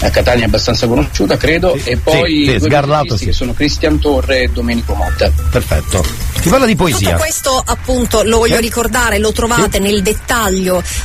a Catania abbastanza conosciuta credo, e poi sì, Sgarlato, sì. che sono Cristian Torre e Domenico Motta. Perfetto. Si parla di poesia. Tutto questo appunto lo voglio Sì. ricordare, lo trovate nel dettaglio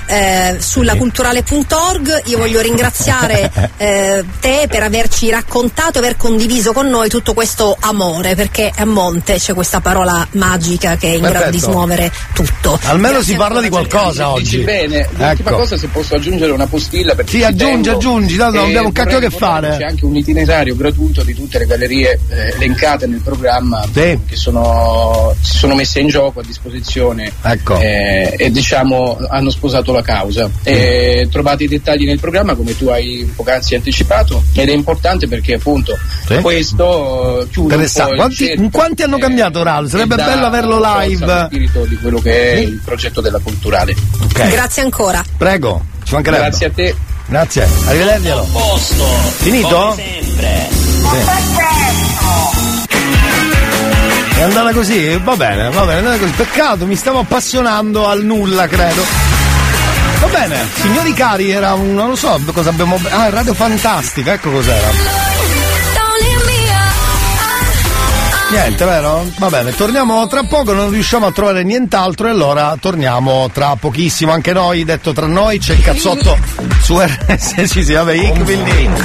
eh, sulla culturale.org. Io voglio ringraziare *laughs* eh, te per averci raccontato, aver condiviso con noi tutto questo amore, perché a monte c'è questa parola magica che è in grado di Perfetto. smuovere tutto. Almeno Grazie si parla di Dici qualcosa oggi. bene, l'ultima Ecco. cosa se posso aggiungere una postilla perché Sì, aggiungi, tengo. aggiungi, tanto non E abbiamo un cacchio che fare. C'è anche un itinerario gratuito di tutte le gallerie eh, elencate nel programma che sono, si sono messe in gioco a disposizione Ecco. eh, e diciamo hanno sposato la causa. E trovate i dettagli nel programma come tu hai poc'anzi anticipato ed è importante perché appunto Sì. questo eh, chiude un Quanti, quanti hanno cambiato Raul? Sarebbe bello averlo live. spirito di quello che è Sì. il progetto della culturale. Ok. Grazie ancora. Prego, ci mancherebbe. Grazie a te. Grazie, arrivederglielo. Posto. Finito? Come sempre. È andata così? Va bene, va bene, è andata così. Peccato, mi stavo appassionando al nulla, credo. Va bene, signori cari, era un. non lo so cosa abbiamo. Ah, Radio Fantastica, ecco cos'era. Niente, vero? Va bene, torniamo tra poco, non riusciamo a trovare nient'altro e allora torniamo tra pochissimo. Anche noi, detto tra noi, c'è il cazzotto su RS. *laughs* Sì, sì, vabbè, ich will nicht.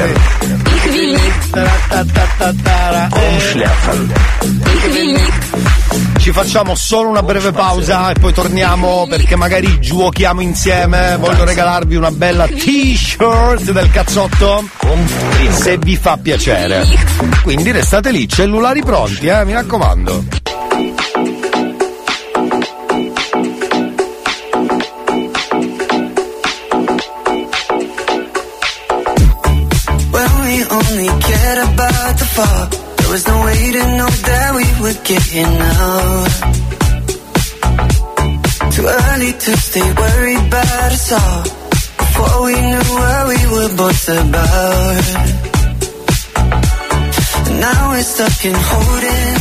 Ci facciamo solo una breve pausa e poi torniamo perché magari giochiamo insieme. Voglio regalarvi una bella t-shirt del cazzotto. Se vi fa piacere. Quindi restate lì, cellulari pronti, eh, mi raccomando. When we only cared about the fall, there was no way to know that we would get here now. Too early to stay worried about us all. Before we knew what we were both about. And now we're stuck in holding.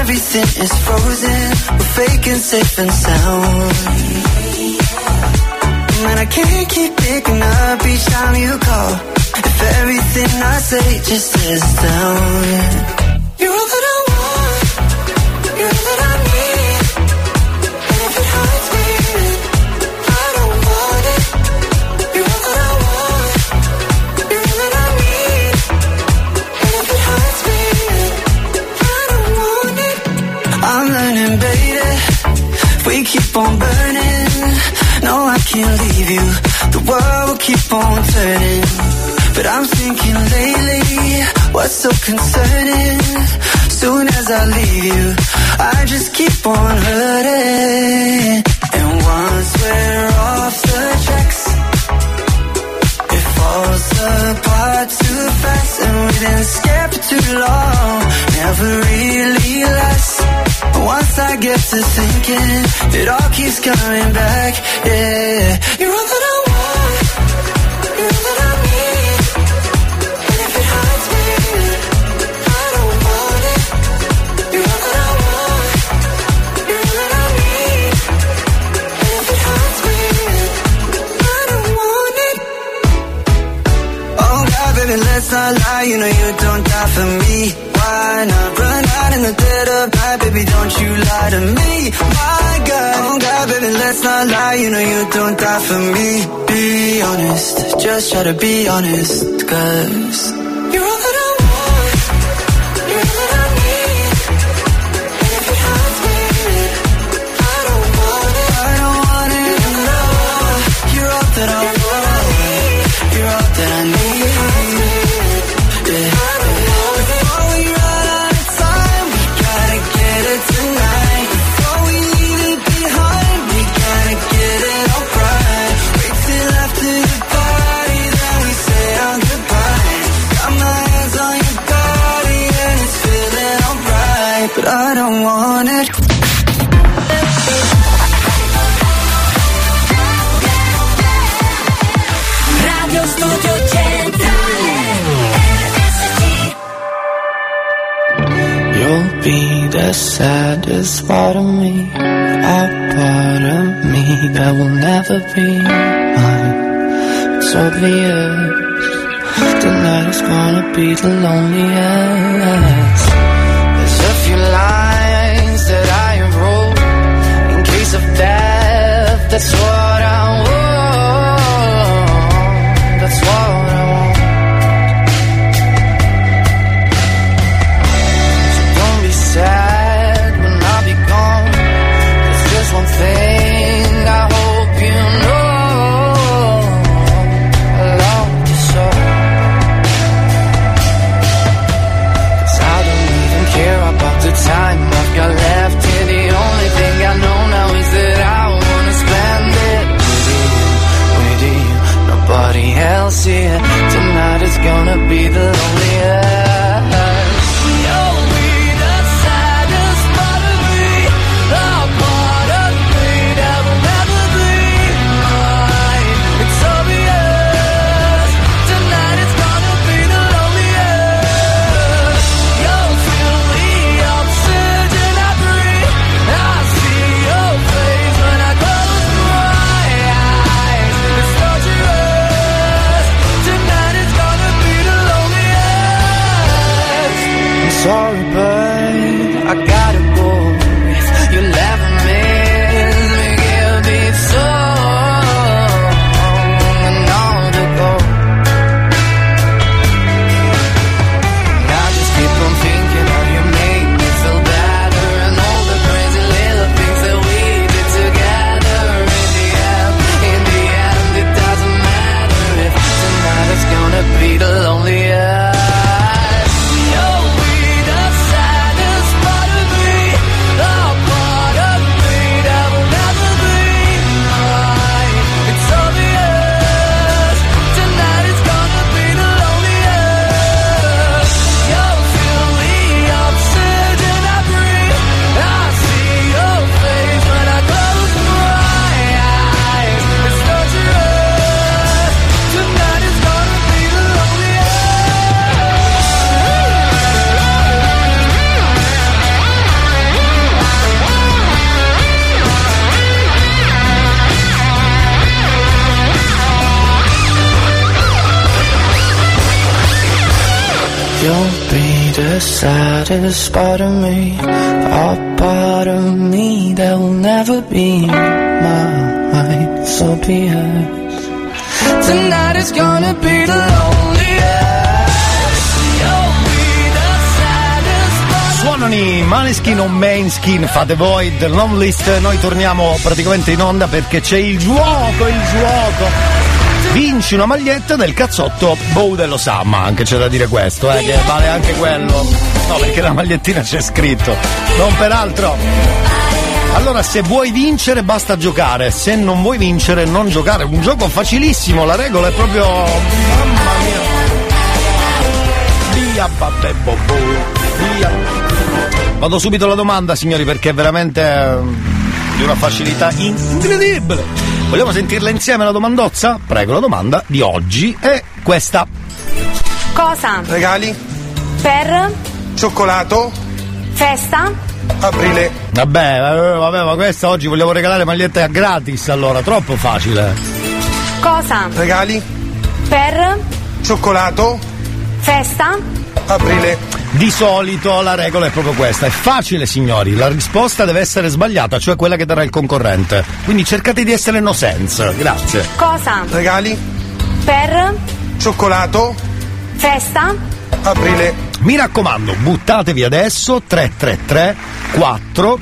Everything is frozen. We're faking safe and sound. Man, I can't keep picking up each time you call. If everything I say just is down. You're all that I want. You're all that I need. And if it hurts me, I don't want it. You're all that I want. You're all that I need. And if it hurts me, I don't want it. I'm learning, baby. We keep on burning, no, I can't leave you. The world will keep on turning. But I'm thinking lately, what's so concerning? soon as I leave you, I just keep on hurting. And once we're off the tracks, it falls apart too fast, and we didn't for too long. Never really lasts. Once I get to thinking, it all keeps coming back. Yeah, you're all that I baby, lie. You know you don't die for me. Why not run out in the dead of night, baby? Don't you lie to me. My God, oh God, baby, let's not lie. You know you don't die for me. Be honest, just try to be honest, cause saddest part of me, a part of me that will never be mine. It's obvious tonight is gonna be the loneliest. There's a few lines that I have wrote in case of death. That's what saddest part of me, a part of me that will never be mine. So be it. Tonight is gonna be the loneliest. You'll be the saddest part Suonano i Maneskin o Mainskin, fate voi del long list, noi torniamo praticamente in onda perché c'è il gioco, il gioco. vinci una maglietta del cazzotto Boude lo sa, ma anche c'è da dire questo, eh, che vale anche quello. No, perché la magliettina c'è scritto, non peraltro. Allora, se vuoi vincere basta giocare, se non vuoi vincere non giocare. Un gioco facilissimo, la regola è proprio. Mamma mia. Via, vabbè, bobo. Via. Vado subito alla domanda, signori, perché è veramente eh, di una facilità incredibile. Vogliamo sentirla insieme la domandozza? Prego, la domanda di oggi è questa. Cosa? Regali? Per? Cioccolato? Festa? Aprile. Vabbè, vabbè, ma questa oggi vogliamo regalare magliette a gratis, allora, troppo facile. Cosa? Regali? Per? Cioccolato? Festa? Aprile. Di solito la regola è proprio questa, è facile signori, la risposta deve essere sbagliata, cioè quella che darà il concorrente. Quindi cercate di essere no sense, grazie. Cosa? Regali? Per? Cioccolato? Festa? Aprile. Mi raccomando, buttatevi adesso 333 4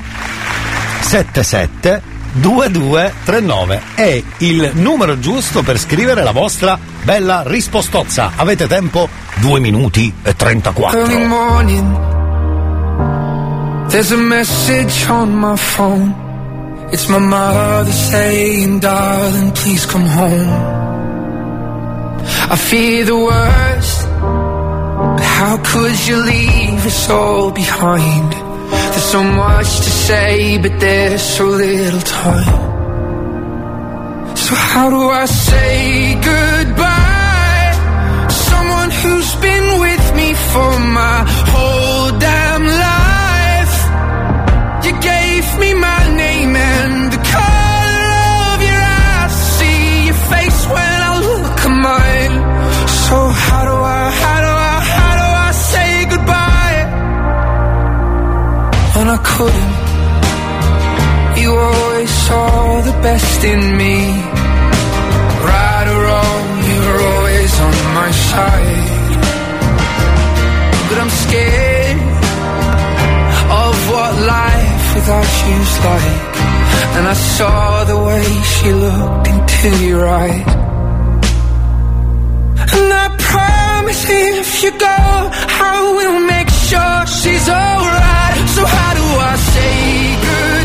77 2239 è il numero giusto per scrivere la vostra bella rispostozza. Avete tempo 2 minuti e 34. Early morning, there's a message on my phone. It's my mother saying, darling, please come home. I fear the worst, how could you leave us all behind? There's so much to say, but there's so little time. So how do I say goodbye? Someone who's been with me for my whole damn When I couldn't. You always saw the best in me. Right or wrong, you were always on my side. But I'm scared of what life without you's like. And I saw the way she looked into your eyes. And I promise if you go, I will make sure she's alright. So how do I say goodbye?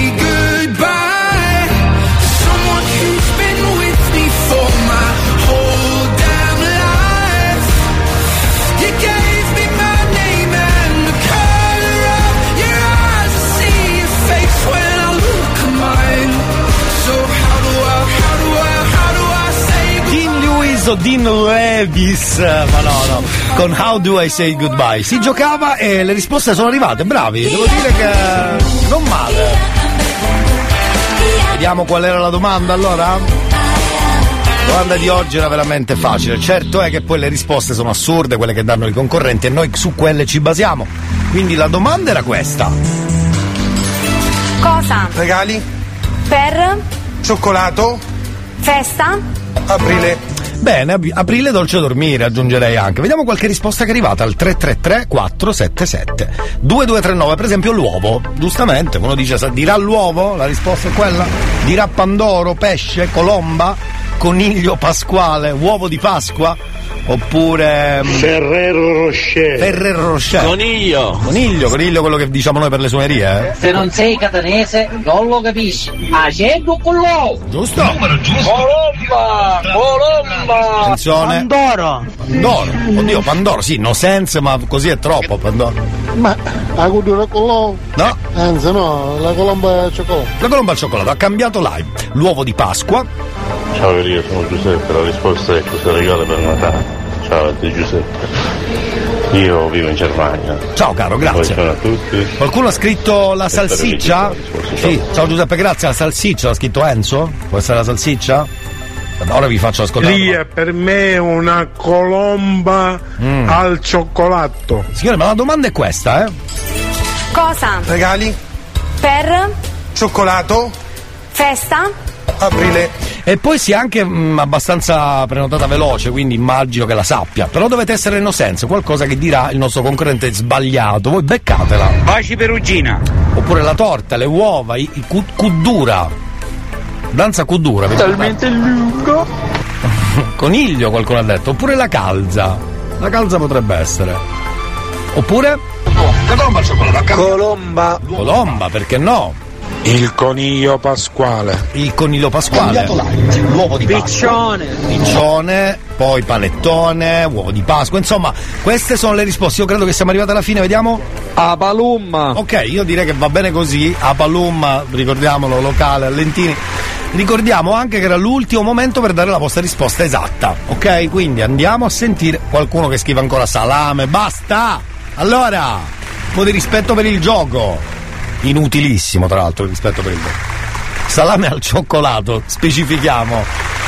Lewis o Dean Levis, ma no, no, con How Do I Say Goodbye. Si giocava e le risposte sono arrivate, bravi, devo dire che non male. Vediamo qual era la domanda allora? La domanda di oggi era veramente facile, certo è che poi le risposte sono assurde, quelle che danno i concorrenti e noi su quelle ci basiamo. Quindi la domanda era questa. Cosa? Regali? Per? Cioccolato? Festa? Aprile. Bene, aprile dolce dormire, aggiungerei anche. Vediamo qualche risposta che è arrivata al 333 477 2239, per esempio l'uovo. Giustamente, uno dice dirà l'uovo? La risposta è quella? Dirà Pandoro, pesce, colomba, coniglio pasquale, uovo di Pasqua? Oppure. mm, Ferrero Rocher. Ferrero Rocher. Coniglio. Coniglio, coniglio quello che diciamo noi per le suonerie, eh? Se non sei catanese, non lo capisci. Accendo con l'uovo. Giusto? Colomba! Colomba! Attenzione. Pandoro! Pandoro. Oddio, Pandoro, sì, no sense, ma così è troppo, Pandoro. Ma la cultura con l'uovo? No. Anzi no, la colomba al cioccolato. La colomba al cioccolato ha cambiato live. L'uovo di Pasqua. Ciao io sono Giuseppe, la risposta è cosa regalo per Natale. Ciao a te Giuseppe. Io vivo in Germania. Ciao caro, grazie. Buongiorno a tutti. Qualcuno ha scritto la salsiccia? Sì, ciao Giuseppe, grazie. La salsiccia l'ha scritto Enzo? Può essere la salsiccia? Ora vi faccio ascoltare. Lì è per me una colomba Mm. al cioccolato. Signore, ma la domanda è questa, eh? Cosa? Regali? Per? Cioccolato? Festa? Aprile. E poi si è anche mm, abbastanza prenotata veloce, quindi immagino che la sappia. Però dovete essere no sense, qualcosa che dirà il nostro concorrente sbagliato. Voi beccatela. Baci perugina. Oppure la torta, le uova, i, i cu- cuddura. Danza cuddura. Talmente lungo. *laughs* Coniglio qualcuno ha detto, oppure la calza. La calza potrebbe essere. Oppure? Colomba al cioccolato. Colomba. Colomba, perché no? Il coniglio pasquale. Il coniglio pasquale. L'uovo di Piccione. Piccione, poi panettone, uovo di Pasqua, insomma, queste sono le risposte. Io credo che siamo arrivati alla fine, vediamo. A Palumma. Ok, io direi che va bene così. A Palumma, ricordiamolo, locale, a Lentini. Ricordiamo anche che era l'ultimo momento per dare la vostra risposta esatta. Ok? Quindi andiamo a sentire qualcuno che scrive ancora salame. Basta! Allora, un po' di rispetto per il gioco. Inutilissimo, tra l'altro, rispetto per il gioco. Salame al cioccolato, specifichiamo.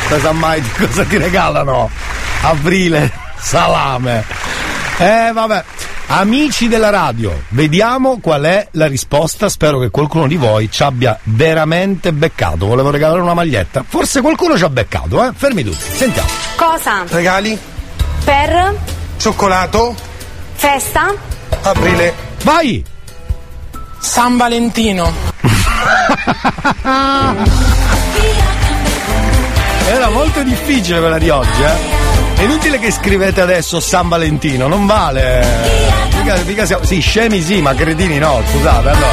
Non sa mai di cosa ti regalano. Aprile, salame. Eh, vabbè. Amici della radio, vediamo qual è la risposta. Spero che qualcuno di voi ci abbia veramente beccato. Volevo regalare una maglietta. Forse qualcuno ci ha beccato, eh? Fermi tutti, sentiamo. Cosa? Regali? Per? Cioccolato? Festa? Aprile. Vai! San Valentino. *laughs* Era molto difficile quella di oggi, eh? È inutile che scrivete adesso San Valentino, non vale. Mica, mica siamo- sì, scemi sì, ma cretini no, scusate, allora.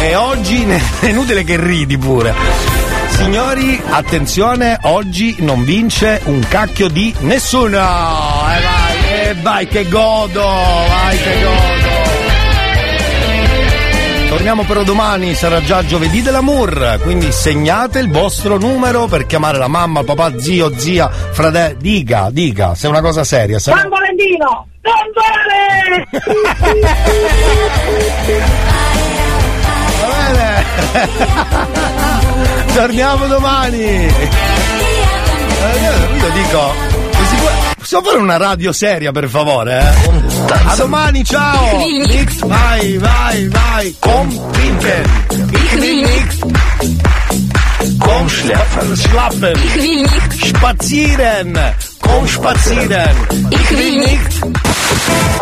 E oggi *laughs* è inutile che ridi pure. Signori, attenzione, oggi non vince un cacchio di nessuno. E vai, e vai che godo, vai che godo. Torniamo però domani, sarà già giovedì dell'amour, quindi segnate il vostro numero per chiamare la mamma, papà, zio, zia, fratello. Dica, dica, se è una cosa seria. Se San Valentino! Non vale! *laughs* Va bene. *laughs* Torniamo domani. Io, dico, possiamo fare una radio seria per favore? Eh? A domani, ciao. Mix, vai, vai, vai. Con Pinken. Ich will nicht. Con Schlappen. Schlappen. Ich will nicht. Spazieren. Con spazieren. Ich will nicht.